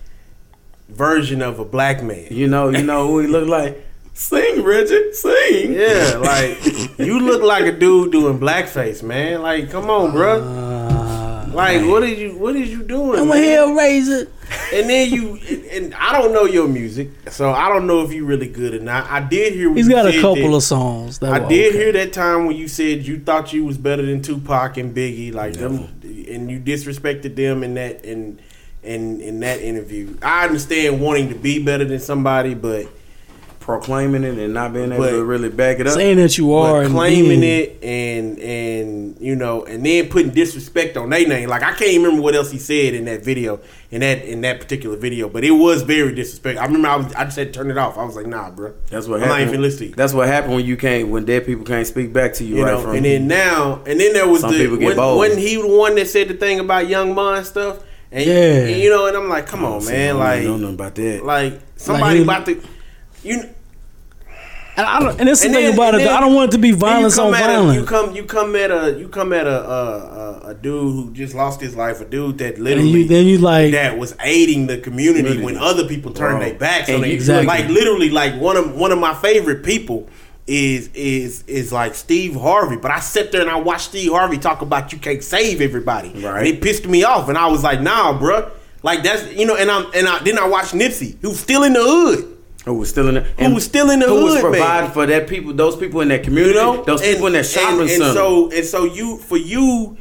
Speaker 6: version of a black man.
Speaker 5: you know, you know who he looked like. Sing, Richard, sing.
Speaker 6: Yeah, like you look like a dude doing blackface, man. Like, come on, bruh. Uh, like, what is you what is you doing?
Speaker 4: I'm a
Speaker 6: man?
Speaker 4: hellraiser.
Speaker 6: And then you and, and I don't know your music, so I don't know if you're really good or not. I did hear. When
Speaker 4: He's
Speaker 6: you
Speaker 4: got a couple
Speaker 6: that-
Speaker 4: of songs. That
Speaker 6: I did
Speaker 4: okay.
Speaker 6: hear that time when you said you thought you was better than Tupac and Biggie, like them, and you disrespected them in that in in in that interview. I understand wanting to be better than somebody, but
Speaker 5: Proclaiming it and not being able
Speaker 6: But-
Speaker 5: to really back it up.
Speaker 4: saying that you are
Speaker 6: claiming
Speaker 4: being-
Speaker 6: it and and you know and then putting disrespect on their name. Like I can't even remember what else he said in that video in that in that particular video, but it was very disrespectful. I remember I was I just had to turn it off. I was like, nah, bro.
Speaker 5: That's what
Speaker 6: I'm not
Speaker 5: happened.
Speaker 6: even listening.
Speaker 5: That's what happened when you can't when dead people can't speak back to you,
Speaker 6: You
Speaker 5: right
Speaker 6: know,
Speaker 5: from
Speaker 6: and then now, and then there was
Speaker 5: Some
Speaker 6: the
Speaker 5: people get
Speaker 6: when,
Speaker 5: bold.
Speaker 6: when he the one that said the thing about Young Mon stuff, and,
Speaker 4: Yeah.
Speaker 6: and, you know, and I'm like, come on, man,
Speaker 5: don't
Speaker 6: like,
Speaker 5: know nothing about that.
Speaker 6: like somebody
Speaker 4: he-
Speaker 6: about to, you.
Speaker 4: And I don't, and that's the
Speaker 6: And
Speaker 4: thing about it.
Speaker 6: then-
Speaker 4: I don't want it to be violence on violence.
Speaker 6: you come, you come at a, you come at a, a, a, a dude who just lost his life, a dude that literally
Speaker 4: you, then you like
Speaker 6: that was aiding the community
Speaker 5: Community.
Speaker 6: when other people turned their backs on it.
Speaker 4: Exactly.
Speaker 6: Like literally, like one of one of my favorite people is is is like Steve Harvey. But I sat there and I watched Steve Harvey talk about you can't save everybody,
Speaker 5: Right.
Speaker 6: and it pissed me off. And I was like, nah, bruh. Like that's you know, and I'm and I then I watched Nipsey, who's still in the hood.
Speaker 5: Who was still in the
Speaker 6: Who was still in the
Speaker 5: who was
Speaker 6: hood, man.
Speaker 5: providing for that people, those people in that
Speaker 6: You
Speaker 5: community,
Speaker 6: know,
Speaker 5: those people in that shopping
Speaker 6: and,
Speaker 5: center.
Speaker 6: and so and so you for you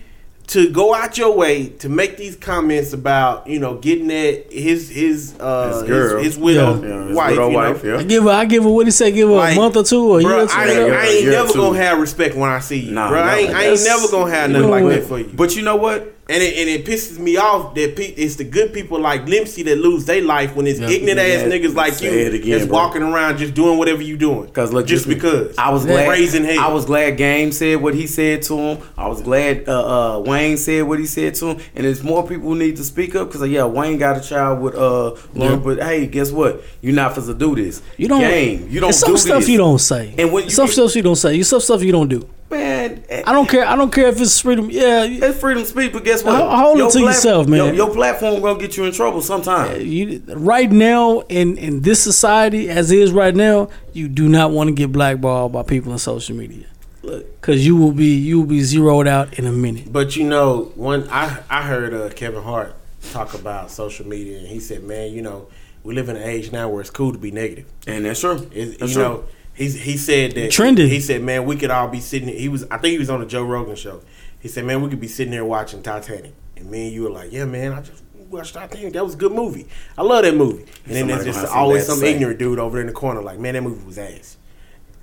Speaker 6: to go out your way to make these comments about you know getting at his his uh
Speaker 5: His
Speaker 6: his,
Speaker 5: girl.
Speaker 6: his widow
Speaker 5: yeah, his
Speaker 6: wife,
Speaker 5: widow
Speaker 6: you know?
Speaker 5: wife,
Speaker 4: I give her, I give her what he say, give her
Speaker 6: Like,
Speaker 4: a month or two or a year.
Speaker 6: Bruh,
Speaker 4: or two.
Speaker 6: I ain't,
Speaker 5: Yeah,
Speaker 6: I ain't
Speaker 5: yeah,
Speaker 6: never
Speaker 5: too.
Speaker 6: gonna have respect when I see you,
Speaker 5: Nah,
Speaker 6: bro. I ain't,
Speaker 5: never.
Speaker 6: I ain't never gonna have nothing like that for you.
Speaker 5: But you know what?
Speaker 6: And it, and it pisses me off that pe- it's the good people like Limpsey that lose their life when it's
Speaker 4: Yeah.
Speaker 6: ignorant ass
Speaker 5: Yeah,
Speaker 6: niggas like you
Speaker 5: again,
Speaker 6: that's
Speaker 5: bro.
Speaker 6: walking around just doing whatever you doing.
Speaker 5: Because look,
Speaker 6: just because
Speaker 5: I was glad.
Speaker 6: raising hell.
Speaker 5: I was glad Game said what he said to him. I was glad uh, uh, Wayne said what he said to him. And there's more people who need to speak up because yeah, Wayne got a child with uh, Lauren, but hey, guess what? You're not supposed to do this.
Speaker 4: You don't.
Speaker 5: Game. You don't
Speaker 4: It's some
Speaker 5: do
Speaker 4: stuff
Speaker 5: this.
Speaker 4: you don't say.
Speaker 5: And when you
Speaker 4: some
Speaker 5: get-
Speaker 4: stuff you don't say. You some stuff you don't do.
Speaker 5: Man.
Speaker 4: I don't care. I don't care if it's freedom. Yeah,
Speaker 5: It's freedom of speech, but guess what?
Speaker 4: Ho- hold it
Speaker 5: Your
Speaker 4: to yourself, man.
Speaker 5: Your, your platform gonna get you in trouble sometime.
Speaker 4: you right now in in this society as is right now, you do not want to get blackballed by people on social media.
Speaker 5: Look,
Speaker 4: Cause you will be you will be zeroed out in a minute.
Speaker 6: But you know, one I I heard uh, Kevin Hart talk about social media, and he said, "Man, you know, we live in an age now where it's cool to be negative."
Speaker 5: and that's true.
Speaker 6: It,
Speaker 5: That's
Speaker 6: you
Speaker 5: true.
Speaker 6: know, he's he said that
Speaker 4: Trending.
Speaker 6: He said, "Man, we could all be sitting." He was, I think he was on the Joe Rogan show. He said, "Man, we could be sitting there watching Titanic, and me and you were like, yeah, man, I just." Watched Titanic. That was a good movie. I love that movie. And then
Speaker 5: Somebody
Speaker 6: there's just
Speaker 5: gonna have some
Speaker 6: always some
Speaker 5: say.
Speaker 6: ignorant dude over there in the corner, like, man, that movie was ass.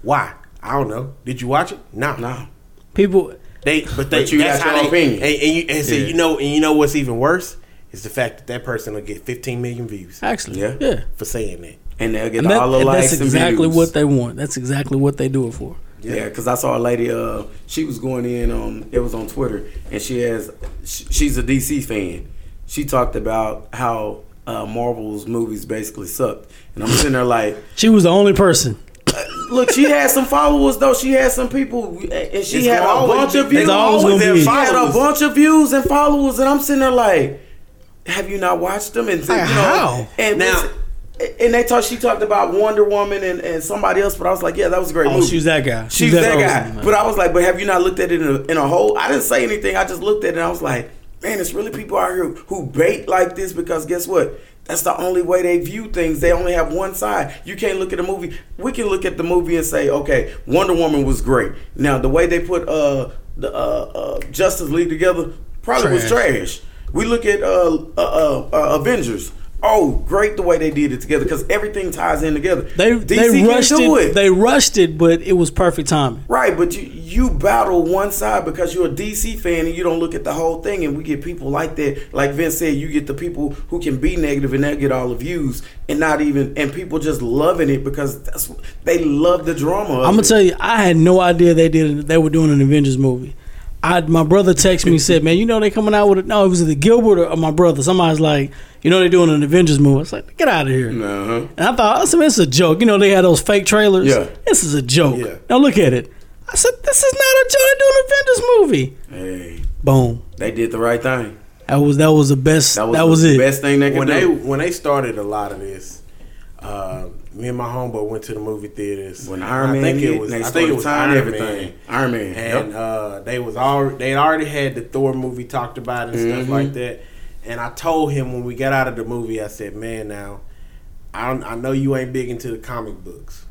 Speaker 6: Why? I don't know. Did you watch it? No.
Speaker 5: Nah.
Speaker 4: People,
Speaker 6: They, but they,
Speaker 5: But you
Speaker 6: that's
Speaker 5: got
Speaker 6: how
Speaker 5: your
Speaker 6: they,
Speaker 5: opinion.
Speaker 6: And, and you, and so
Speaker 5: Yeah.
Speaker 6: you know, and you know what's even worse is the fact that that person will get 15 million views
Speaker 4: actually,
Speaker 5: Yeah.
Speaker 4: yeah,
Speaker 6: for saying that.
Speaker 5: And they'll get
Speaker 4: and, that-
Speaker 5: all the
Speaker 4: and
Speaker 5: likes
Speaker 4: that's
Speaker 5: and
Speaker 4: exactly
Speaker 5: views.
Speaker 4: what they want. That's exactly what they do it for.
Speaker 5: Yeah, because I saw a lady. Uh, she was going in. Um, it was on Twitter, and she has. sh- She's a DC fan. She talked about how uh, Marvel's movies basically sucked, and I'm sitting there like,
Speaker 4: She was the only person.
Speaker 5: look, she had some followers though. She had some people, and she
Speaker 6: It's
Speaker 5: had a bunch
Speaker 6: be-
Speaker 5: of views.
Speaker 4: it's always gonna
Speaker 5: She had a bunch of views and followers, and I'm sitting there like, have you not watched them? And you know,
Speaker 4: How?
Speaker 5: And
Speaker 6: Now,
Speaker 5: listen, and they talked. She talked about Wonder Woman and, and somebody else, but I was like, yeah, that was a great
Speaker 4: Oh,
Speaker 5: movie.
Speaker 4: she was that guy.
Speaker 5: She's
Speaker 4: was
Speaker 5: that,
Speaker 4: person,
Speaker 5: guy. But I was like, but have you not looked at it in a, in a whole? I didn't say anything. I just looked at it and I was like, man, it's really people out here who bait like this because guess what? That's the only way they view things. They only have one side. You can't look at a movie. We can look at the movie and say, okay, Wonder Woman was great. Now the way they put uh the uh, uh Justice League together probably was
Speaker 4: Trash.
Speaker 5: trash. We look at uh, uh, uh, uh Avengers. Oh, great the way they did it together because everything ties in together.
Speaker 4: they
Speaker 5: DC
Speaker 4: they rushed
Speaker 5: do
Speaker 4: it, They rushed it, but it was perfect timing.
Speaker 5: Right, but you you battle one side because you're a DC fan and you don't look at the whole thing. And we get people like that, like Vince said, you get the people who can be negative and they get all the views and not even and people just loving it because that's they love the drama. Of
Speaker 4: I'm gonna
Speaker 5: it.
Speaker 4: tell you, I had no idea they did. They were doing an Avengers movie. I my brother texted me and said, "Man, you know they coming out with it." No, it was the Gilbert or my brother. Somebody's like, "You know they doing an Avengers movie." I was like, "Get out of here!"
Speaker 5: Uh-huh.
Speaker 4: And I thought, I said, "This is a joke." You know they had those fake trailers.
Speaker 5: Yeah.
Speaker 4: this is a joke.
Speaker 6: Yeah.
Speaker 4: Now look at it. I said, "This is not a joke. They're doing an Avengers movie."
Speaker 5: Hey,
Speaker 4: Boom.
Speaker 5: they did the right thing.
Speaker 4: That was that was the best.
Speaker 5: That
Speaker 4: That
Speaker 5: was,
Speaker 4: was,
Speaker 5: the
Speaker 4: it.
Speaker 5: best thing they could
Speaker 6: when they when they started a lot of this, uh, me and my homeboy went to the movie theaters.
Speaker 5: when Iron Man
Speaker 6: I think
Speaker 5: hit,
Speaker 6: it was I think it was Iron
Speaker 5: everything.
Speaker 6: Man.
Speaker 5: Iron Man.
Speaker 6: and
Speaker 5: Yep.
Speaker 6: uh, they was already they had already had the Thor movie talked about and stuff
Speaker 5: Mhm.
Speaker 6: like that. And I told him when we got out of the movie, I said, "Man, now I don't, I know you ain't big into the comic books,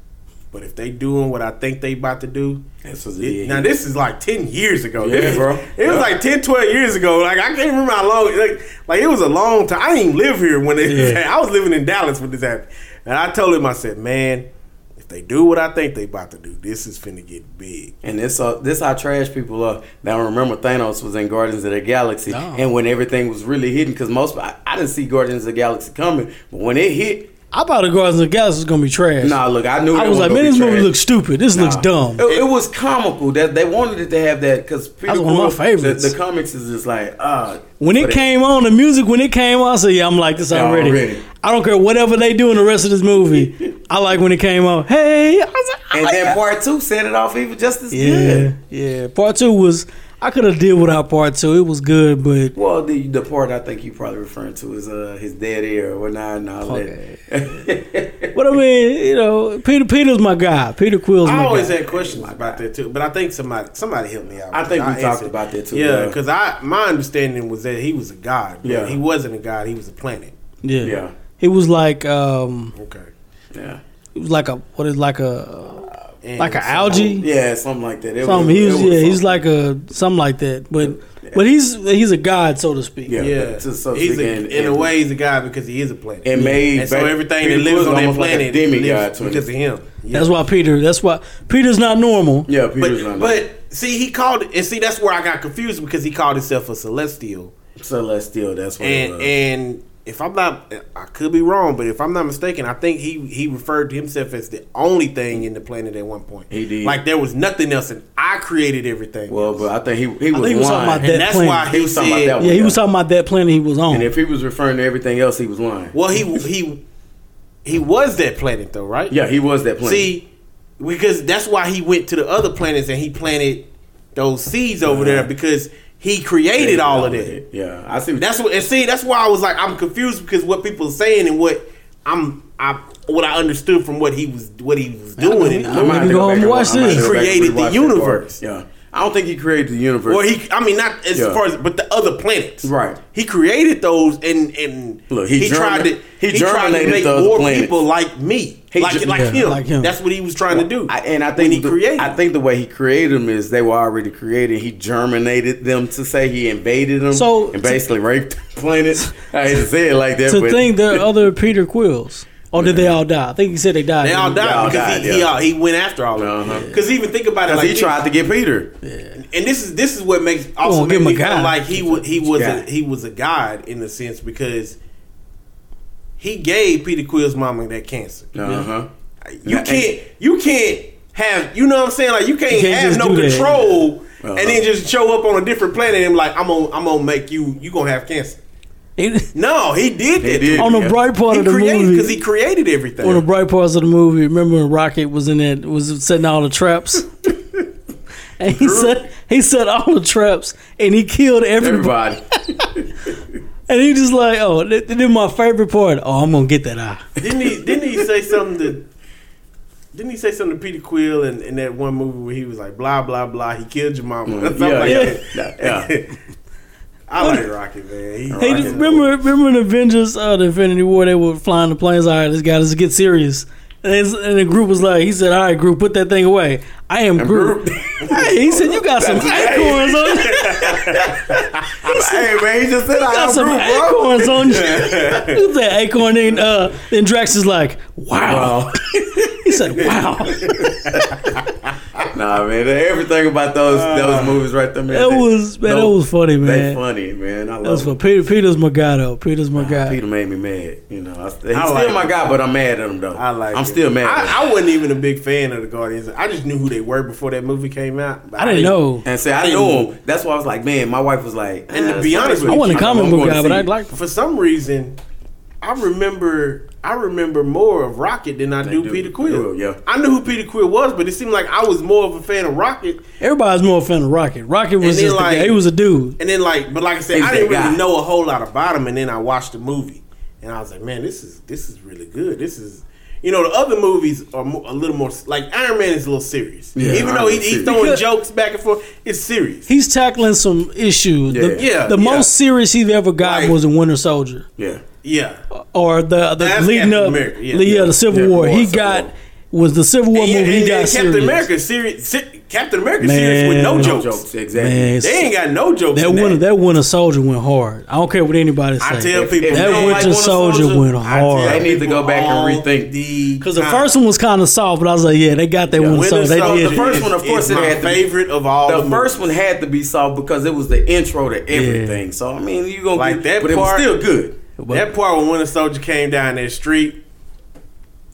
Speaker 6: but if they doing what I think they about to do,
Speaker 5: That's what
Speaker 6: it- now this is like ten years ago.
Speaker 5: Yeah,
Speaker 6: This
Speaker 5: bro.
Speaker 6: It was
Speaker 5: Yeah.
Speaker 6: like 10, 12 years ago. Like I can't remember how long. Like, like it was a long time. I didn't even live here when it.
Speaker 4: Yeah.
Speaker 6: I was living in Dallas when this happened, and I told him, I said, "Man, if they do what I think they about to do, this is finna get big."
Speaker 5: And this uh, this how trash people are. Now remember Thanos was in Guardians of the Galaxy,
Speaker 4: Oh.
Speaker 5: and when everything was really hidden, because most I, I didn't see Guardians of the Galaxy coming, but when it hit,
Speaker 4: I thought the Guardians of the Galaxy was gonna be trash.
Speaker 5: nah, look, I knew
Speaker 4: I was like, man, this movie looks stupid. This looks dumb.
Speaker 5: It, it was comical that they wanted it to have that because
Speaker 4: That's one of my favorites.
Speaker 5: The, the comics is just like ah.
Speaker 4: When it came on, the music when it came on, I said, "Yeah, I'm like this already."
Speaker 5: already.
Speaker 4: I don't care whatever they do in the rest of this movie. I like when it came on. Hey, I was like, I
Speaker 5: and
Speaker 4: like
Speaker 5: then
Speaker 4: that.
Speaker 5: part two set it off even just as
Speaker 4: yeah,
Speaker 5: good.
Speaker 4: yeah. Part two was I could have did without part two. It was good, but
Speaker 5: Well, the the part I think you probably referring to is uh his dead ear or whatnot and all that.
Speaker 4: but I mean, you know, Peter Peter's my guy. Peter Quill's
Speaker 6: guy.
Speaker 4: I
Speaker 6: always
Speaker 4: guy.
Speaker 6: had questions about that too, but I think somebody somebody helped me out.
Speaker 5: I think we
Speaker 6: answered.
Speaker 5: talked about that too,
Speaker 6: Yeah,
Speaker 5: yeah.
Speaker 6: because I my understanding was that he was a god. but
Speaker 5: Yeah.
Speaker 6: he wasn't a god. He was a planet.
Speaker 4: Yeah.
Speaker 5: yeah,
Speaker 4: He was like um,
Speaker 6: Okay,
Speaker 5: yeah,
Speaker 4: he was like a what is like a
Speaker 6: And
Speaker 4: like an algae.
Speaker 5: yeah, something like that. It
Speaker 4: Something. He was,
Speaker 5: it
Speaker 4: yeah, he's like a something like that. But but he's he's a god, so to speak.
Speaker 5: Yeah.
Speaker 6: Yeah,
Speaker 5: to- so
Speaker 6: he's
Speaker 5: speak,
Speaker 6: a,
Speaker 5: and-
Speaker 6: in a way he's a god because he is a planet.
Speaker 5: It made
Speaker 6: and so everything
Speaker 5: Peter
Speaker 6: that lives on that
Speaker 5: almost like a
Speaker 6: planet
Speaker 5: demigod
Speaker 6: lives
Speaker 5: to
Speaker 6: because of him. Yeah.
Speaker 4: That's why Peter. That's why Peter's not normal.
Speaker 5: yeah, Peter's
Speaker 6: But
Speaker 5: not
Speaker 6: but see, he called it, and see that's where I got confused because he called himself a celestial,
Speaker 5: celestial. That's what it
Speaker 6: and
Speaker 5: was.
Speaker 6: and if I'm not, I could be wrong, but if I'm not mistaken, I think he he referred to himself as the only thing in the planet at one point.
Speaker 5: He did.
Speaker 6: like there was nothing else, and I created everything.
Speaker 5: well,
Speaker 6: else.
Speaker 5: but I think he he was,
Speaker 4: think he was talking
Speaker 5: lying.
Speaker 4: about that
Speaker 6: and that's
Speaker 4: planet.
Speaker 6: why he,
Speaker 5: He was talking about that one.
Speaker 4: Yeah, he was talking about that planet he was on.
Speaker 5: and if he was referring to everything else, he was lying.
Speaker 6: Well, he he he was that planet though, right?
Speaker 5: Yeah, he was that planet.
Speaker 6: See, because that's why he went to the other planets and he planted those seeds over uh-huh. there because he created all of that.
Speaker 5: Yeah, I see. What
Speaker 6: That's what and see. That's why I was like, I'm confused because what people are saying and what I'm, I what I understood from what he was what he was doing.
Speaker 4: I
Speaker 6: And,
Speaker 4: know.
Speaker 5: might have to
Speaker 4: go home and
Speaker 5: and
Speaker 4: watch this.
Speaker 5: have to go back and
Speaker 6: Created the universe.
Speaker 5: Yeah, I don't think he created the universe.
Speaker 6: Well, he, I mean, not as
Speaker 5: Yeah.
Speaker 6: far as, but the other planets.
Speaker 5: Right.
Speaker 6: He created those, and and
Speaker 5: Look, he
Speaker 6: tried to
Speaker 5: germi- he
Speaker 6: he, tried to make more
Speaker 5: planets.
Speaker 6: people like me,
Speaker 5: He
Speaker 6: like
Speaker 5: ge-
Speaker 6: like,
Speaker 4: Yeah,
Speaker 6: him.
Speaker 4: like him.
Speaker 6: That's what he was trying to do.
Speaker 5: I, and I
Speaker 6: when
Speaker 5: think
Speaker 6: he
Speaker 5: the,
Speaker 6: created.
Speaker 5: I think the way he created them is they were already created. He germinated them to say he invaded them,
Speaker 4: So-
Speaker 5: and basically raped the planet. I hate to say it like that,
Speaker 4: to
Speaker 5: but
Speaker 4: think there are other Peter Quills, or did they all die? I think he said they died.
Speaker 6: They all
Speaker 5: They all
Speaker 6: died because
Speaker 5: died,
Speaker 6: he, he,
Speaker 5: yeah.
Speaker 6: uh, he went after all of
Speaker 5: Uh-huh.
Speaker 6: them. Because even think about it,
Speaker 5: because
Speaker 6: like
Speaker 5: he tried to get Peter.
Speaker 6: and this is this is what makes also
Speaker 4: Well,
Speaker 6: make
Speaker 4: him
Speaker 6: me
Speaker 4: a
Speaker 6: feel like he was he was a, he was a god in a sense because he gave Peter Quill's mama that cancer.
Speaker 5: Uh huh.
Speaker 6: You can't you can't have you know what I'm saying like you can't,
Speaker 4: can't
Speaker 6: have no control
Speaker 5: Uh-huh.
Speaker 6: and then just show up on a different planet and be like I'm gonna I'm gonna make you you gonna have cancer.
Speaker 4: He-
Speaker 6: No, he did that.
Speaker 5: did.
Speaker 4: on the
Speaker 5: Yeah.
Speaker 4: bright part
Speaker 6: He
Speaker 4: of the
Speaker 6: created
Speaker 4: movie,
Speaker 6: because he created everything.
Speaker 4: one of the bright parts of the movie. Remember when Rocket was in that was setting all the traps, and he set he set all the traps and he killed everybody.
Speaker 5: Everybody.
Speaker 4: And he just like, oh, th- then my favorite part. Oh, I'm gonna get that eye.
Speaker 6: Didn't he? Didn't he say something to? Didn't he say something to Peter Quill in, in that one movie where he was like, blah blah blah, he killed your mama, mm. something
Speaker 5: yeah,
Speaker 6: like
Speaker 5: yeah,
Speaker 6: that.
Speaker 5: yeah, yeah.
Speaker 6: I like Rocket man. He,
Speaker 4: Hey,
Speaker 6: Rocket-
Speaker 4: remember, remember in Avengers, uh, the Infinity War, they were flying the planes. All right, let's got to get serious. And, and the group was like, he said, "All right, Groot, put that thing away." I am Groot. hey, he said, "You got some acorns on you.
Speaker 5: hey man, he just said I
Speaker 4: Got some
Speaker 5: Groot, bro.
Speaker 4: acorns on you." Look at that acorn. Then, uh, then Drax is like, "Wow." he said, "Wow."
Speaker 5: Nah, man, everything about those uh, those movies right there, man.
Speaker 4: That
Speaker 5: they-
Speaker 4: was man. That was funny,
Speaker 5: They
Speaker 4: man.
Speaker 5: funny, man. I
Speaker 4: That was
Speaker 5: love
Speaker 4: for
Speaker 5: it.
Speaker 4: Peter. Peter's my guy, though. Peter's my guy.
Speaker 5: Peter made me mad. You know, I, he's
Speaker 6: I
Speaker 5: still
Speaker 6: like
Speaker 5: my guy, but I'm mad at him though.
Speaker 6: I like.
Speaker 5: I'm
Speaker 6: it.
Speaker 5: still mad. at him.
Speaker 6: I, I wasn't even a big fan of the Guardians. I just knew who they were before that movie came out. but
Speaker 4: I didn't know.
Speaker 5: and say I knew him. That's why I was like, man. My wife was like,
Speaker 6: And to be honest with
Speaker 4: I
Speaker 6: you,
Speaker 4: wasn't a comic
Speaker 5: I'm
Speaker 4: book
Speaker 5: to
Speaker 4: guy, but I
Speaker 5: it.
Speaker 4: like.
Speaker 6: For some reason, I remember. I remember more of Rocket than I do,
Speaker 5: do.
Speaker 6: Peter Quill.
Speaker 5: Yeah.
Speaker 6: I knew who Peter Quill was, but it seemed like I was more of a fan of Rocket.
Speaker 4: Everybody's more a fan of Rocket. Rocket was
Speaker 6: And then,
Speaker 4: just the
Speaker 6: like-
Speaker 4: guy. He was a dude.
Speaker 6: And then like, but like I said,
Speaker 5: He's
Speaker 6: I didn't really
Speaker 5: guy.
Speaker 6: know a whole lot about him. And then I watched the movie, and I was like, man, this is this is really good. This is. You know, the other movies are mo- a little more like Iron Man is a little serious.
Speaker 5: Yeah,
Speaker 6: Even
Speaker 5: Iron
Speaker 6: though he, he's
Speaker 5: serious.
Speaker 6: throwing
Speaker 4: Because-
Speaker 6: jokes back and forth, it's serious.
Speaker 4: He's tackling some issues. The,
Speaker 5: Yeah.
Speaker 6: Yeah,
Speaker 4: the
Speaker 6: yeah.
Speaker 4: most serious he's ever got
Speaker 6: Like-
Speaker 4: was in Winter Soldier,
Speaker 5: Yeah.
Speaker 6: Yeah,
Speaker 4: or the the
Speaker 6: That's
Speaker 4: leading
Speaker 6: Captain
Speaker 4: up,
Speaker 6: America, yeah.
Speaker 4: yeah,
Speaker 6: Yeah.
Speaker 4: the Civil
Speaker 5: Yeah,
Speaker 4: War.
Speaker 5: War,
Speaker 4: he
Speaker 5: Civil
Speaker 4: got
Speaker 5: War.
Speaker 4: was the Civil War
Speaker 6: And,
Speaker 4: movie. He
Speaker 6: and
Speaker 4: got
Speaker 6: then Captain
Speaker 4: serious.
Speaker 6: America serious. Si- Captain America
Speaker 4: Man,
Speaker 6: serious with no
Speaker 4: no
Speaker 6: jokes.
Speaker 5: Jokes, exactly.
Speaker 4: Man,
Speaker 6: They ain't got no jokes.
Speaker 4: that
Speaker 6: in
Speaker 4: winter
Speaker 6: that.
Speaker 4: that Winter Soldier went hard. I don't care what anybody
Speaker 6: says.
Speaker 4: I
Speaker 6: tell
Speaker 5: If-
Speaker 6: people
Speaker 5: if
Speaker 4: that Winter
Speaker 5: like Winter
Speaker 4: Soldier,
Speaker 5: Soldier,
Speaker 4: went hard.
Speaker 5: They need to go back and rethink.
Speaker 6: the
Speaker 4: Because the first one was kind of soft, but I was like, yeah, they got that Winter,
Speaker 6: Winter
Speaker 4: Soldier. They did
Speaker 5: the
Speaker 4: it.
Speaker 5: first one, of course, it
Speaker 6: my
Speaker 5: had to be-
Speaker 6: favorite of all.
Speaker 5: The
Speaker 6: the
Speaker 5: first one had to be soft because it was the intro to everything. So I mean, you gonna
Speaker 6: Like
Speaker 5: get,
Speaker 6: that
Speaker 5: but it was still good.
Speaker 6: that part when Winter Soldier came down that street,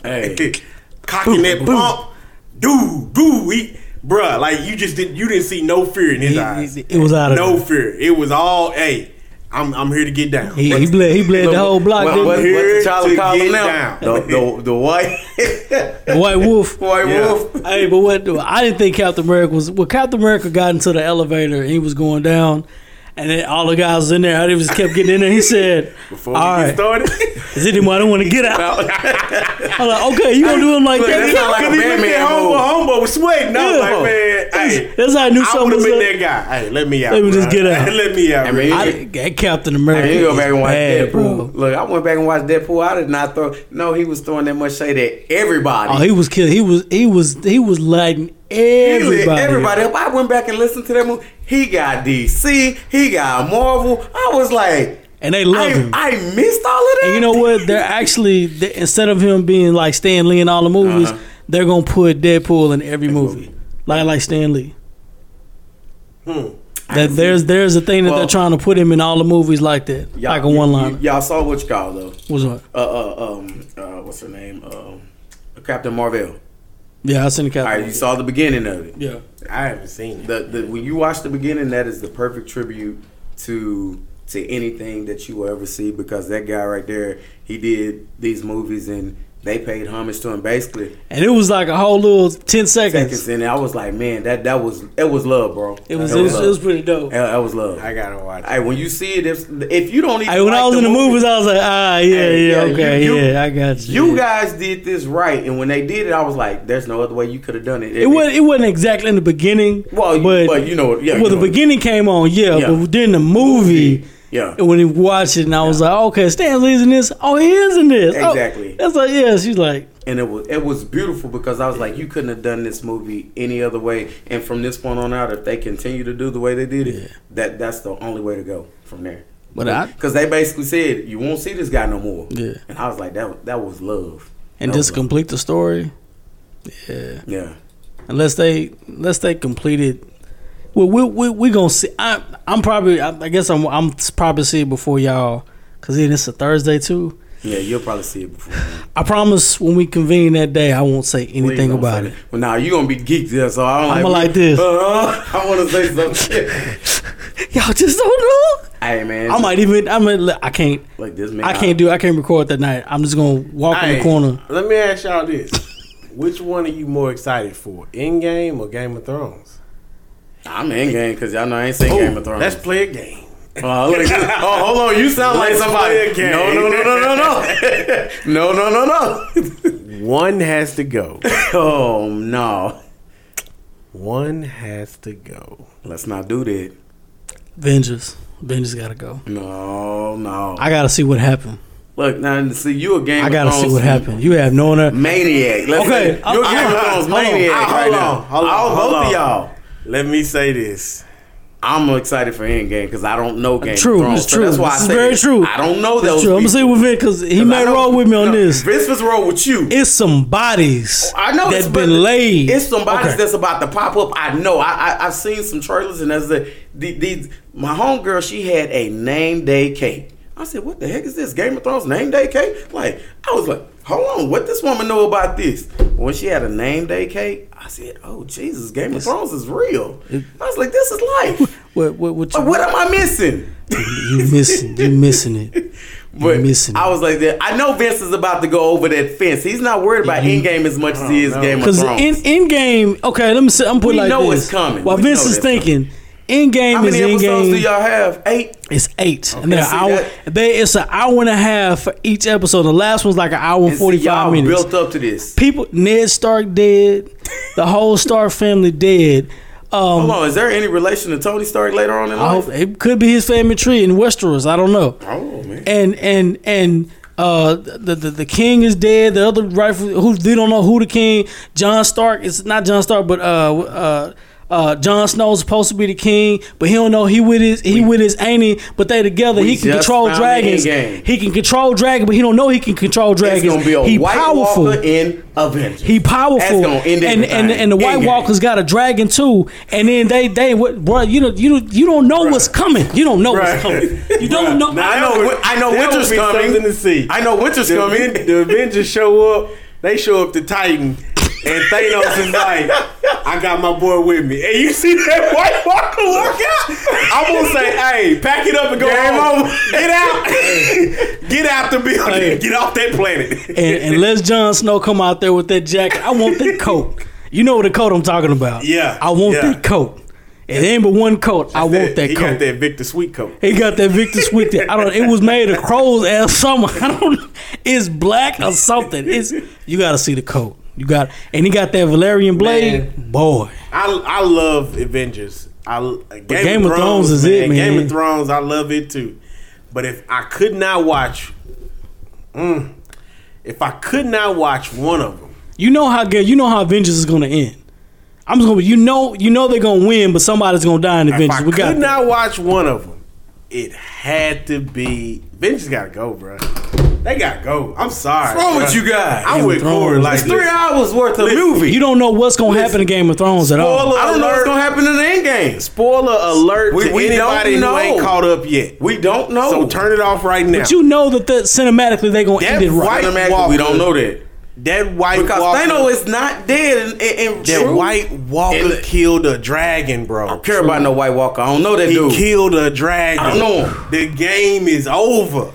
Speaker 5: Hey,
Speaker 6: cocking that pump, dude, dude, he, bruh, like you just didn't, you didn't see no fear in his
Speaker 4: He-
Speaker 6: eyes.
Speaker 4: it was out of
Speaker 6: no
Speaker 4: there.
Speaker 6: fear. It was all, hey, I'm, I'm here to get down.
Speaker 4: He, he bled, he bled the whole block.
Speaker 5: what,
Speaker 4: didn't
Speaker 5: what,
Speaker 4: he?
Speaker 5: what
Speaker 6: to
Speaker 5: call
Speaker 6: get
Speaker 5: him now?
Speaker 6: down.
Speaker 5: The, the, the white
Speaker 4: The White Wolf.
Speaker 5: white
Speaker 6: Yeah.
Speaker 5: wolf.
Speaker 4: Hey, but what? I didn't think Captain America was. Well, Captain America got into the elevator and he was going down, and then all the guys in there. They just kept getting in there. He said,
Speaker 6: Before
Speaker 4: "All
Speaker 6: we
Speaker 4: right,
Speaker 6: get started,
Speaker 4: does anyone want to get out?" I'm like, "Okay, you gonna do him like
Speaker 5: Look,
Speaker 4: that?"
Speaker 5: that's not like a
Speaker 6: Cause he looked
Speaker 5: Batman
Speaker 6: at
Speaker 5: move.
Speaker 6: homeboy, homeboy was sweating. I was
Speaker 4: Yeah.
Speaker 6: like, man, hey,
Speaker 4: That's how I knew
Speaker 6: I
Speaker 4: something
Speaker 6: would have
Speaker 4: was
Speaker 6: been
Speaker 4: up.
Speaker 6: that guy. Hey, let me out.
Speaker 4: Let me just get out.
Speaker 6: let me out.
Speaker 5: I mean.
Speaker 4: I, that Captain America.
Speaker 5: And you go back and watch
Speaker 4: bad,
Speaker 5: Deadpool.
Speaker 4: bro.
Speaker 5: Look, I went back and watched Deadpool. I did not throw. No, he was throwing that much shade at everybody.
Speaker 4: Oh, he was killing. He was. He was. He was lighting Everybody.
Speaker 5: everybody up. I went back and listened to that movie. He got DC. He got Marvel. I was like,
Speaker 4: and they love
Speaker 5: I,
Speaker 4: him.
Speaker 5: I missed all of that.
Speaker 4: And you know what? They're actually they, instead of him being like Stan Lee in all the movies,
Speaker 5: Uh-huh.
Speaker 4: they're gonna put Deadpool in every movie, like like Stan Lee. Hmm. That there's there's a thing that
Speaker 5: Well-
Speaker 4: they're trying to put him in all the movies like that,
Speaker 5: Y'all-
Speaker 4: like a one liner.
Speaker 5: you- Y'all saw what you call though.
Speaker 4: Was what?
Speaker 5: Uh, uh, um, uh, what's her name? Um, Captain Marvel.
Speaker 4: Yeah, I seen the
Speaker 5: All
Speaker 4: Captain.
Speaker 5: right, you saw the beginning of it.
Speaker 4: yeah,
Speaker 6: I haven't seen it.
Speaker 5: The, the when you watch the beginning, that is the perfect tribute to to anything that you will ever see because that guy right there, he did these movies and they paid homage to him basically.
Speaker 4: and it was like a whole little ten seconds.
Speaker 5: Seconds in, I was like, man, that that was it was love, bro.
Speaker 4: It was
Speaker 5: That
Speaker 4: it was, it was pretty dope.
Speaker 5: That, that was love.
Speaker 6: I gotta watch.
Speaker 5: Hey, when you see it, if, if you don't even
Speaker 4: Hey, when I
Speaker 5: like
Speaker 4: was in the
Speaker 5: movie,
Speaker 4: movies, I was like, ah, yeah,
Speaker 5: Hey,
Speaker 4: yeah,
Speaker 5: yeah,
Speaker 4: okay,
Speaker 5: you- you-
Speaker 4: yeah, I got you.
Speaker 5: You guys did this right, and when they did it, I was like, "There's no other way you could have done it."
Speaker 4: It wasn't. It wasn't exactly in the beginning.
Speaker 5: Well,
Speaker 4: but,
Speaker 5: but you know, yeah,
Speaker 4: well, the
Speaker 5: know.
Speaker 4: beginning came on, yeah,
Speaker 5: Yeah.
Speaker 4: but then the movie.
Speaker 5: Yeah,
Speaker 4: And when he watched it, and I was like, okay, Stan Lee's in this. Oh, he is in this. Oh,
Speaker 5: Exactly.
Speaker 4: that's like, yeah. She's like,
Speaker 5: and it was it was beautiful because I was like, you couldn't have done this movie any other way. And from this point on out, if they continue to do the way they did it,
Speaker 4: Yeah.
Speaker 5: that that's the only way to go from there.
Speaker 4: But I-
Speaker 5: because they basically said you won't see this guy no more.
Speaker 4: Yeah.
Speaker 5: and I was like, that that was love.
Speaker 4: and
Speaker 5: That
Speaker 4: just
Speaker 5: love.
Speaker 4: complete the story. Yeah.
Speaker 5: yeah.
Speaker 4: Unless they, unless they completed. Well, we we we gonna see. I I'm probably. I, I guess I'm I'm probably see it before y'all, cause then it's a Thursday too.
Speaker 5: Yeah, you'll probably see it before.
Speaker 4: I promise when we convene that day, I won't say anything about
Speaker 5: say
Speaker 4: it.
Speaker 5: Well, now you're gonna be geeked there, so I don't.
Speaker 4: I'ma like this.
Speaker 5: Uh, I want to say something.
Speaker 4: Y'all just don't know.
Speaker 5: hey man,
Speaker 4: I might even. I mean, I can't.
Speaker 5: like this man.
Speaker 4: I can't do. I can't record that night. I'm just gonna walk in the corner.
Speaker 6: Let me ask y'all this: Which one are you more excited for, Endgame or Game of Thrones?
Speaker 5: I'm Endgame because y'all know I ain't seen Game of Thrones.
Speaker 6: Let's play a game.
Speaker 5: Oh, look, oh, hold on. You sound like somebody.
Speaker 6: play a game.
Speaker 5: No, no, no, no, no, no. no, no, no, no.
Speaker 6: One has to go.
Speaker 5: Oh no.
Speaker 6: One has to go.
Speaker 5: Let's not do that.
Speaker 4: Vengeance. Vengeance gotta go.
Speaker 5: No, no.
Speaker 4: I gotta see what happened.
Speaker 5: Look now, see you a game.
Speaker 4: I gotta see what happened. You have no one.
Speaker 5: Maniac. Let's
Speaker 4: Okay,
Speaker 5: say, you're a
Speaker 4: I-
Speaker 5: Game of
Speaker 4: I-
Speaker 5: Thrones
Speaker 4: hold on.
Speaker 5: maniac
Speaker 6: Ah,
Speaker 5: right
Speaker 6: hold
Speaker 5: now.
Speaker 6: on, hold on,
Speaker 5: All
Speaker 6: hold
Speaker 5: both
Speaker 6: on.
Speaker 5: of y'all.
Speaker 6: Let me say this.
Speaker 5: I'm excited for Endgame because I don't know Game
Speaker 4: True,
Speaker 5: of Thrones.
Speaker 4: it's
Speaker 5: so
Speaker 4: true.
Speaker 5: that's why
Speaker 4: This
Speaker 5: I say
Speaker 4: very true.
Speaker 5: I don't know
Speaker 4: That's
Speaker 5: those.
Speaker 4: true. I'm gonna say with Vince because he
Speaker 5: 'Cause
Speaker 4: may
Speaker 5: I know-
Speaker 4: roll with me on
Speaker 5: no,
Speaker 4: this.
Speaker 5: Vince was roll with you.
Speaker 4: It's some bodies oh,
Speaker 5: I know
Speaker 4: that's been laid.
Speaker 5: It's somebody
Speaker 4: Okay.
Speaker 5: that's about to pop up. I know. I, I I've seen some trailers and there's a the, these my homegirl. She had a name day cake. I said, "What the heck is this? Game of Thrones name day cake?" Like I was like, "Hold on, what this woman know about this?" When she had a name day cake, I said, "Oh Jesus, Game of Thrones is real." I was like, "This is life."
Speaker 4: What what what, you,
Speaker 5: what am I missing?
Speaker 4: you missing? You missing it?
Speaker 5: But
Speaker 4: You missing
Speaker 5: I was like, that. I know Vince is about to go over that fence. He's not worried about
Speaker 4: You-
Speaker 5: Endgame as much as he oh, is Game of Thrones.
Speaker 4: Because Endgame, okay, let me say, I'm putting
Speaker 5: We
Speaker 4: like
Speaker 5: know
Speaker 4: this.
Speaker 5: it's coming.
Speaker 4: While
Speaker 5: We
Speaker 4: Vince is
Speaker 5: that's
Speaker 4: thinking, in game
Speaker 5: How
Speaker 4: is
Speaker 5: many
Speaker 4: in
Speaker 5: episodes do y'all have? Eight.
Speaker 4: It's eight,
Speaker 5: Okay,
Speaker 4: and they're
Speaker 5: see
Speaker 4: hour.
Speaker 5: that-
Speaker 4: They it's an hour and a half for each episode. The last one's like an hour and forty five minutes.
Speaker 5: built up to this.
Speaker 4: People, Ned Stark dead, the whole Stark family dead. Um,
Speaker 5: Hold on, is there any relation to Tony Stark later on in
Speaker 4: I
Speaker 5: life?
Speaker 4: it could be his family tree in Westeros. I don't know.
Speaker 5: Oh man.
Speaker 4: And and and uh, the, the the king is dead. The other rifle, who they don't know who the king. John Stark is not John Stark, but uh uh. Uh, Jon Snow's supposed to be the king, but he don't know he with his he with his auntie, but they together. He can control dragons. He can control dragons, but he don't know he can control
Speaker 5: It's
Speaker 4: dragons.
Speaker 5: gonna be a
Speaker 4: he
Speaker 5: White
Speaker 4: powerful.
Speaker 5: Walker in Avengers.
Speaker 4: He powerful,
Speaker 5: That's gonna end
Speaker 4: and, and and the White
Speaker 5: Endgame.
Speaker 4: Walkers got a dragon too. And then they they what bro, you know you don't you don't know what's coming. You don't know what's coming. You don't know.
Speaker 5: Now, I know. I know. Winter's coming.
Speaker 6: to see.
Speaker 5: I know winter's
Speaker 6: the,
Speaker 5: coming.
Speaker 6: The Avengers show up. They show up to Titan, and Thanos is like, "I got my boy with me." And you see that White Walker walk out. I'm gonna say, "Hey, pack it up and go
Speaker 5: Game
Speaker 6: home.
Speaker 5: over.
Speaker 6: Get out. Get out the building.
Speaker 4: Hey.
Speaker 6: Get off that planet."
Speaker 4: and, and let Jon Snow come out there with that jacket. I want that coat. You know what the coat I'm talking about.
Speaker 6: Yeah,
Speaker 4: I want
Speaker 6: yeah.
Speaker 4: that coat. It ain't but one coat. I want that
Speaker 6: he
Speaker 4: coat.
Speaker 6: He got that Victor Sweet coat.
Speaker 4: He got that Victor Sweet. There. I don't. It was made of crows ass something. I don't. It's black or something. It's you got to see the coat. You got and he got that Valerian blade. Boy,
Speaker 6: I I love Avengers. I Game,
Speaker 4: Game of Thrones is it, man.
Speaker 6: Game of Thrones, I love it too. But if I could not watch, mm, if I could not watch one of them,
Speaker 4: you know how good. You know how Avengers is going to end. I'm just gonna. You know. You know they're gonna win, but somebody's gonna die in
Speaker 6: if
Speaker 4: Avengers.
Speaker 6: I
Speaker 4: We
Speaker 6: could not watch one of them, it had to be Avengers. Got to go, bro. They got to go. I'm sorry.
Speaker 5: What's wrong with you guys?
Speaker 6: I'm
Speaker 4: Game
Speaker 6: with
Speaker 4: of Thrones.
Speaker 6: Corey. Like
Speaker 5: It's three hours worth of
Speaker 6: Listen,
Speaker 5: movie.
Speaker 4: You don't know what's gonna
Speaker 6: Listen.
Speaker 4: happen in Game of Thrones at all.
Speaker 6: Spoiler
Speaker 5: I don't know what's gonna happen in the end game.
Speaker 6: Spoiler alert
Speaker 5: We-
Speaker 6: to
Speaker 5: we don't
Speaker 6: anybody who ain't caught up yet.
Speaker 5: We don't know.
Speaker 6: So turn it off right now.
Speaker 4: But you know that the, cinematically they're gonna
Speaker 6: That
Speaker 4: end it right.
Speaker 6: White
Speaker 5: Automatically,
Speaker 6: Walker-
Speaker 5: we don't know that
Speaker 6: that White walker.
Speaker 5: because
Speaker 6: Walker,
Speaker 5: Thanos is not dead. And, and, and
Speaker 6: that
Speaker 5: true.
Speaker 6: White Walker
Speaker 5: And-
Speaker 6: killed a dragon, bro.
Speaker 5: I don't care about no White Walker. I don't know that
Speaker 6: He
Speaker 5: dude.
Speaker 6: killed a dragon.
Speaker 5: I don't know him.
Speaker 6: The game is over.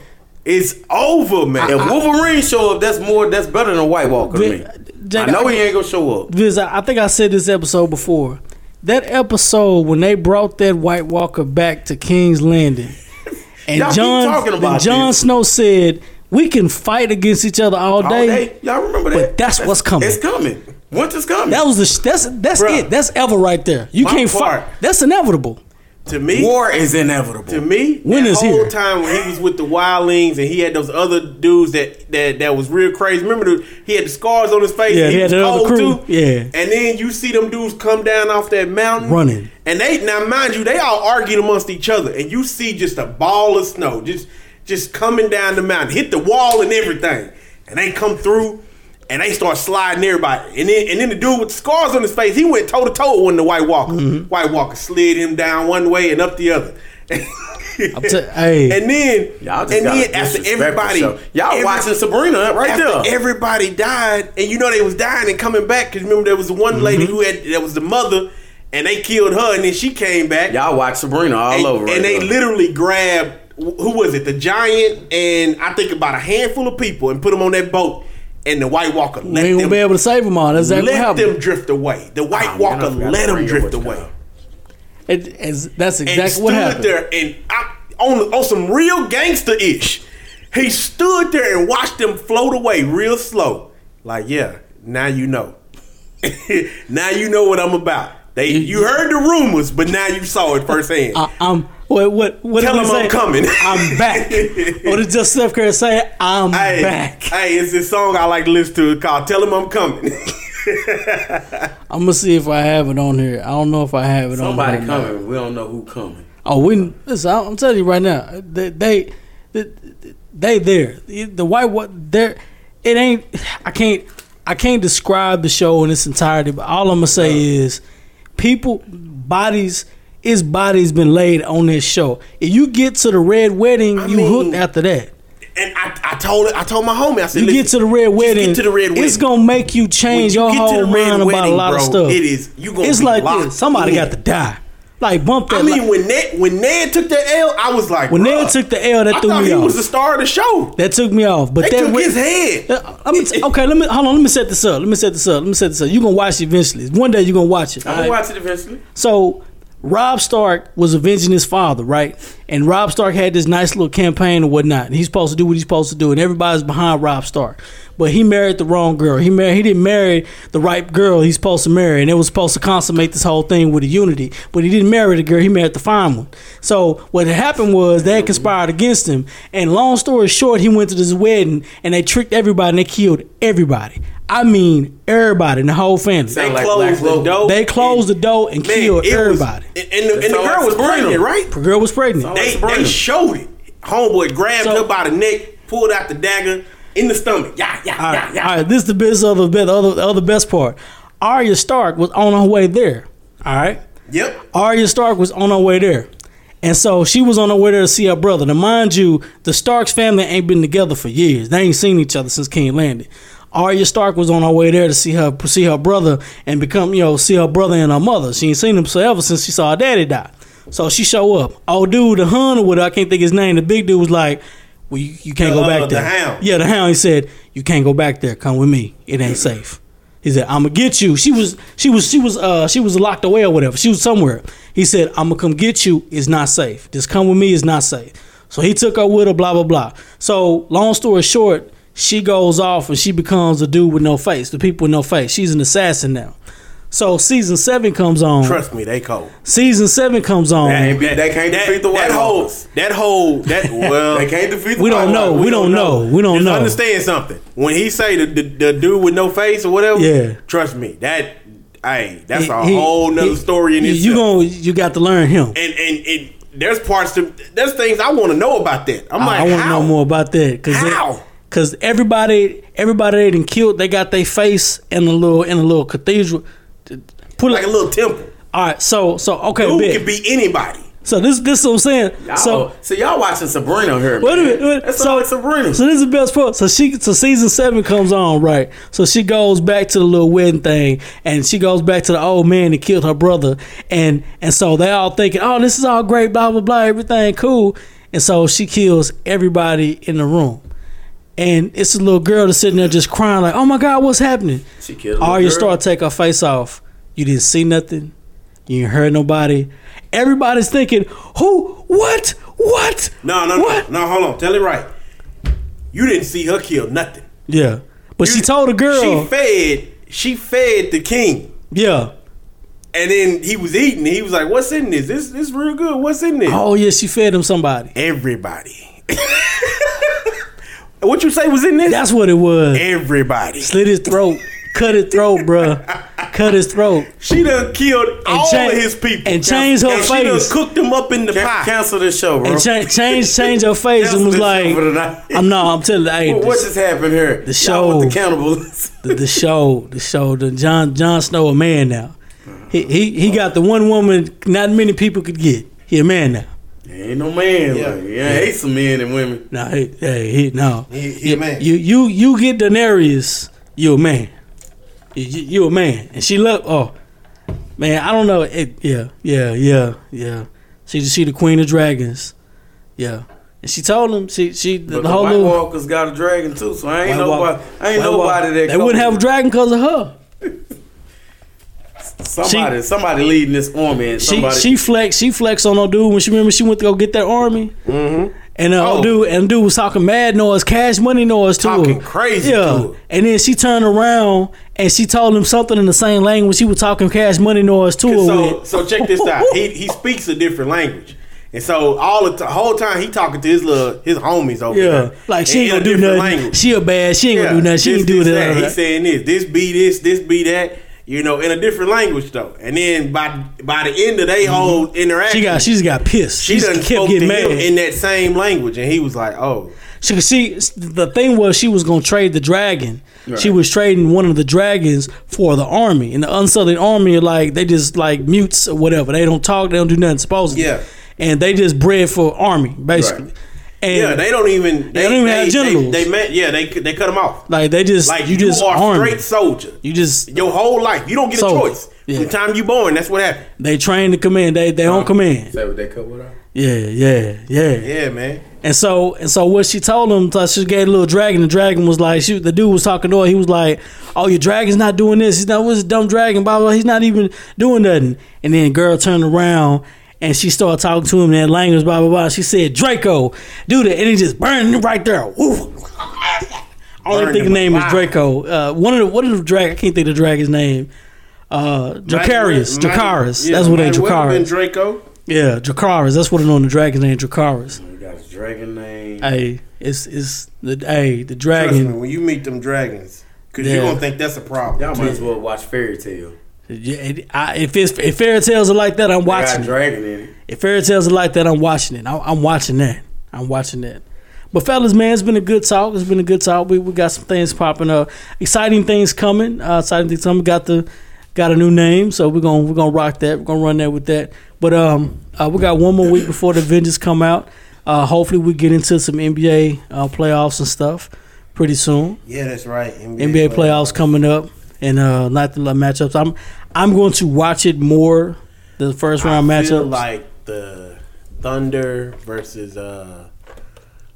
Speaker 6: It's over, man.
Speaker 5: If Wolverine show up, that's more. That's better than a White Walker to me.
Speaker 4: Jake,
Speaker 5: I know
Speaker 4: I-
Speaker 5: he ain't gonna show up.
Speaker 4: Viz, I I think I said this episode before. That episode when they brought that White Walker back to King's Landing, and
Speaker 5: Y'all
Speaker 4: Jon,
Speaker 5: talking about
Speaker 4: and Jon
Speaker 5: this.
Speaker 4: Snow said, "We can fight against each other all
Speaker 5: All
Speaker 4: day."
Speaker 5: day, y'all remember that?
Speaker 4: But that's what's coming.
Speaker 5: It's coming. Winter's coming.
Speaker 4: That was the sh- that's that's
Speaker 6: Bruh.
Speaker 4: it. That's ever right there. You
Speaker 6: My
Speaker 4: can't
Speaker 6: part.
Speaker 4: fight. That's inevitable.
Speaker 6: To me,
Speaker 5: War is inevitable.
Speaker 6: to me,
Speaker 4: When
Speaker 6: that
Speaker 4: is
Speaker 6: whole
Speaker 4: here?
Speaker 6: time when he was with the wildlings and he had those other dudes that that, that was real crazy. Remember, the, he had the scars on his face.
Speaker 4: Yeah,
Speaker 6: and
Speaker 4: he
Speaker 6: he
Speaker 4: had
Speaker 6: was
Speaker 4: that other
Speaker 6: cold
Speaker 4: crew.
Speaker 6: too.
Speaker 4: Yeah.
Speaker 6: and then you see them dudes come down off that mountain
Speaker 4: Running.
Speaker 6: and they now mind you, they all arguing amongst each other, and you see just a ball of snow just just coming down the mountain, hit the wall and everything, and they come through. And they start sliding everybody, and then and then the dude with the scars on his face, he went toe to toe with one of the White Walker.
Speaker 4: Mm-hmm.
Speaker 6: White Walker slid him down one way and up the other.
Speaker 4: T- hey.
Speaker 6: and then
Speaker 5: Y'all just
Speaker 6: and
Speaker 5: got
Speaker 6: then after everybody,
Speaker 5: Y'all
Speaker 6: every-
Speaker 5: watching Sabrina right
Speaker 6: after
Speaker 5: there.
Speaker 6: everybody died, and you know they was dying and coming back because remember there was the one lady
Speaker 5: Mm-hmm.
Speaker 6: who had that was the mother, and they killed her, and then she came back.
Speaker 5: Y'all watch Sabrina all
Speaker 6: and,
Speaker 5: over. Right
Speaker 6: and they
Speaker 5: there.
Speaker 6: literally grabbed who was it? The giant and I think about a handful of people and put them on that boat, and the White Walker
Speaker 4: we
Speaker 6: let
Speaker 4: ain't gonna
Speaker 6: them
Speaker 4: be able to save them all. That's exactly what
Speaker 6: let them drift away. The White
Speaker 5: man, I
Speaker 6: Walker
Speaker 5: forgot
Speaker 6: let
Speaker 5: to
Speaker 6: them drift away.
Speaker 5: y'all.
Speaker 4: It, it's, that's
Speaker 6: and
Speaker 4: exactly what
Speaker 6: stood
Speaker 4: happened.
Speaker 6: there and I on on some real gangster ish. He stood there and watched them float away real slow. Like, yeah, now you know. now you know what I'm about. They you heard the rumors, but now you saw it firsthand.
Speaker 4: I, I'm what what what
Speaker 6: Tell
Speaker 4: did he
Speaker 6: him I'm coming.
Speaker 4: I'm back. what did just Steph Curry say? I'm
Speaker 6: hey,
Speaker 4: back.
Speaker 6: hey, it's this song I like to listen to called "Tell Him I'm Coming."
Speaker 4: I'm gonna see if I have it on here. I don't know if I have it
Speaker 5: Somebody
Speaker 4: on here. or not.
Speaker 5: coming. We don't know who coming.
Speaker 4: Oh, we listen. I'm I'm telling you right now, they they they, they there. The white what there. It ain't. I can't. I can't describe the show in its entirety. But all I'm gonna say is, people bodies. His body's been laid on this show. If you get to the red wedding,
Speaker 6: I
Speaker 4: you
Speaker 6: mean,
Speaker 4: hooked after that.
Speaker 6: and I, I told I told my homie, I said,
Speaker 4: You get to the red wedding.
Speaker 6: Get to the red wedding.
Speaker 4: It's gonna make you change your
Speaker 6: you to
Speaker 4: whole mind about a
Speaker 6: wedding,
Speaker 4: lot of stuff.
Speaker 6: it is- you gonna
Speaker 4: It's
Speaker 6: be
Speaker 4: like this. Somebody
Speaker 6: in.
Speaker 4: got to die. Like bump that.
Speaker 6: I mean,
Speaker 4: like-
Speaker 6: when Ned when Ned took that L, I was like,
Speaker 4: when Ned took the L, that
Speaker 6: I
Speaker 4: threw
Speaker 6: thought
Speaker 4: me
Speaker 6: he
Speaker 4: off.
Speaker 6: was the star of the show.
Speaker 4: that took me off. But
Speaker 6: They
Speaker 4: that
Speaker 6: took
Speaker 4: wed-
Speaker 6: his head.
Speaker 4: Uh, let me okay, let me hold on. Let me set this up. Let me set this up. Let me set this up. You are gonna watch it eventually. One day you are gonna watch it.
Speaker 5: I'm
Speaker 4: all
Speaker 5: gonna watch it eventually.
Speaker 4: So Rob Stark was avenging his father, right? And Rob Stark had this nice little campaign and whatnot. And he's supposed to do what he's supposed to do, and everybody's behind Rob Stark. But he married the wrong girl. He married. He didn't marry the right girl he's supposed to marry, and it was supposed to consummate this whole thing with a unity. But he didn't marry the girl. He married the fine one. So what had happened was they had conspired against him. And long story short, he went to this wedding, and they tricked everybody, and they killed everybody. I mean, everybody in the whole family.
Speaker 6: They
Speaker 5: Sound like
Speaker 6: closed
Speaker 5: Black
Speaker 6: the
Speaker 5: Logan.
Speaker 6: door.
Speaker 4: They closed the door and
Speaker 6: Man,
Speaker 4: killed
Speaker 6: it was-
Speaker 4: everybody.
Speaker 6: and, and the, and the girl
Speaker 5: like
Speaker 6: was
Speaker 5: Sabrina.
Speaker 6: pregnant, right?
Speaker 4: The girl was pregnant.
Speaker 6: They, they showed it. Homeboy grabbed
Speaker 4: So-
Speaker 6: her by the neck, pulled out the dagger in the stomach. Yeah, yeah,
Speaker 4: All
Speaker 6: yeah,
Speaker 4: right,
Speaker 6: yeah.
Speaker 4: all right. This is the best other best other the other best part. Arya Stark was on her way there. All right.
Speaker 6: Yep.
Speaker 4: Arya Stark was on her way there. And so she was on her way there to see her brother. Now, mind you, the Starks family ain't been together for years. They ain't seen each other since King Landing. Arya Stark was on her way there to see her see her brother and become, you know, see her brother and her mother. She ain't seen them so ever since she saw her daddy die. So she show up. Old dude, the hun or whatever, I can't think his name. The big dude was like, "Well, you, you can't
Speaker 6: The,
Speaker 4: go
Speaker 6: uh,
Speaker 4: back
Speaker 6: the
Speaker 4: there."
Speaker 6: Hound.
Speaker 4: Yeah, the hound. He said, "You can't go back there. Come with me. It ain't safe." He said, "I'm gonna get you." She was, she was, she was, uh, she was locked away or whatever. She was somewhere. He said, "I'm gonna come get you. It's not safe. Just come with me. It's not safe." So he took her with her. Blah blah blah. So long story short, she goes off and she becomes a dude with no face. The people with no face. She's an assassin now. So season seven comes on.
Speaker 6: Trust me, they cold.
Speaker 4: Season seven comes on.
Speaker 5: They can't, they can't defeat the White
Speaker 6: that whole, that whole, that well,
Speaker 5: They can't defeat the
Speaker 4: We
Speaker 5: White
Speaker 4: don't know.
Speaker 5: Walkers.
Speaker 4: We don't know. We don't
Speaker 6: Just
Speaker 4: know.
Speaker 6: understand something. When he say the, the, the dude with no face or whatever,
Speaker 4: Yeah.
Speaker 6: trust me, that hey, that's
Speaker 4: He-
Speaker 6: a
Speaker 4: he-
Speaker 6: whole nother
Speaker 4: he-
Speaker 6: story in
Speaker 4: you,
Speaker 6: itself.
Speaker 4: you gonna you got to learn him.
Speaker 6: and and it, there's parts to there's things I want to know about that. I'm like,
Speaker 4: I, want to know more about that because
Speaker 6: How?
Speaker 4: because everybody everybody they done killed they got their face in a little in a little cathedral. Put
Speaker 6: Like a little temple.
Speaker 4: all right. So so okay.
Speaker 6: Who
Speaker 4: bet.
Speaker 6: can be anybody?
Speaker 4: So this this is what I'm saying.
Speaker 5: Y'all,
Speaker 4: So
Speaker 5: so y'all watching Sabrina here?
Speaker 4: Wait a minute. Wait,
Speaker 5: That's
Speaker 4: so,
Speaker 5: like Sabrina.
Speaker 4: so this is the best part. So she, so season seven comes on, right? So she goes back to the little wedding thing, and she goes back to the old man that killed her brother, and and so they all thinking, oh, this is all great, blah blah blah, everything cool, and so she kills everybody in the room, and it's a little girl that's sitting there just crying like, oh my god, what's happening?
Speaker 5: She killed
Speaker 4: Arya start take her face off. You didn't see nothing. You ain't heard nobody. Everybody's thinking, who? What? What?
Speaker 6: No, no, no,
Speaker 4: What?
Speaker 6: no. Hold on, tell it right. You didn't see her kill nothing.
Speaker 4: Yeah. But she told a girl.
Speaker 6: She fed. She fed the king,
Speaker 4: yeah.
Speaker 6: and then he was eating. He was like, "What's in this? This this real good. What's in this?"
Speaker 4: Oh yeah, she fed him somebody.
Speaker 6: Everybody. what you say was in this?
Speaker 4: That's what it was.
Speaker 6: Everybody.
Speaker 4: Slit his throat. Cut his throat, bruh. Cut his throat.
Speaker 6: She done killed all
Speaker 4: cha-
Speaker 6: of his people
Speaker 4: and changed her
Speaker 6: and She done
Speaker 4: face.
Speaker 6: cooked them up in the
Speaker 5: Can-
Speaker 6: pie.
Speaker 5: cancel this show, bro.
Speaker 4: And cha- change change her face and
Speaker 5: Cancel
Speaker 4: was like,
Speaker 5: show tonight.
Speaker 4: I'm no, I'm telling you, hey,
Speaker 5: What, what just happened here?
Speaker 4: the show-
Speaker 5: the cannibals.
Speaker 4: the, the show, the show, the Jon Jon Snow a man now. He he he got the one woman not many people could get. He a man now.
Speaker 5: ain't no man.
Speaker 6: Yeah.
Speaker 5: Like, yeah, I hate some men and women.
Speaker 4: No, he, hey, he no.
Speaker 6: He- he a man.
Speaker 4: You you you get Daenerys, you a man. You, you, a man, and she look. Oh, man, I don't know. It, yeah, yeah, yeah, yeah. She she the queen of dragons. Yeah, and she told him she she the,
Speaker 5: But
Speaker 4: the whole
Speaker 5: White
Speaker 4: little.
Speaker 5: Walkers got a dragon too, so I ain't
Speaker 4: White
Speaker 5: nobody. I ain't
Speaker 4: White
Speaker 5: nobody that
Speaker 4: They wouldn't have a dragon because of her.
Speaker 5: Somebody, somebody leading this army, and
Speaker 4: She
Speaker 5: somebody.
Speaker 4: she flex she flex on no dude when she remember she went to go get that army. Mm-hmm. And uh,
Speaker 6: Oh.
Speaker 4: dude and dude was talking mad noise, cash money noise to
Speaker 6: Talking
Speaker 4: her.
Speaker 6: crazy
Speaker 4: Yeah. And then she turned around and she told him something in the same language. She was talking cash money noise to her.
Speaker 6: So
Speaker 4: with.
Speaker 6: so check this out. He he speaks a different language. And so all the t- whole time he talking to his little his homies over
Speaker 4: yeah,
Speaker 6: there.
Speaker 4: like she ain't gonna do nothing.
Speaker 6: language.
Speaker 4: She a bad. She ain't gonna do nothing. She
Speaker 6: this,
Speaker 4: ain't do
Speaker 6: this,
Speaker 4: that.
Speaker 6: He's saying this, this be this, this be that. You know, in a different language though. And then by by the end of their whole interaction,
Speaker 4: Mm-hmm. She got. She just got pissed.
Speaker 6: she
Speaker 4: She
Speaker 6: done
Speaker 4: kept getting mad.
Speaker 6: in that same language, and he was like, "Oh,
Speaker 4: She, could see the thing was she was gonna trade the dragon. She was trading one of the dragons for the army, and the Unsullied army are like they just like mutes or whatever. They don't talk. They don't do nothing. Supposedly,
Speaker 6: Yeah.
Speaker 4: And they just bred for army basically.
Speaker 5: Right.
Speaker 4: And
Speaker 6: yeah, they don't even they,
Speaker 4: don't even have
Speaker 6: they,
Speaker 4: genitals.
Speaker 6: They, they met, yeah, they they cut them off.
Speaker 4: like they just
Speaker 6: Like
Speaker 4: you,
Speaker 6: you,
Speaker 4: just
Speaker 6: are
Speaker 4: army.
Speaker 6: straight soldier.
Speaker 4: You just
Speaker 6: Your whole life, you don't get a choice.
Speaker 4: Yeah.
Speaker 6: From the time you born, that's what happened.
Speaker 4: they train to command. They they on command.
Speaker 5: Say what they cut with her.
Speaker 4: Yeah, yeah, yeah.
Speaker 6: Yeah, man.
Speaker 4: And so and so what she told him, so she gave a little dragon. The dragon was like, shoot, the dude was talking to her. He was like, "Oh, your dragon's not doing this. He's not what's a dumb dragon. Blah blah. blah. He's not even doing nothing." And then girl turned around and she started talking to him in that language. Blah blah blah. She said, "Draco, do that," and he just burned right there. Woo. I don't think the name is. Draco. Uh, one of the what is the dragon? I can't think of the dragon's name. Uh, Dracarys.
Speaker 6: Might-
Speaker 4: Dracarys.
Speaker 6: yeah,
Speaker 4: That's what they
Speaker 6: might well have been
Speaker 4: Dracarys.
Speaker 6: Draco.
Speaker 4: Yeah, Dracarys. That's what it on the dragon's name. Dracarys.
Speaker 5: We got his dragon name.
Speaker 4: Hey, it's it's the hey the
Speaker 6: Trust
Speaker 4: dragon.
Speaker 6: me, when you meet them dragons, because
Speaker 4: Yeah.
Speaker 6: you're gonna think that's a problem.
Speaker 5: Y'all might as well watch Fairy Tale.
Speaker 4: Yeah, it- I, if it's if fairy tales are like that, I'm
Speaker 5: They got
Speaker 4: watching.
Speaker 5: a
Speaker 4: it.
Speaker 5: dragon in it.
Speaker 4: If fairy tales are like that, I'm watching it. I, I'm watching that. I'm watching that. But fellas, man, it's been a good talk. It's been a good talk. We, we got some things popping up, exciting things coming. Uh, exciting things coming. Got the got a new name, so we're gonna we're gonna rock that. We're gonna run that with that. But um, uh, we got one more week before the Avengers come out. Uh, hopefully, we get into some NBA uh, playoffs and stuff pretty soon.
Speaker 6: Yeah, that's right.
Speaker 4: NBA playoffs coming up and uh not the matchups. I'm I'm going to watch it more the first round
Speaker 6: I feel
Speaker 4: matchups.
Speaker 6: like the Thunder versus uh,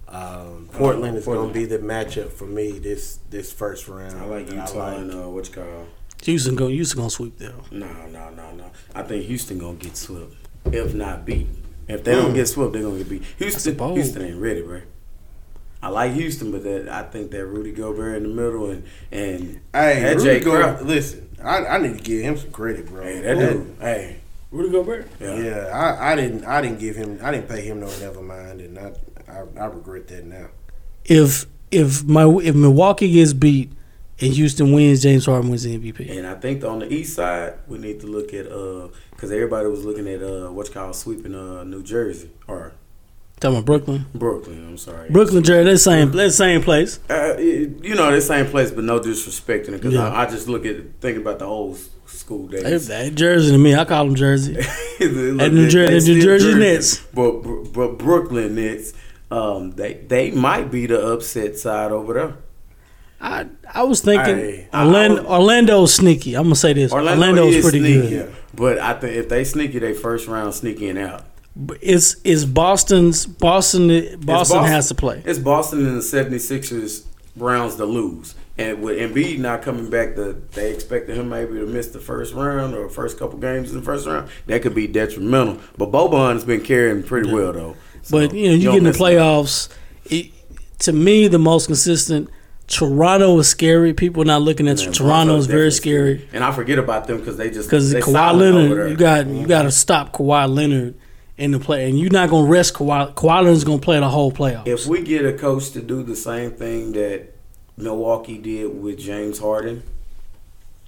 Speaker 6: um, Portland is going to be the matchup for me this this first round.
Speaker 5: I like
Speaker 6: that
Speaker 5: Utah and uh, what you call.
Speaker 4: Houston go Houston gonna sweep them.
Speaker 5: No, no, no, no. I think Houston gonna get swept, if not beat. If they don't get swept, they're gonna get beat. Houston. Houston ain't ready, bro. I like Houston, but that I think that Rudy Gobert in the middle and and
Speaker 6: Hey,
Speaker 5: that
Speaker 6: Rudy
Speaker 5: Jay
Speaker 6: Go-
Speaker 5: Crowder.
Speaker 6: listen, I, I need to give him some credit, bro.
Speaker 5: Hey, that dude. Hey, Rudy Gobert. Yeah.
Speaker 6: Yeah, I, I didn't I didn't give him I didn't pay him no never mind, and I I, I regret that now.
Speaker 4: If if my if Milwaukee gets beat and Houston wins, James Harden wins the MVP.
Speaker 5: And I think on the east side, we need to look at uh, because everybody was looking at uh, what's called sweeping uh, New Jersey or
Speaker 4: Talking about Brooklyn,
Speaker 5: Brooklyn. I'm sorry,
Speaker 4: Brooklyn, Jersey, that same that same place.
Speaker 5: Uh, it- you know, the same place, but no disrespecting it because
Speaker 4: Yeah.
Speaker 5: I, I just look at thinking about the old school days.
Speaker 4: they Jersey to me, I call them Jersey. At New Jer- New
Speaker 5: still
Speaker 4: Jersey Nets.
Speaker 5: but but Brooklyn Nets, um, they they might be the upset side over there.
Speaker 4: I I was thinking
Speaker 5: I-
Speaker 4: Orlando
Speaker 5: I was-
Speaker 4: Orlando's sneaky. I'm gonna say this.
Speaker 5: Orlando
Speaker 4: Orlando's pretty
Speaker 5: sneaky,
Speaker 4: good.
Speaker 5: But I think if they sneaky, they first round sneaking out.
Speaker 4: It's is Boston's Boston Boston,
Speaker 5: Boston.
Speaker 4: has to play.
Speaker 5: It's Boston and the 76ers Browns to lose. And with Embiid not coming back, the they expected him maybe to miss the first round or first couple games in the first round. That could be detrimental. But Boban's been carrying pretty well though. So,
Speaker 4: But you know, you
Speaker 5: don't
Speaker 4: get in the playoffs. It, to me, the most consistent. Toronto is scary. People are not looking at Toronto is very scary
Speaker 5: And I forget about them because they just
Speaker 4: because Kawhi. Leonard. You got you got to stop Kawhi Leonard in the play, and you're not gonna rest Kawhi. Kawhi Leonard's gonna play the whole playoffs.
Speaker 5: If we get a coach to do the same thing that Milwaukee did with James Harden,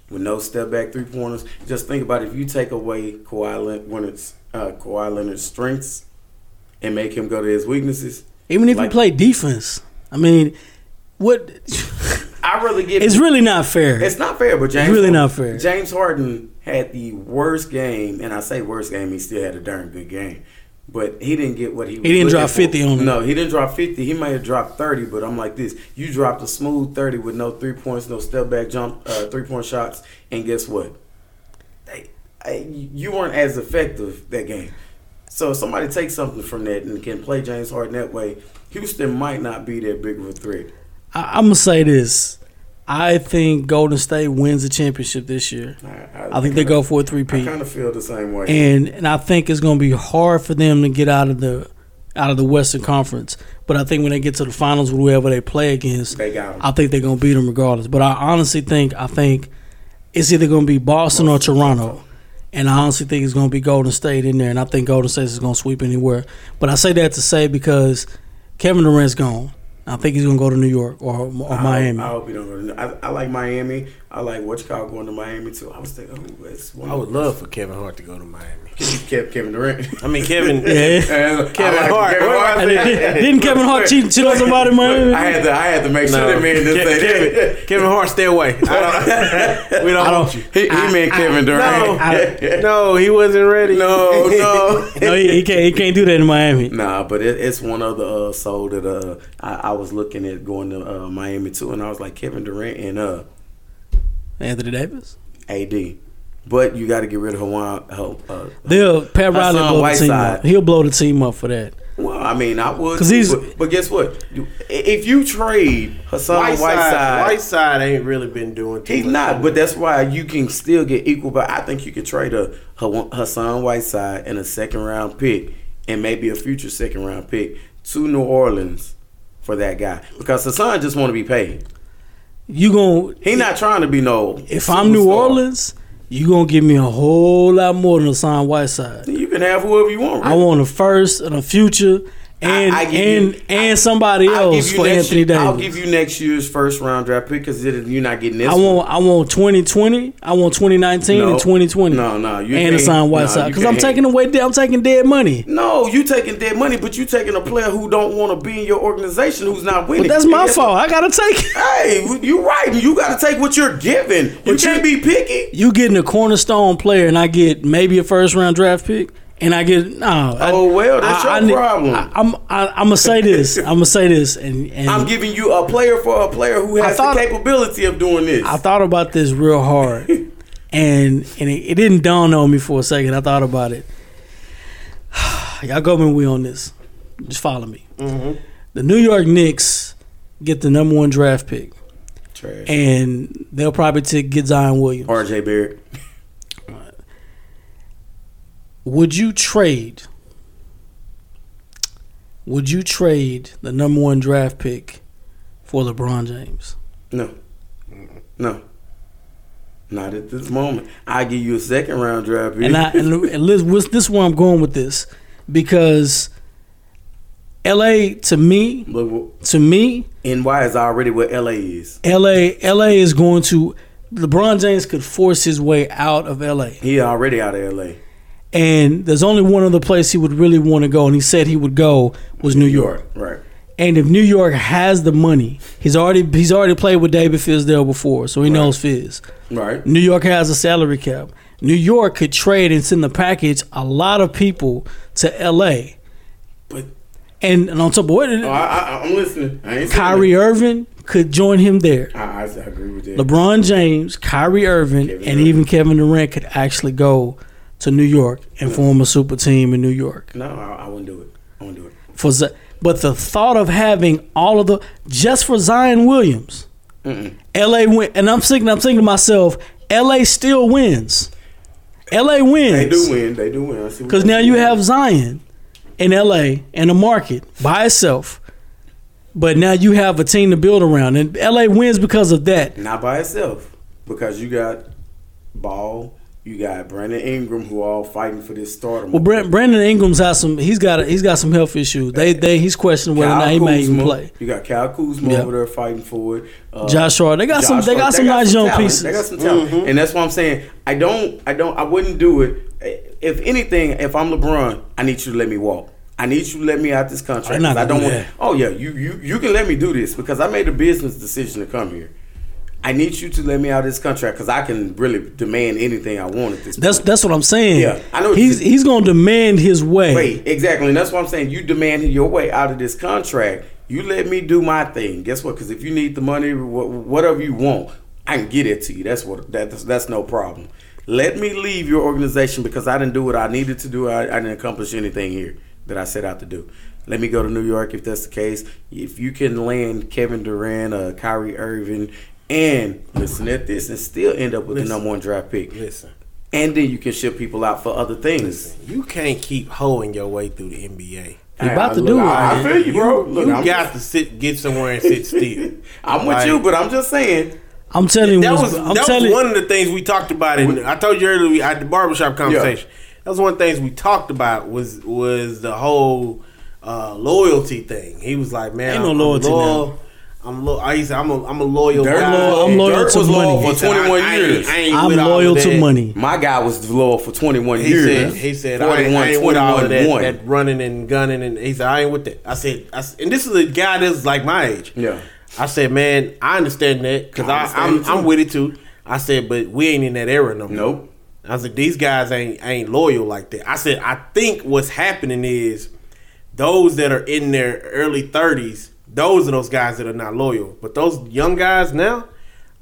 Speaker 5: with no step back three pointers, just think about it. if you take away Kawhi Leonard's uh, Kawhi Leonard's strengths and make him go to his weaknesses.
Speaker 4: Even if you play defense, I mean, what?
Speaker 5: I really get.
Speaker 4: It's really not fair.
Speaker 5: It's not fair, but James
Speaker 4: really not fair.
Speaker 5: James Harden had the worst game, and I say worst game. He still had a darn good game, but he didn't get what he. was
Speaker 4: didn't drop
Speaker 5: for.
Speaker 4: 50 on him.
Speaker 5: No, he didn't drop fifty. He may have dropped thirty, but I'm like this: you dropped a smooth thirty with no three points, no step back jump, uh, three point shots, and guess what? They, I, you weren't as effective that game. So if somebody takes something from that and can play James Harden that way, Houston might not be that big of a threat.
Speaker 4: I, I'm gonna say this: I think Golden State wins the championship this year. I, think they go for a three
Speaker 5: I kind of feel the same way.
Speaker 4: and and I think it's going to be hard for them to get out of the out of the Western Conference. But I think when they get to the finals, with whoever they play against,
Speaker 5: they.
Speaker 4: I think they're going to beat them regardless. But I honestly think I think it's either going to be Boston or Toronto. And I honestly think it's going to be Golden State in there, and I think Golden State is going to sweep anywhere. But I say that to say because Kevin Durant's gone. I think he's going to go to New York or, or
Speaker 5: I
Speaker 4: Miami.
Speaker 5: Hope, I hope you don't go to. I, I like Miami. I like what you call going to Miami too. I was thinking, oh, it's one
Speaker 6: I would love for Kevin Hart to go to Miami.
Speaker 5: Kev, Kevin Durant.
Speaker 6: I mean, Kevin.
Speaker 4: Yeah.
Speaker 5: And
Speaker 6: Kevin
Speaker 5: like
Speaker 6: Hart.
Speaker 5: Kevin Hart.
Speaker 4: And did- didn't Kevin Hart cheat, cheat on somebody in Miami?
Speaker 5: I had to. I had to make sure
Speaker 6: No.
Speaker 5: that man didn't
Speaker 6: Ke-
Speaker 5: say
Speaker 6: Kevin,
Speaker 5: that.
Speaker 6: Kevin Hart, stay away. I don't, we don't, want you.
Speaker 5: He, he meant Kevin Durant.
Speaker 6: No, no, he wasn't ready.
Speaker 5: no, no.
Speaker 4: no, he, he can't. He can't do that in Miami.
Speaker 5: Nah, but it, it's one other uh, soul that uh, I, I was looking at going to uh, Miami too, and I was like Kevin Durant and uh,
Speaker 4: Anthony Davis.
Speaker 5: AD. But you got to get rid of Hawan. Uh,
Speaker 4: They'll Pat Riley
Speaker 5: Hassan
Speaker 4: blow the team
Speaker 5: Whiteside.
Speaker 4: up. He'll blow the team up for that.
Speaker 5: well, I mean, I would.
Speaker 4: 'Cause
Speaker 5: too,
Speaker 4: he's-
Speaker 5: but, but guess what? You- If you trade Hassan
Speaker 6: Whiteside,
Speaker 5: Whiteside,
Speaker 6: Whiteside ain't really been doing too
Speaker 5: he's
Speaker 6: much.
Speaker 5: not. But that's why you can still get equal. But I think you could trade a Ha- Hassan Whiteside and a second round pick, and maybe a future second round pick to New Orleans for that guy because Hassan just want to be paid.
Speaker 4: You gon'
Speaker 5: He not trying to be no.
Speaker 4: if I'm New
Speaker 5: superstar.
Speaker 4: Orleans, you gonna give me a whole lot more than Hassan Whiteside.
Speaker 5: you can have whoever you want.
Speaker 4: I want a first and a future, and
Speaker 5: I- I
Speaker 4: and
Speaker 5: you-
Speaker 4: and somebody else for Anthony
Speaker 5: year-
Speaker 4: Davis.
Speaker 5: I'll give you next year's first round draft pick because you're not getting this.
Speaker 4: I want I want 2020. I want 2019
Speaker 5: No.
Speaker 4: and 2020.
Speaker 5: No, no, you
Speaker 4: and
Speaker 5: no,
Speaker 4: Whiteside because I'm
Speaker 5: can't.
Speaker 4: taking away. I'm taking dead money.
Speaker 5: No, you taking dead money, but you taking a player who don't want to be in your organization who's not winning.
Speaker 4: But that's my fault. I gotta take. it.
Speaker 5: Hey, you right. You got to take what you're given. You
Speaker 4: But
Speaker 5: can't
Speaker 4: you-
Speaker 5: be picky.
Speaker 4: You getting a cornerstone player, and I get maybe a first round draft pick, and I get no.
Speaker 5: Oh, well, that's your
Speaker 4: need-
Speaker 5: problem.
Speaker 4: I, I'm I, I'm gonna say this. I'm gonna say this, and and
Speaker 5: I'm giving you a player for a player who has
Speaker 4: thought-
Speaker 5: the capability of doing this.
Speaker 4: I thought about this real hard, and and it, it didn't dawn on me for a second. I thought about it. Y'all go with me on this. Just follow me.
Speaker 5: Mm-hmm.
Speaker 4: The New York Knicks get the number one draft pick,
Speaker 5: Trash.
Speaker 4: and they'll probably take, get Zion Williams.
Speaker 5: R.J. Barrett.
Speaker 4: Would you trade? Would you trade the number one draft pick for LeBron James?
Speaker 5: No. No. Not at this moment. I give you a second round draft pick.
Speaker 4: And I and, and Liz, this is where I'm going with this because LA to me to me
Speaker 5: NY is already what LA is.
Speaker 4: LA LA is going to LeBron James could force his way out of LA.
Speaker 5: He already out of LA.
Speaker 4: And there's only one other place he would really want to go and he said he would go was New York.
Speaker 5: Right.
Speaker 4: And if New York has the money, he's already he's already played with David Fizdale before, so he knows Fizz.
Speaker 5: Right.
Speaker 4: New York has a salary cap. New York could trade and send the package a lot of people to LA.
Speaker 5: But
Speaker 4: And, and on top of what,
Speaker 5: oh, I, I, I'm listening. I ain't
Speaker 4: Kyrie Irving could join him there.
Speaker 5: I, I agree with that.
Speaker 4: LeBron James, Kyrie Irving,
Speaker 5: Kevin
Speaker 4: and
Speaker 5: Durant.
Speaker 4: even Kevin Durant could actually go to New York and form a super team in New York.
Speaker 5: no, I, I wouldn't do it. I wouldn't do it.
Speaker 4: For Z- but the thought of having all of the just for Zion Williams, LA win, and I'm thinking, I'm thinking to myself, LA still wins. LA wins.
Speaker 5: They do win. They do win. I see what
Speaker 4: Because now you have Zion in LA in the market by itself. But now you have a team to build around. And LA wins because of that.
Speaker 5: not by itself because you got Ball, you got Brandon Ingram, who all fighting for this starter.
Speaker 4: Well, Brand, Brandon Ingram's has some. He's got. A, he's got some health issues. They. They. He's questioning whether or not he may even play.
Speaker 5: You got Kyle Kuzma
Speaker 4: Yeah.
Speaker 5: over there fighting for it. Uh,
Speaker 4: Josh Hart. They got some.
Speaker 5: Josh
Speaker 4: They got some nice young
Speaker 5: talent.
Speaker 4: pieces.
Speaker 5: They got some talent, and that's what I'm saying. I don't, I don't, I wouldn't do it. If anything, if I'm LeBron, I need you to let me walk. I need you to let me out this contract.
Speaker 4: They're not
Speaker 5: 'cause I don't
Speaker 4: do
Speaker 5: want. Oh yeah, you you you can let me do this because I made a business decision to come here. I need you to let me out of this contract because I can really demand anything I want at this.
Speaker 4: That's
Speaker 5: point.
Speaker 4: that's what I'm saying.
Speaker 5: Yeah, I know
Speaker 4: He's he's gonna demand his way.
Speaker 5: Wait, exactly, and that's what I'm saying. You demand your way out of this contract. You let me do my thing. Guess what? Because if you need the money, wh- whatever you want, I can get it to you. That's what that's that's no problem. Let me leave your organization because I didn't do what I needed to do. I, I didn't accomplish anything here that I set out to do. Let me go to New York if that's the case. If you can land Kevin Durant, uh, Kyrie Irving, and listen at this, and still end up with
Speaker 6: Listen.
Speaker 5: the number one draft pick.
Speaker 6: Listen,
Speaker 5: And then you can ship people out for other things.
Speaker 6: you can't keep hoeing your way through the NBA.
Speaker 4: He about
Speaker 5: I-
Speaker 4: to
Speaker 5: look,
Speaker 4: do it,
Speaker 5: I, I feel you, bro. Look,
Speaker 6: you
Speaker 5: I'm,
Speaker 6: got to sit, get somewhere and sit still.
Speaker 5: I'm with you, but I'm just saying.
Speaker 4: I'm telling you,
Speaker 6: That was
Speaker 4: I'm
Speaker 6: that
Speaker 4: telling
Speaker 6: was one of the things we talked about. In I told you earlier we had the barbershop conversation. That was one of the things we talked about was was the whole uh, loyalty thing. He was like, "Man,
Speaker 4: Ain't no
Speaker 6: I'm,
Speaker 4: loyalty
Speaker 6: I'm loyal. I'm lo- I used to, I'm a I'm a loyal
Speaker 5: Dirt
Speaker 6: guy.
Speaker 4: loyal- I'm loyal
Speaker 5: Dirt
Speaker 4: to
Speaker 5: was loyal
Speaker 4: money.
Speaker 6: He
Speaker 5: for
Speaker 6: said,
Speaker 5: 21
Speaker 6: I- I ain't-
Speaker 5: years.
Speaker 6: I ain't
Speaker 4: I'm loyal to money.
Speaker 5: My guy was loyal for 21
Speaker 6: He
Speaker 5: years.
Speaker 6: said, he said, I ain't, I ain't with all of that, that running and gunning, and he said, I ain't with that. I said, I s and this is a guy that's like my age.
Speaker 5: Yeah.
Speaker 6: I said, man, I understand that because
Speaker 5: I
Speaker 6: I, I'm. I'm with it too. I said, but we ain't in that era no more.
Speaker 5: Nope.
Speaker 6: I said, these guys ain't ain't loyal like that. I said, I think what's happening is those that are in their early 30s, those are those guys that are not loyal. But those young guys now,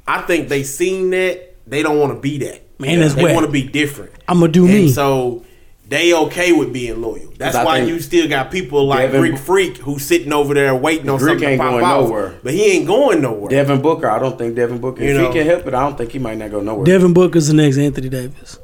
Speaker 6: I think they seen that they don't want to be that.
Speaker 4: Man, that's
Speaker 6: they want to be different.
Speaker 4: I'ma do
Speaker 6: and
Speaker 4: me.
Speaker 6: So they okay with being loyal. That's why you still got people like
Speaker 5: Devin-
Speaker 6: Greek Freak who's sitting over there waiting on
Speaker 5: Greek
Speaker 6: something
Speaker 5: ain't
Speaker 6: to pop
Speaker 5: going
Speaker 6: out.
Speaker 5: nowhere.
Speaker 6: But he ain't going nowhere.
Speaker 5: Devin Booker, I don't think Devin Booker.
Speaker 6: You
Speaker 5: if
Speaker 6: know-
Speaker 5: he can help it, I don't think he might not go nowhere.
Speaker 4: Devin Booker's the next Anthony Davis.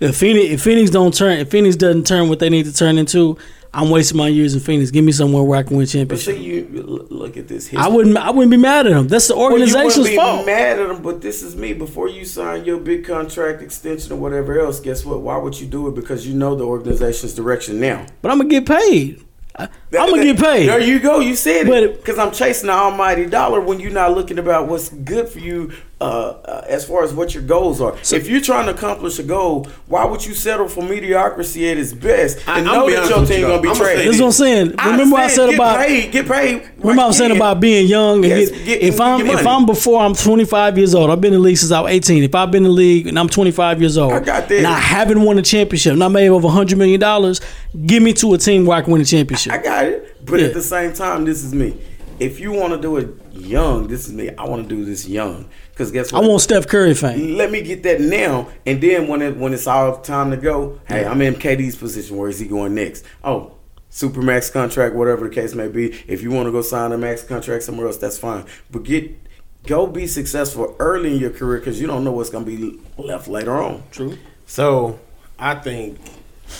Speaker 4: If Phoenix, if Phoenix don't turn, if Phoenix doesn't turn what they need to turn into, I'm wasting my years in Phoenix. Give me somewhere where I can win
Speaker 5: but see, you look at this.
Speaker 4: I wouldn't, I wouldn't be mad at him. That's the
Speaker 5: Well, you wouldn't
Speaker 4: organization's
Speaker 5: be
Speaker 4: fault.
Speaker 5: mad at him, but this is me. Before you sign your big contract extension or whatever else, guess what? Why would you do it? Because you know the organization's direction now.
Speaker 4: But I'm gonna get paid. I, I'm gonna get paid.
Speaker 5: There you go. You said
Speaker 4: But-
Speaker 5: it. Because I'm chasing the almighty dollar when you're not looking about what's good for you uh, uh, as far as what your goals are. if you're trying to accomplish a goal, why would you settle for mediocrity at its best and
Speaker 6: I'm
Speaker 5: know that your
Speaker 6: with you,
Speaker 5: team gonna be
Speaker 6: I'ma
Speaker 5: trash?
Speaker 4: That's what I'm saying. Remember I said
Speaker 5: get
Speaker 4: about
Speaker 5: paid, get paid.
Speaker 4: Remember I was saying
Speaker 5: right
Speaker 4: about being young. And
Speaker 5: Yes,
Speaker 4: get,
Speaker 5: get-
Speaker 4: if I'm
Speaker 5: get
Speaker 4: if. I'm before I'm 25 years old, I've been in the league since I was 18. If I've been in the league and I'm 25 years old,
Speaker 5: I got that.
Speaker 4: and I haven't won a championship, and I made over 100 million dollars, give me to a team where I can win a championship.
Speaker 5: I got it. But
Speaker 4: Yeah.
Speaker 5: at the same time, this is me. If you want to do it young, this is me. I want to do this young. Because guess
Speaker 4: I want Steph Curry fame.
Speaker 5: Let me get that now, and then when it when it's all time to go, hey, I'm in KD's position. Where is he going next? Oh, supermax contract, whatever the case may be. If you want to go sign a max contract somewhere else, that's fine. But get go be successful early in your career because you don't know what's going to be left later on. True.
Speaker 6: So I think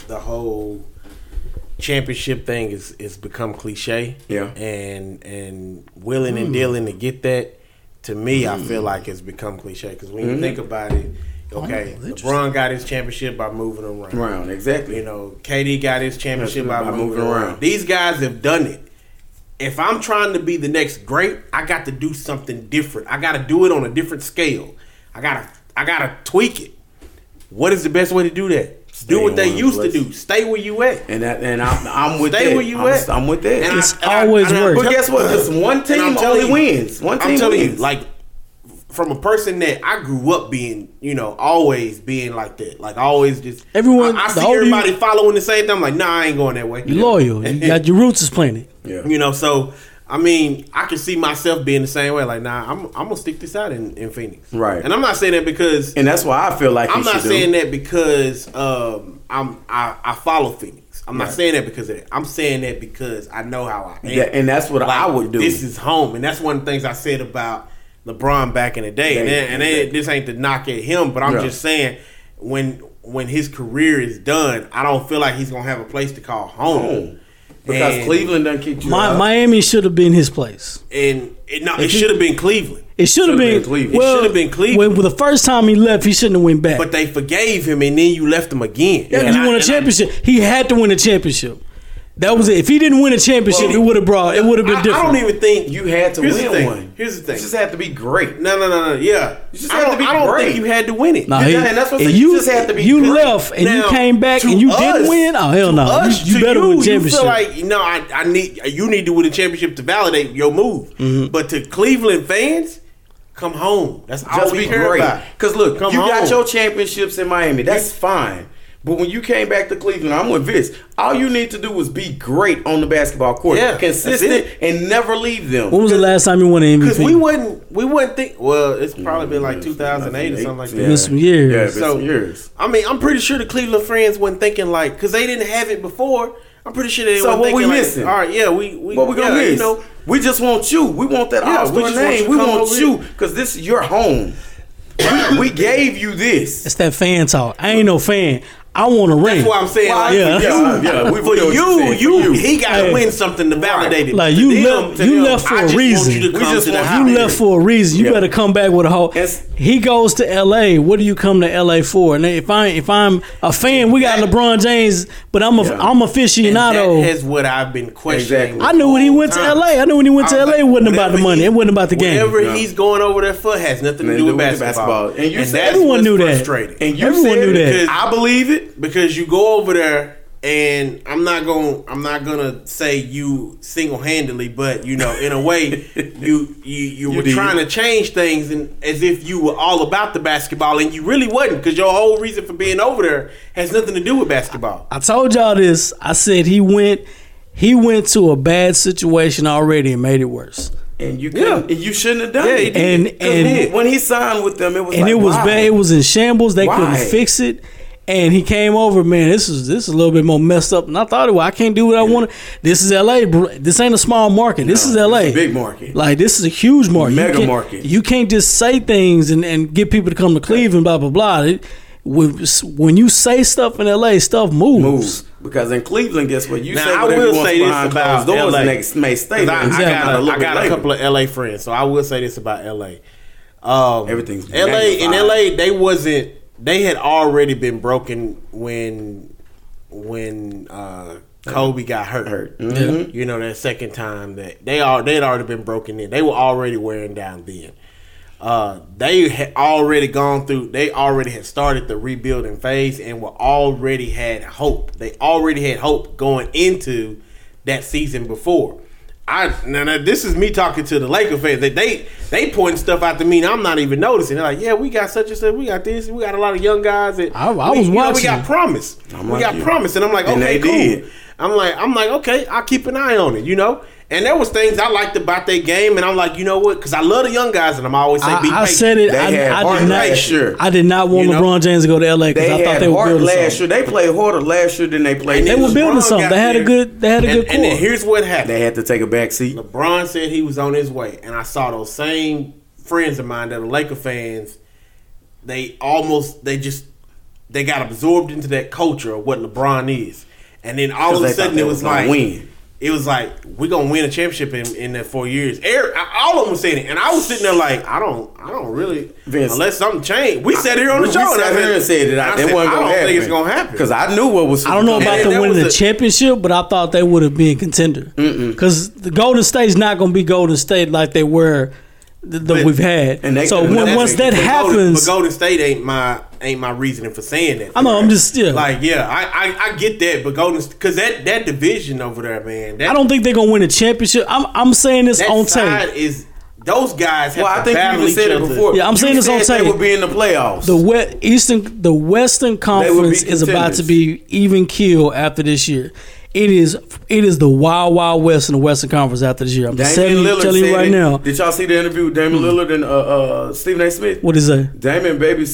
Speaker 6: the whole championship thing is is become cliche.
Speaker 5: Yeah.
Speaker 6: And and willing and hmm. dealing to get that, to me, I feel mm. like it's become cliche. Because when you mm-hmm. think about it, okay, LeBron got his championship by moving around.
Speaker 5: Round exactly.
Speaker 6: You know, KD got his championship by,
Speaker 5: By
Speaker 6: moving,
Speaker 5: moving
Speaker 6: around.
Speaker 5: around.
Speaker 6: These guys have done it. If I'm trying to be the next great, I got to do something different. I got to do it on a different scale. I gotta, I gotta tweak it. What is the best way to do that?
Speaker 5: Stay
Speaker 6: do what they used
Speaker 5: place.
Speaker 6: to do. Stay where you at.
Speaker 5: And that, and I'm, I'm with
Speaker 6: Stay
Speaker 5: that.
Speaker 6: where you
Speaker 5: I'm,
Speaker 6: at.
Speaker 5: I'm with that.
Speaker 6: And
Speaker 4: It's
Speaker 6: I-
Speaker 4: always
Speaker 6: and I
Speaker 4: worked.
Speaker 5: but guess what? Because one team only
Speaker 6: you-
Speaker 5: wins. One team
Speaker 6: I'm telling
Speaker 5: wins.
Speaker 6: you, like from a person that I grew up being, you know, always being like that, like always just
Speaker 4: Everyone-
Speaker 6: I, I see
Speaker 4: older you-
Speaker 6: everybody following the same thing. I'm like, nah, I ain't going that way.
Speaker 4: You're loyal. You got your roots is planted.
Speaker 5: yeah.
Speaker 6: You know, so I mean, I can see myself being the same way. Like, nah, I'm I'm gonna stick this out in, in Phoenix.
Speaker 5: Right.
Speaker 6: And I'm not saying that because
Speaker 5: And that's why I feel like
Speaker 6: I'm not saying
Speaker 5: do.
Speaker 6: that because um I'm I, I follow Phoenix. I'm not saying that because of that. I'm saying that because I know how I am.
Speaker 5: Yeah, and that's what I would do.
Speaker 6: This is home, and that's one of the things I said about LeBron back in the day. and then, and then, this ain't to knock at him, but I'm
Speaker 5: Yeah.
Speaker 6: just saying when when his career is done, I don't feel like he's gonna have a place to call home.
Speaker 5: Home. Because
Speaker 6: And-
Speaker 5: Cleveland doesn't keep you
Speaker 4: Mi-
Speaker 5: out.
Speaker 4: Miami should have been his place.
Speaker 6: And it, no, it should have been Cleveland.
Speaker 4: It should have been,
Speaker 5: been Cleveland.
Speaker 6: It should've been Cleveland.
Speaker 4: When, the first time he left, he shouldn't have went back.
Speaker 6: But they forgave him, and then you left him again.
Speaker 4: Yeah,
Speaker 6: And
Speaker 4: he
Speaker 6: I-
Speaker 4: won a
Speaker 6: and I-
Speaker 4: championship. he had to win a championship. That was it. If he didn't win a championship,
Speaker 6: Well,
Speaker 4: it would have brought. It would have been
Speaker 6: I, I don't even think
Speaker 5: you had to
Speaker 6: Here's the
Speaker 5: win
Speaker 6: thing.
Speaker 5: one.
Speaker 6: Here's the thing.
Speaker 5: You just had to be great.
Speaker 6: No, no, no, no. Yeah,
Speaker 5: You just
Speaker 6: I
Speaker 5: had to be
Speaker 6: I don't
Speaker 5: great.
Speaker 6: think you had to win it.
Speaker 4: Nah,
Speaker 5: Yeah,
Speaker 4: he-
Speaker 5: and that's what I'm saying. You
Speaker 4: you
Speaker 5: just have to be
Speaker 4: you
Speaker 5: great.
Speaker 4: left and
Speaker 6: Now,
Speaker 4: you came back and you
Speaker 6: us-
Speaker 4: didn't win. Oh hell no!
Speaker 6: us,
Speaker 4: You, you
Speaker 6: to
Speaker 4: better
Speaker 6: you,
Speaker 4: win
Speaker 6: You
Speaker 4: championship.
Speaker 6: feel like no, I, I need you need to win a championship to validate your move.
Speaker 4: Mm-hmm.
Speaker 6: But to Cleveland fans, come home. That's all
Speaker 5: Just
Speaker 6: we
Speaker 5: be
Speaker 6: care
Speaker 5: great.
Speaker 6: about.
Speaker 5: Because look,
Speaker 6: Come
Speaker 5: you got your championships in Miami. That's fine. But when you came back to Cleveland, I'm with Vince. All you need to do is be great on the basketball court,
Speaker 6: Yeah,
Speaker 5: consistent, and never leave them.
Speaker 4: when was the last time you won an
Speaker 6: Because we wouldn't, we wouldn't think. Well, it's probably been like mm, 2008 or something like that.
Speaker 5: Yeah.
Speaker 4: Been some years.
Speaker 5: Yeah, been
Speaker 6: So-
Speaker 5: some years.
Speaker 6: I mean, I'm pretty sure the Cleveland fans wasn't thinking like, because they didn't have it before. I'm pretty sure they
Speaker 5: So
Speaker 6: weren't
Speaker 5: what
Speaker 6: thinking
Speaker 5: we
Speaker 6: like,
Speaker 5: missing?
Speaker 6: all right, yeah, we, we
Speaker 5: What we gonna
Speaker 6: yeah,
Speaker 5: miss?
Speaker 6: You know,
Speaker 5: We just want you. We want that
Speaker 6: Yeah,
Speaker 5: all
Speaker 6: we
Speaker 5: star
Speaker 6: just want you
Speaker 5: name. We want you because this is your home. we, we gave you this.
Speaker 4: It's that fan talk. I ain't no fan. I want a ring.
Speaker 6: That's why I'm saying, like,
Speaker 4: Yeah.
Speaker 6: for you,
Speaker 5: Yeah, yeah, we
Speaker 6: for you,
Speaker 5: you're
Speaker 6: you, he got to
Speaker 4: Hey.
Speaker 6: win something to validate it.
Speaker 4: Like, you
Speaker 6: them-
Speaker 4: left-
Speaker 6: to
Speaker 4: you
Speaker 6: them,
Speaker 4: left for
Speaker 6: I
Speaker 4: a
Speaker 6: just
Speaker 4: reason.
Speaker 6: Want you to
Speaker 5: We
Speaker 6: come
Speaker 5: just
Speaker 6: to the
Speaker 5: want
Speaker 6: house.
Speaker 4: You left for a reason. You
Speaker 5: Yeah.
Speaker 4: better come back with a whole.
Speaker 5: It's-
Speaker 4: He goes to L.A. What do you come to L.A. for? And if I if I'm a fan, we got LeBron James, but I'm a
Speaker 5: Yeah.
Speaker 4: am
Speaker 6: And
Speaker 4: aficionado.
Speaker 6: that is what I've been questioning.
Speaker 5: Exactly.
Speaker 4: I knew when he went to
Speaker 6: Time.
Speaker 4: L.A. I knew when he went to
Speaker 6: I
Speaker 4: L.A. It wasn't about the money.
Speaker 6: he-
Speaker 4: It wasn't about the game.
Speaker 6: Whatever he's going over there for has nothing to do with basketball.
Speaker 5: basketball. And you
Speaker 4: Everyone knew that.
Speaker 6: frustrating.
Speaker 5: And you
Speaker 4: Everyone knew that.
Speaker 5: because I believe it.
Speaker 6: Because you go over there and I'm not going I'm not going to say you single-handedly but you know in a way you you you, were
Speaker 5: did.
Speaker 6: trying to change things and as if you were all about the basketball and you really wasn't because your whole reason for being over there has nothing to do with basketball.
Speaker 4: I told y'all this. I said he went he went to a bad situation already and made it worse.
Speaker 5: And you couldn't, and you shouldn't have done
Speaker 6: Yeah, he
Speaker 5: it.
Speaker 6: did.
Speaker 4: And
Speaker 5: when, when he signed with them, it was
Speaker 4: and
Speaker 5: like,
Speaker 4: it was
Speaker 5: why?
Speaker 4: bad. It was in shambles. They
Speaker 5: Why?
Speaker 4: couldn't fix it. And he came over, man. This is this is a little bit more messed up than I thought it was. I can't do what I want. This is L.A. bro. This ain't a small market. This
Speaker 5: No,
Speaker 4: is L.A.
Speaker 5: it's a big market.
Speaker 4: Like this is a huge market.
Speaker 5: Mega
Speaker 4: you can't,
Speaker 5: market.
Speaker 4: You can't just say things and, and get people to come to Cleveland. Blah blah blah. It, when, when you say stuff in L.A., stuff moves.
Speaker 5: moves because in Cleveland, guess what? You
Speaker 6: Now,
Speaker 5: say
Speaker 6: I
Speaker 5: whatever
Speaker 6: will
Speaker 5: you want
Speaker 6: say this
Speaker 5: behind
Speaker 6: about
Speaker 5: closed doors,
Speaker 6: LA.
Speaker 5: and they may stay
Speaker 6: 'Cause I,
Speaker 5: there.
Speaker 6: I got,
Speaker 5: a
Speaker 6: a,
Speaker 5: little
Speaker 6: I got a couple of LA friends, so I will say this about LA. Um,
Speaker 5: Everything's
Speaker 6: LA in. LA. They wasn't. They had already been broken when when uh, Kobe got hurt.
Speaker 5: Hurt. Mhm.
Speaker 6: You know that second time that they are they had already been broken in. They were already wearing down then. Uh, they had already gone through. They already had started the rebuilding phase and were already had hope. They already had hope going into that season before. I now, now this is me talking to the Laker fans. They they they pointing stuff out to me, and I'm not even noticing. They're like, "Yeah, we got such and such. We got this. We got a lot of young guys. That
Speaker 4: I- I
Speaker 6: we,
Speaker 4: was
Speaker 6: you know, we got promise.
Speaker 5: I'm
Speaker 6: we
Speaker 5: like
Speaker 6: got
Speaker 5: you.
Speaker 6: promise." And I'm like,
Speaker 5: And
Speaker 6: "Okay,
Speaker 5: they
Speaker 6: cool."
Speaker 5: did.
Speaker 6: I'm like, I'm like, okay, I'll keep an eye on it, you know. And there was things I liked about their game, and I'm like, you know what? Because I love the young guys, and I'm always say, be
Speaker 4: I, I said it.
Speaker 5: They
Speaker 4: I,
Speaker 5: had
Speaker 4: I
Speaker 5: heart
Speaker 4: did not.
Speaker 5: last year.
Speaker 4: I did not want
Speaker 6: You know?
Speaker 4: LeBron James to go to LA because
Speaker 5: They
Speaker 4: I thought
Speaker 5: had
Speaker 4: they were building
Speaker 5: last
Speaker 4: something.
Speaker 5: year. They played harder last year than they played.
Speaker 6: And
Speaker 4: They were building
Speaker 6: LeBron
Speaker 4: something. They had a good- they had a
Speaker 6: and,
Speaker 4: good
Speaker 6: And then here's what happened.
Speaker 5: They had to take a back seat.
Speaker 6: LeBron said he was on his way, and I saw those same friends of mine that are Laker fans. They almost they just they got absorbed into that culture of what LeBron is, and then all of a sudden it
Speaker 5: was
Speaker 6: was like
Speaker 5: win.
Speaker 6: It was like we're gonna win a championship in, in that four years. Eric, all of them was saying it, and I was sitting there like, I don't, I don't really,
Speaker 5: Vince.
Speaker 6: unless something changed. We said it here on the
Speaker 5: We
Speaker 6: show, and I
Speaker 5: sat here and said it.
Speaker 6: I
Speaker 5: I,
Speaker 6: said,
Speaker 5: wasn't
Speaker 6: I
Speaker 5: gonna
Speaker 6: don't
Speaker 5: happen.
Speaker 6: think it's gonna happen
Speaker 5: because I knew what was.
Speaker 4: I don't know about
Speaker 6: And
Speaker 4: them winning the
Speaker 6: a-
Speaker 4: championship, but I thought they would have been contender. Because the Golden State's not going to be Golden State like they were that that
Speaker 6: But-
Speaker 4: we've had.
Speaker 5: and they
Speaker 4: so when,
Speaker 5: never
Speaker 4: once that
Speaker 6: But Golden-
Speaker 4: happens,
Speaker 6: but Golden State ain't my ain't my reasoning for saying that.
Speaker 4: I know, I'm just- yeah.
Speaker 6: like yeah, I, I I get that, but Golden because that that division over there, man. That,
Speaker 4: I don't think they're going to win a championship. I'm, I'm saying this
Speaker 6: that
Speaker 4: on
Speaker 6: side
Speaker 4: tape.
Speaker 6: is those guys have
Speaker 5: Well, I think you even said it before.
Speaker 4: Yeah, I'm
Speaker 5: You
Speaker 4: saying this on
Speaker 5: said
Speaker 4: tape.
Speaker 5: They would be in the playoffs.
Speaker 4: The West, Eastern, the Western Conference is about to be even keel after this year. It is, it is the wild, wild West in the Western Conference after this year. I'm telling,
Speaker 5: Damian
Speaker 4: you-
Speaker 5: Lillard
Speaker 4: telling you right
Speaker 5: it.
Speaker 4: now.
Speaker 5: Did y'all see the interview with Damian Lillard and uh, uh, Stephen A. Smith?
Speaker 4: What is that?
Speaker 5: Damian baby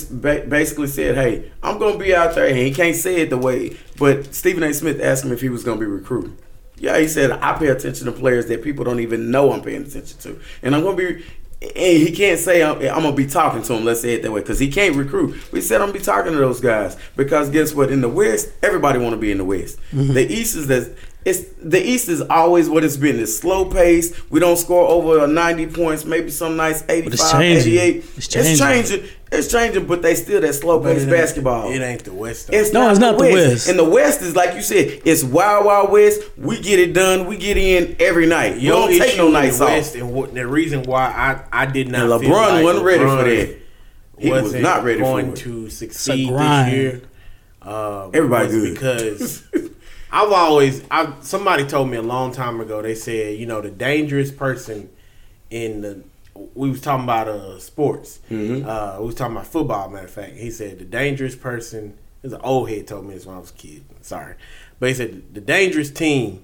Speaker 5: basically said, "Hey, I'm gonna be out there." And he can't say it the way, but Stephen A. Smith asked him if he was gonna be recruiting. Yeah, he said, "I pay attention to players that people don't even know I'm paying attention to, and I'm gonna be." And he can't say I'm, I'm gonna be talking to him. Let's say it that way, because he can't recruit. We said I'm gonna be talking to those guys because guess what? In the West, everybody want to be in the West.
Speaker 4: Mm-hmm.
Speaker 5: The East is that. It's the East is always what it's been. It's slow pace. We don't score over 90 points. Maybe some nice 85,
Speaker 4: changing.
Speaker 5: 88.
Speaker 4: It's
Speaker 5: It's
Speaker 4: changing.
Speaker 5: Changing. It's changing, but they still that slow
Speaker 6: But
Speaker 5: pace basketball.
Speaker 6: It ain't the West. Though.
Speaker 5: It's
Speaker 4: No,
Speaker 5: not
Speaker 4: it's
Speaker 5: the
Speaker 4: not the
Speaker 5: West.
Speaker 4: West.
Speaker 5: And the West is like you said, it's wild, wild West. We get it done. We get in every night. You
Speaker 6: Your
Speaker 5: don't take
Speaker 6: issue
Speaker 5: no
Speaker 6: in
Speaker 5: nights
Speaker 6: the
Speaker 5: off.
Speaker 6: West, and what, the reason why I I did not.
Speaker 5: And
Speaker 6: feel
Speaker 5: LeBron
Speaker 6: like
Speaker 5: wasn't ready for that. He was
Speaker 6: wasn't
Speaker 5: not ready for it.
Speaker 6: to succeed this year. Uh,
Speaker 5: Everybody good.
Speaker 6: because I've always I somebody told me a long time ago. They said you know the dangerous person in the we was talking about uh sports.
Speaker 5: Mm-hmm.
Speaker 6: Uh, we was talking about football. Matter of fact, he said the dangerous person. This is an old head told me this when I was a kid. Sorry, but he said the dangerous team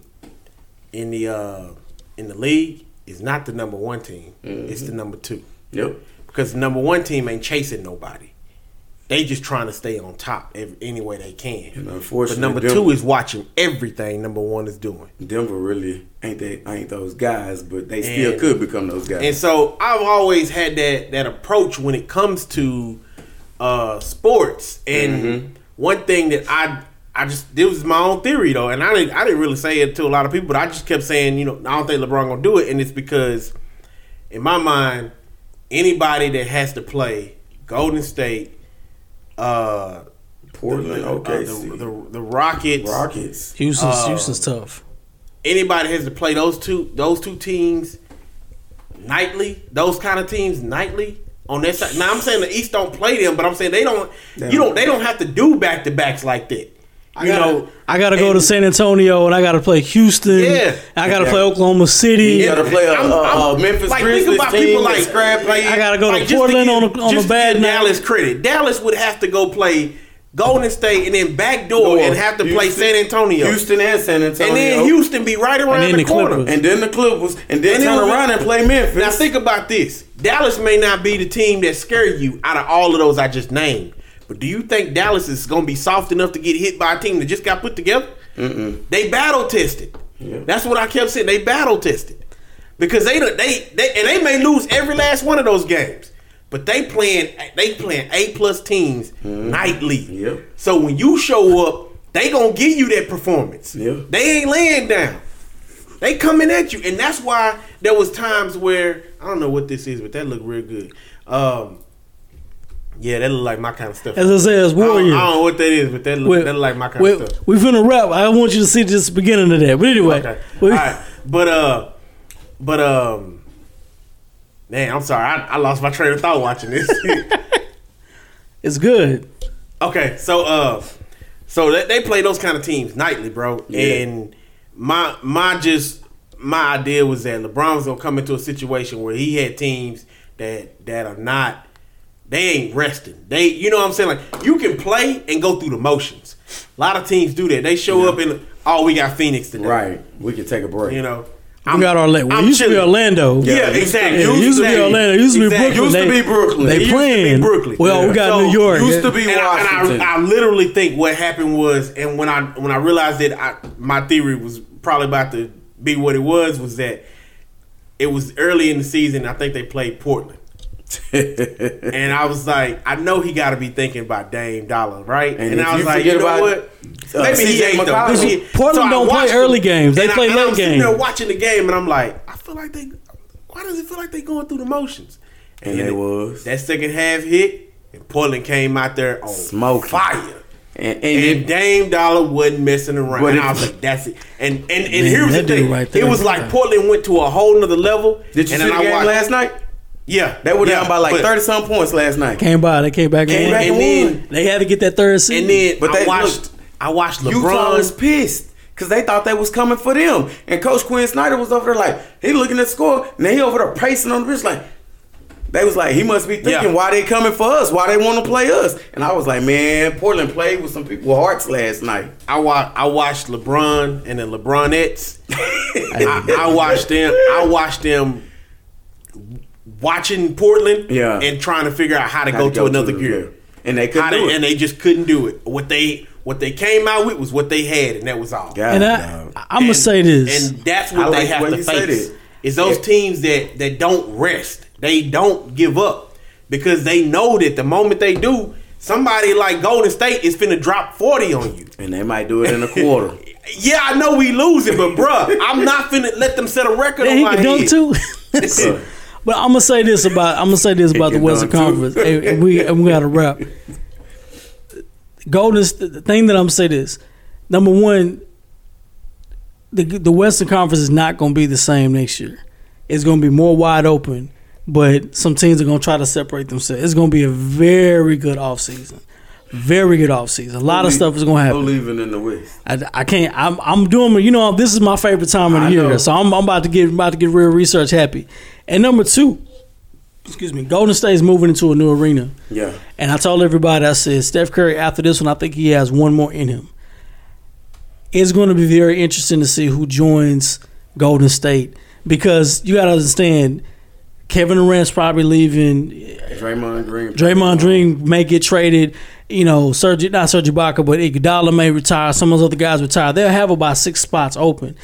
Speaker 6: in the uh in the league is not the number one team. It's the number two
Speaker 5: Yep.
Speaker 6: because the number one team ain't chasing nobody. They just trying to stay on top every, any way they can.
Speaker 5: And
Speaker 6: But number
Speaker 5: Denver,
Speaker 6: two is watching everything. Number one is doing.
Speaker 5: Denver really ain't they ain't those guys, but they still
Speaker 6: And-
Speaker 5: could become those guys.
Speaker 6: And so I've always had that that approach when it comes to uh, sports. And
Speaker 5: Mm-hmm.
Speaker 6: one thing that I I just this was my own theory though, and I didn't I didn't really say it to a lot of people, but I just kept saying you know I don't think LeBron gonna do it, and it's because in my mind anybody that has to play Golden State, uh,
Speaker 5: Portland,
Speaker 6: the,
Speaker 5: okay,
Speaker 6: the, the, the Rockets,
Speaker 5: Rockets.
Speaker 4: Houston's
Speaker 6: Uh,
Speaker 4: Houston's tough.
Speaker 6: anybody has to play those two those two teams nightly, those kind of teams nightly on that side. Now I'm saying the East don't play them, but I'm saying they don't
Speaker 5: They
Speaker 6: you
Speaker 5: don't.
Speaker 6: don't they don't have to do back to backs like that. You know,
Speaker 4: I gotta go
Speaker 6: and-
Speaker 4: to San Antonio and I gotta play Houston.
Speaker 6: Yeah.
Speaker 4: I gotta
Speaker 5: Yeah.
Speaker 4: play Oklahoma City.
Speaker 5: You gotta play a,
Speaker 6: I'm-
Speaker 5: a,
Speaker 6: I'm-
Speaker 5: a Memphis
Speaker 6: like,
Speaker 5: Grizzlies
Speaker 6: think about
Speaker 5: team
Speaker 6: people
Speaker 5: like
Speaker 6: like
Speaker 5: scrap play.
Speaker 4: I gotta go to
Speaker 6: just to
Speaker 4: Portland
Speaker 6: give-
Speaker 4: on a- on a
Speaker 6: to
Speaker 4: bad night.
Speaker 6: Dallas credit. Dallas would have to go play Golden State and then backdoor
Speaker 5: Or
Speaker 6: and have to play San Antonio.
Speaker 5: Houston and San Antonio,
Speaker 6: and then Houston be right around the,
Speaker 4: the
Speaker 6: corner.
Speaker 4: Clippers.
Speaker 5: and then the Clippers, and then
Speaker 6: And
Speaker 5: turn
Speaker 6: then-
Speaker 5: around and play Memphis.
Speaker 6: Now think about this. Dallas may not be the team that scare you out of all of those I just named. But do you think Dallas is going to be soft enough to get hit by a team that just got put together? Mm-mm. They battle tested.
Speaker 5: Yeah.
Speaker 6: That's what I kept saying. They battle tested because they they they and they may lose every last one of those games. But they playing they playing A plus teams nightly.
Speaker 5: Yep.
Speaker 6: So when you show up, they gonna give you that performance.
Speaker 5: Yeah.
Speaker 6: They ain't laying down. They coming at you, and that's why there was times where I don't know what this is, but that looked real good. Um, yeah, that look like my kind of stuff.
Speaker 4: As I said, it's
Speaker 6: I don't,
Speaker 4: Warrior.
Speaker 6: I don't know what that is, but that look, that look like my kind of stuff.
Speaker 4: we finna rap. I want you to see just the beginning of that. But anyway,
Speaker 6: Okay,
Speaker 4: we-
Speaker 6: all right, but uh, but um, man, I'm sorry, I, I lost my train of thought watching this.
Speaker 4: it's good.
Speaker 6: Okay, so uh, so they, they play those kind of teams nightly, bro. And my my just my idea was that LeBron was gonna come into a situation where he had teams that that are not they ain't resting. They you know what I'm saying? Like you can play and go through the motions. A lot of teams do that. They show up and oh we got Phoenix today.
Speaker 5: right, we can take a break.
Speaker 6: You know.
Speaker 4: We got Orlando. Well,
Speaker 6: I'm
Speaker 4: it used to be. Orlando.
Speaker 6: Yeah,
Speaker 5: Yeah,
Speaker 6: exactly.
Speaker 4: Yeah, it used to be Orlando. Used to be Brooklyn.
Speaker 5: Used to be Brooklyn.
Speaker 4: They
Speaker 5: It used
Speaker 6: to be
Speaker 4: playing.
Speaker 6: Brooklyn.
Speaker 4: Well, we got
Speaker 6: So,
Speaker 4: New York.
Speaker 5: used to be
Speaker 6: and, I, and
Speaker 5: Washington.
Speaker 6: I, I literally think what happened was, and when I when I realized that I, my theory was probably about to be what it was, was that it was early in the season. I think they played Portland, and I was like, I know he got to be thinking about Dame Dolla, right?
Speaker 5: And
Speaker 6: And, I was like, you know
Speaker 5: about,
Speaker 6: what?
Speaker 5: uh,
Speaker 6: Maybe he
Speaker 5: CJ
Speaker 6: ain't though.
Speaker 5: McCollum.
Speaker 6: Maybe he-
Speaker 4: Portland
Speaker 6: I
Speaker 4: don't play
Speaker 6: watched
Speaker 4: early
Speaker 6: him,
Speaker 4: games. They
Speaker 6: and I-
Speaker 4: play
Speaker 6: and I
Speaker 4: late
Speaker 6: was sitting
Speaker 4: games.
Speaker 6: there watching the game, and I'm like, I feel like they. Why does it feel like they going through the motions?
Speaker 5: And
Speaker 6: then
Speaker 5: they
Speaker 6: it-
Speaker 5: was.
Speaker 6: that second half hit, and Portland came out there on
Speaker 5: smoke
Speaker 6: fire.
Speaker 5: and, and,
Speaker 6: And
Speaker 5: it-
Speaker 6: Dame Dolla wasn't messing around.
Speaker 5: But
Speaker 6: And
Speaker 5: it-
Speaker 6: I was like, that's it. And and, and
Speaker 4: Man,
Speaker 6: here's the
Speaker 4: dude
Speaker 6: thing.
Speaker 4: right there.
Speaker 6: it was like Portland went to a whole nother level.
Speaker 5: did you
Speaker 6: and
Speaker 5: see
Speaker 6: then
Speaker 5: the game
Speaker 6: watched-
Speaker 5: last night?
Speaker 6: Yeah.
Speaker 5: They were
Speaker 6: yeah,
Speaker 5: down by like thirty some points last night.
Speaker 4: Came by. They came back.
Speaker 5: Came
Speaker 4: and
Speaker 5: back
Speaker 4: won.
Speaker 6: and
Speaker 5: won.
Speaker 6: then
Speaker 4: They had to get that third seed.
Speaker 6: and then
Speaker 5: But
Speaker 6: I
Speaker 5: they
Speaker 6: watched
Speaker 5: looked-
Speaker 6: I watched
Speaker 5: Utah was pissed because they thought they was coming for them. And Coach Quinn Snyder was over there like he looking at the score, and then he over there pacing on the wrist like. They was like, he must be thinking,
Speaker 6: Yeah.
Speaker 5: why they coming for us? Why they want to play us? And I was like, man, Portland played with some people with hearts last night.
Speaker 6: I watched I watched LeBron and the LeBronettes. I, I watched them. I watched them watching Portland.
Speaker 5: Yeah.
Speaker 6: And trying to figure out how to
Speaker 5: Had
Speaker 6: go
Speaker 5: to
Speaker 6: to,
Speaker 5: go
Speaker 6: another
Speaker 5: to the-
Speaker 6: gear.
Speaker 5: And they couldn't
Speaker 6: How
Speaker 5: do it.
Speaker 6: and they just couldn't do it. What they what they came out with was what they had, and that was all.
Speaker 5: God,
Speaker 4: And I, I'm gonna say this.
Speaker 6: and that's what
Speaker 5: like
Speaker 6: they
Speaker 5: the
Speaker 6: have
Speaker 5: way
Speaker 6: to
Speaker 5: said
Speaker 6: face.
Speaker 5: it.
Speaker 6: Is those
Speaker 5: Yeah.
Speaker 6: teams that that don't rest, they don't give up because they know that the moment they do, somebody like Golden State is finna drop forty on you.
Speaker 5: and they might do it in a quarter.
Speaker 6: Yeah, I know we losing, but bruh, I'm not finna let them set a record
Speaker 4: Yeah,
Speaker 6: on
Speaker 4: he
Speaker 6: my
Speaker 4: can dunk
Speaker 6: head.
Speaker 4: too. but I'm gonna say this about I'm gonna say this about the Western. Conference. Hey, and we and we got to wrap. Golden. The thing that I'm gonna say this. Number one, the the Western Conference is not gonna be the same next year. It's gonna be more wide open, but some teams are gonna try to separate themselves. It's gonna be a very good offseason. Very good offseason. A lot of stuff is gonna
Speaker 5: Who
Speaker 4: happen.
Speaker 5: leaving in the West?
Speaker 4: I, I can't. I'm I'm doing. You know, this is my favorite time of the
Speaker 5: I
Speaker 4: year,
Speaker 5: know.
Speaker 4: so I'm, I'm about to get about to get real research happy. And number two, excuse me, Golden State is moving into a new arena.
Speaker 5: Yeah.
Speaker 4: And I told everybody, I said, Steph Curry, after this one, I think he has one more in him. It's going to be very interesting to see who joins Golden State because you got to understand, Kevin Durant's probably leaving.
Speaker 5: Draymond Green.
Speaker 4: Draymond Green may get traded. You know, Serge, not Serge Ibaka, but Iguodala may retire. Some of those other guys retire. They'll have about six spots open.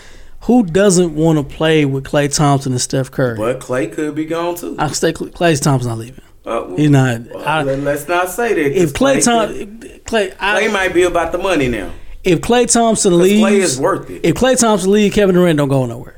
Speaker 4: Who doesn't want to play with Klay Thompson and Steph Curry?
Speaker 5: But Klay could be gone too.
Speaker 4: I stay Klay Thompson's not leaving.
Speaker 5: Uh,
Speaker 4: He's not.
Speaker 5: well,
Speaker 4: I-
Speaker 5: let- let's not say that.
Speaker 4: if Klay
Speaker 5: could-
Speaker 4: Thompson, Klay, I,
Speaker 5: Klay might be about the money now.
Speaker 4: if Klay Thompson leaves,
Speaker 5: Klay is worth it.
Speaker 4: if Klay Thompson leaves, Kevin Durant don't go nowhere.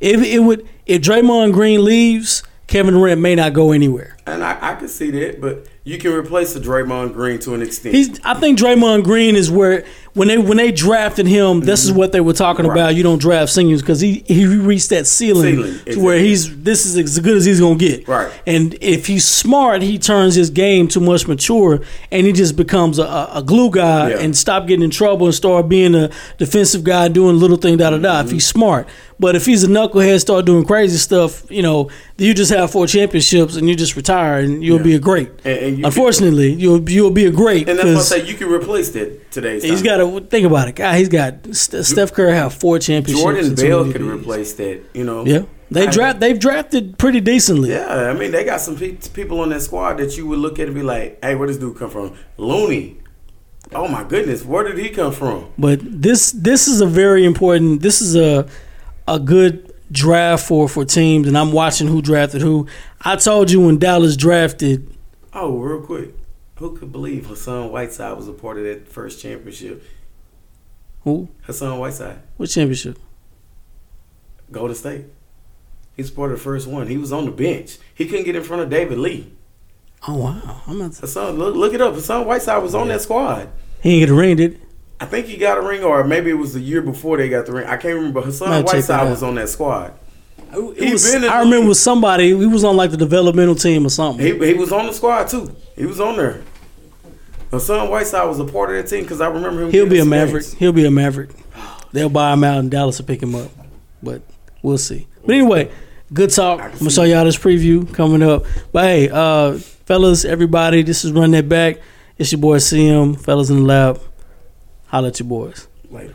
Speaker 4: If it would, if Draymond Green leaves, Kevin Durant may not go anywhere.
Speaker 5: And I, I can see that, but you can replace the Draymond Green to an extent.
Speaker 4: He's. I think Draymond Green is where when they when they drafted him, this is what they were talking
Speaker 5: Mm-hmm. Right.
Speaker 4: about. You don't draft seniors because he he reached that ceiling,
Speaker 5: Ceiling,
Speaker 4: to where he's this is as good as he's gonna get.
Speaker 5: Right.
Speaker 4: And if he's smart, he turns his game too much mature, and he just becomes a, a glue guy
Speaker 5: Yeah.
Speaker 4: and stop getting in trouble and start being a defensive guy doing little thing da da da.
Speaker 5: Mm-hmm.
Speaker 4: If he's smart. But if he's a knucklehead, start doing crazy stuff, you know, you just have four championships and you just retire and you'll
Speaker 5: Yeah.
Speaker 4: be a great.
Speaker 5: And- and you
Speaker 4: Unfortunately, you'll you'll be a great
Speaker 5: and that's what I say. You can replace that today's.
Speaker 4: he's got to think about it. God, he's got St- Steph Curry have four championships.
Speaker 5: Jordan Bell could replace that. You know.
Speaker 4: Yeah, they
Speaker 5: I-
Speaker 4: draft. They've drafted pretty decently.
Speaker 5: Yeah, I mean they got some pe- people on that squad that you would look at and be like, "Hey, where does dude come from?" Looney. Oh my goodness, where did he come from?
Speaker 4: But this this is a very important. This is a a good draft for for teams, and I'm watching who drafted who. I told you when Dallas drafted.
Speaker 5: Oh, real quick, who could believe Hassan Whiteside was a part of that first championship?
Speaker 4: Who?
Speaker 5: Hassan Whiteside,
Speaker 4: What championship?
Speaker 5: Golden State. He's part of the first one. He was on the bench. He couldn't get in front of David Lee.
Speaker 4: Oh wow! I'm not.
Speaker 5: Hassan, look, look it up. Hassan Whiteside was on that squad.
Speaker 4: He ain't get a ring, did? he?
Speaker 5: I think he got a ring, or maybe it was the year before they got the ring. I can't remember. Hassan
Speaker 4: Might check that
Speaker 5: Whiteside was on that squad.
Speaker 4: It was-
Speaker 5: in
Speaker 4: I remember was somebody. He was on like the developmental team or something.
Speaker 5: He, he was on the squad too. He was on there. Hassan Whiteside was a part of that team because I remember him.
Speaker 4: He'll be a Maverick.
Speaker 5: games.
Speaker 4: He'll be a Maverick. They'll buy him out in Dallas will pick him up. But we'll see. But anyway, good talk. I'm gonna show y'all this preview coming up. But hey, uh, fellas, everybody, this is Run That Back. It's your boy CM, fellas in the lab. Holla at your boys.
Speaker 5: Later.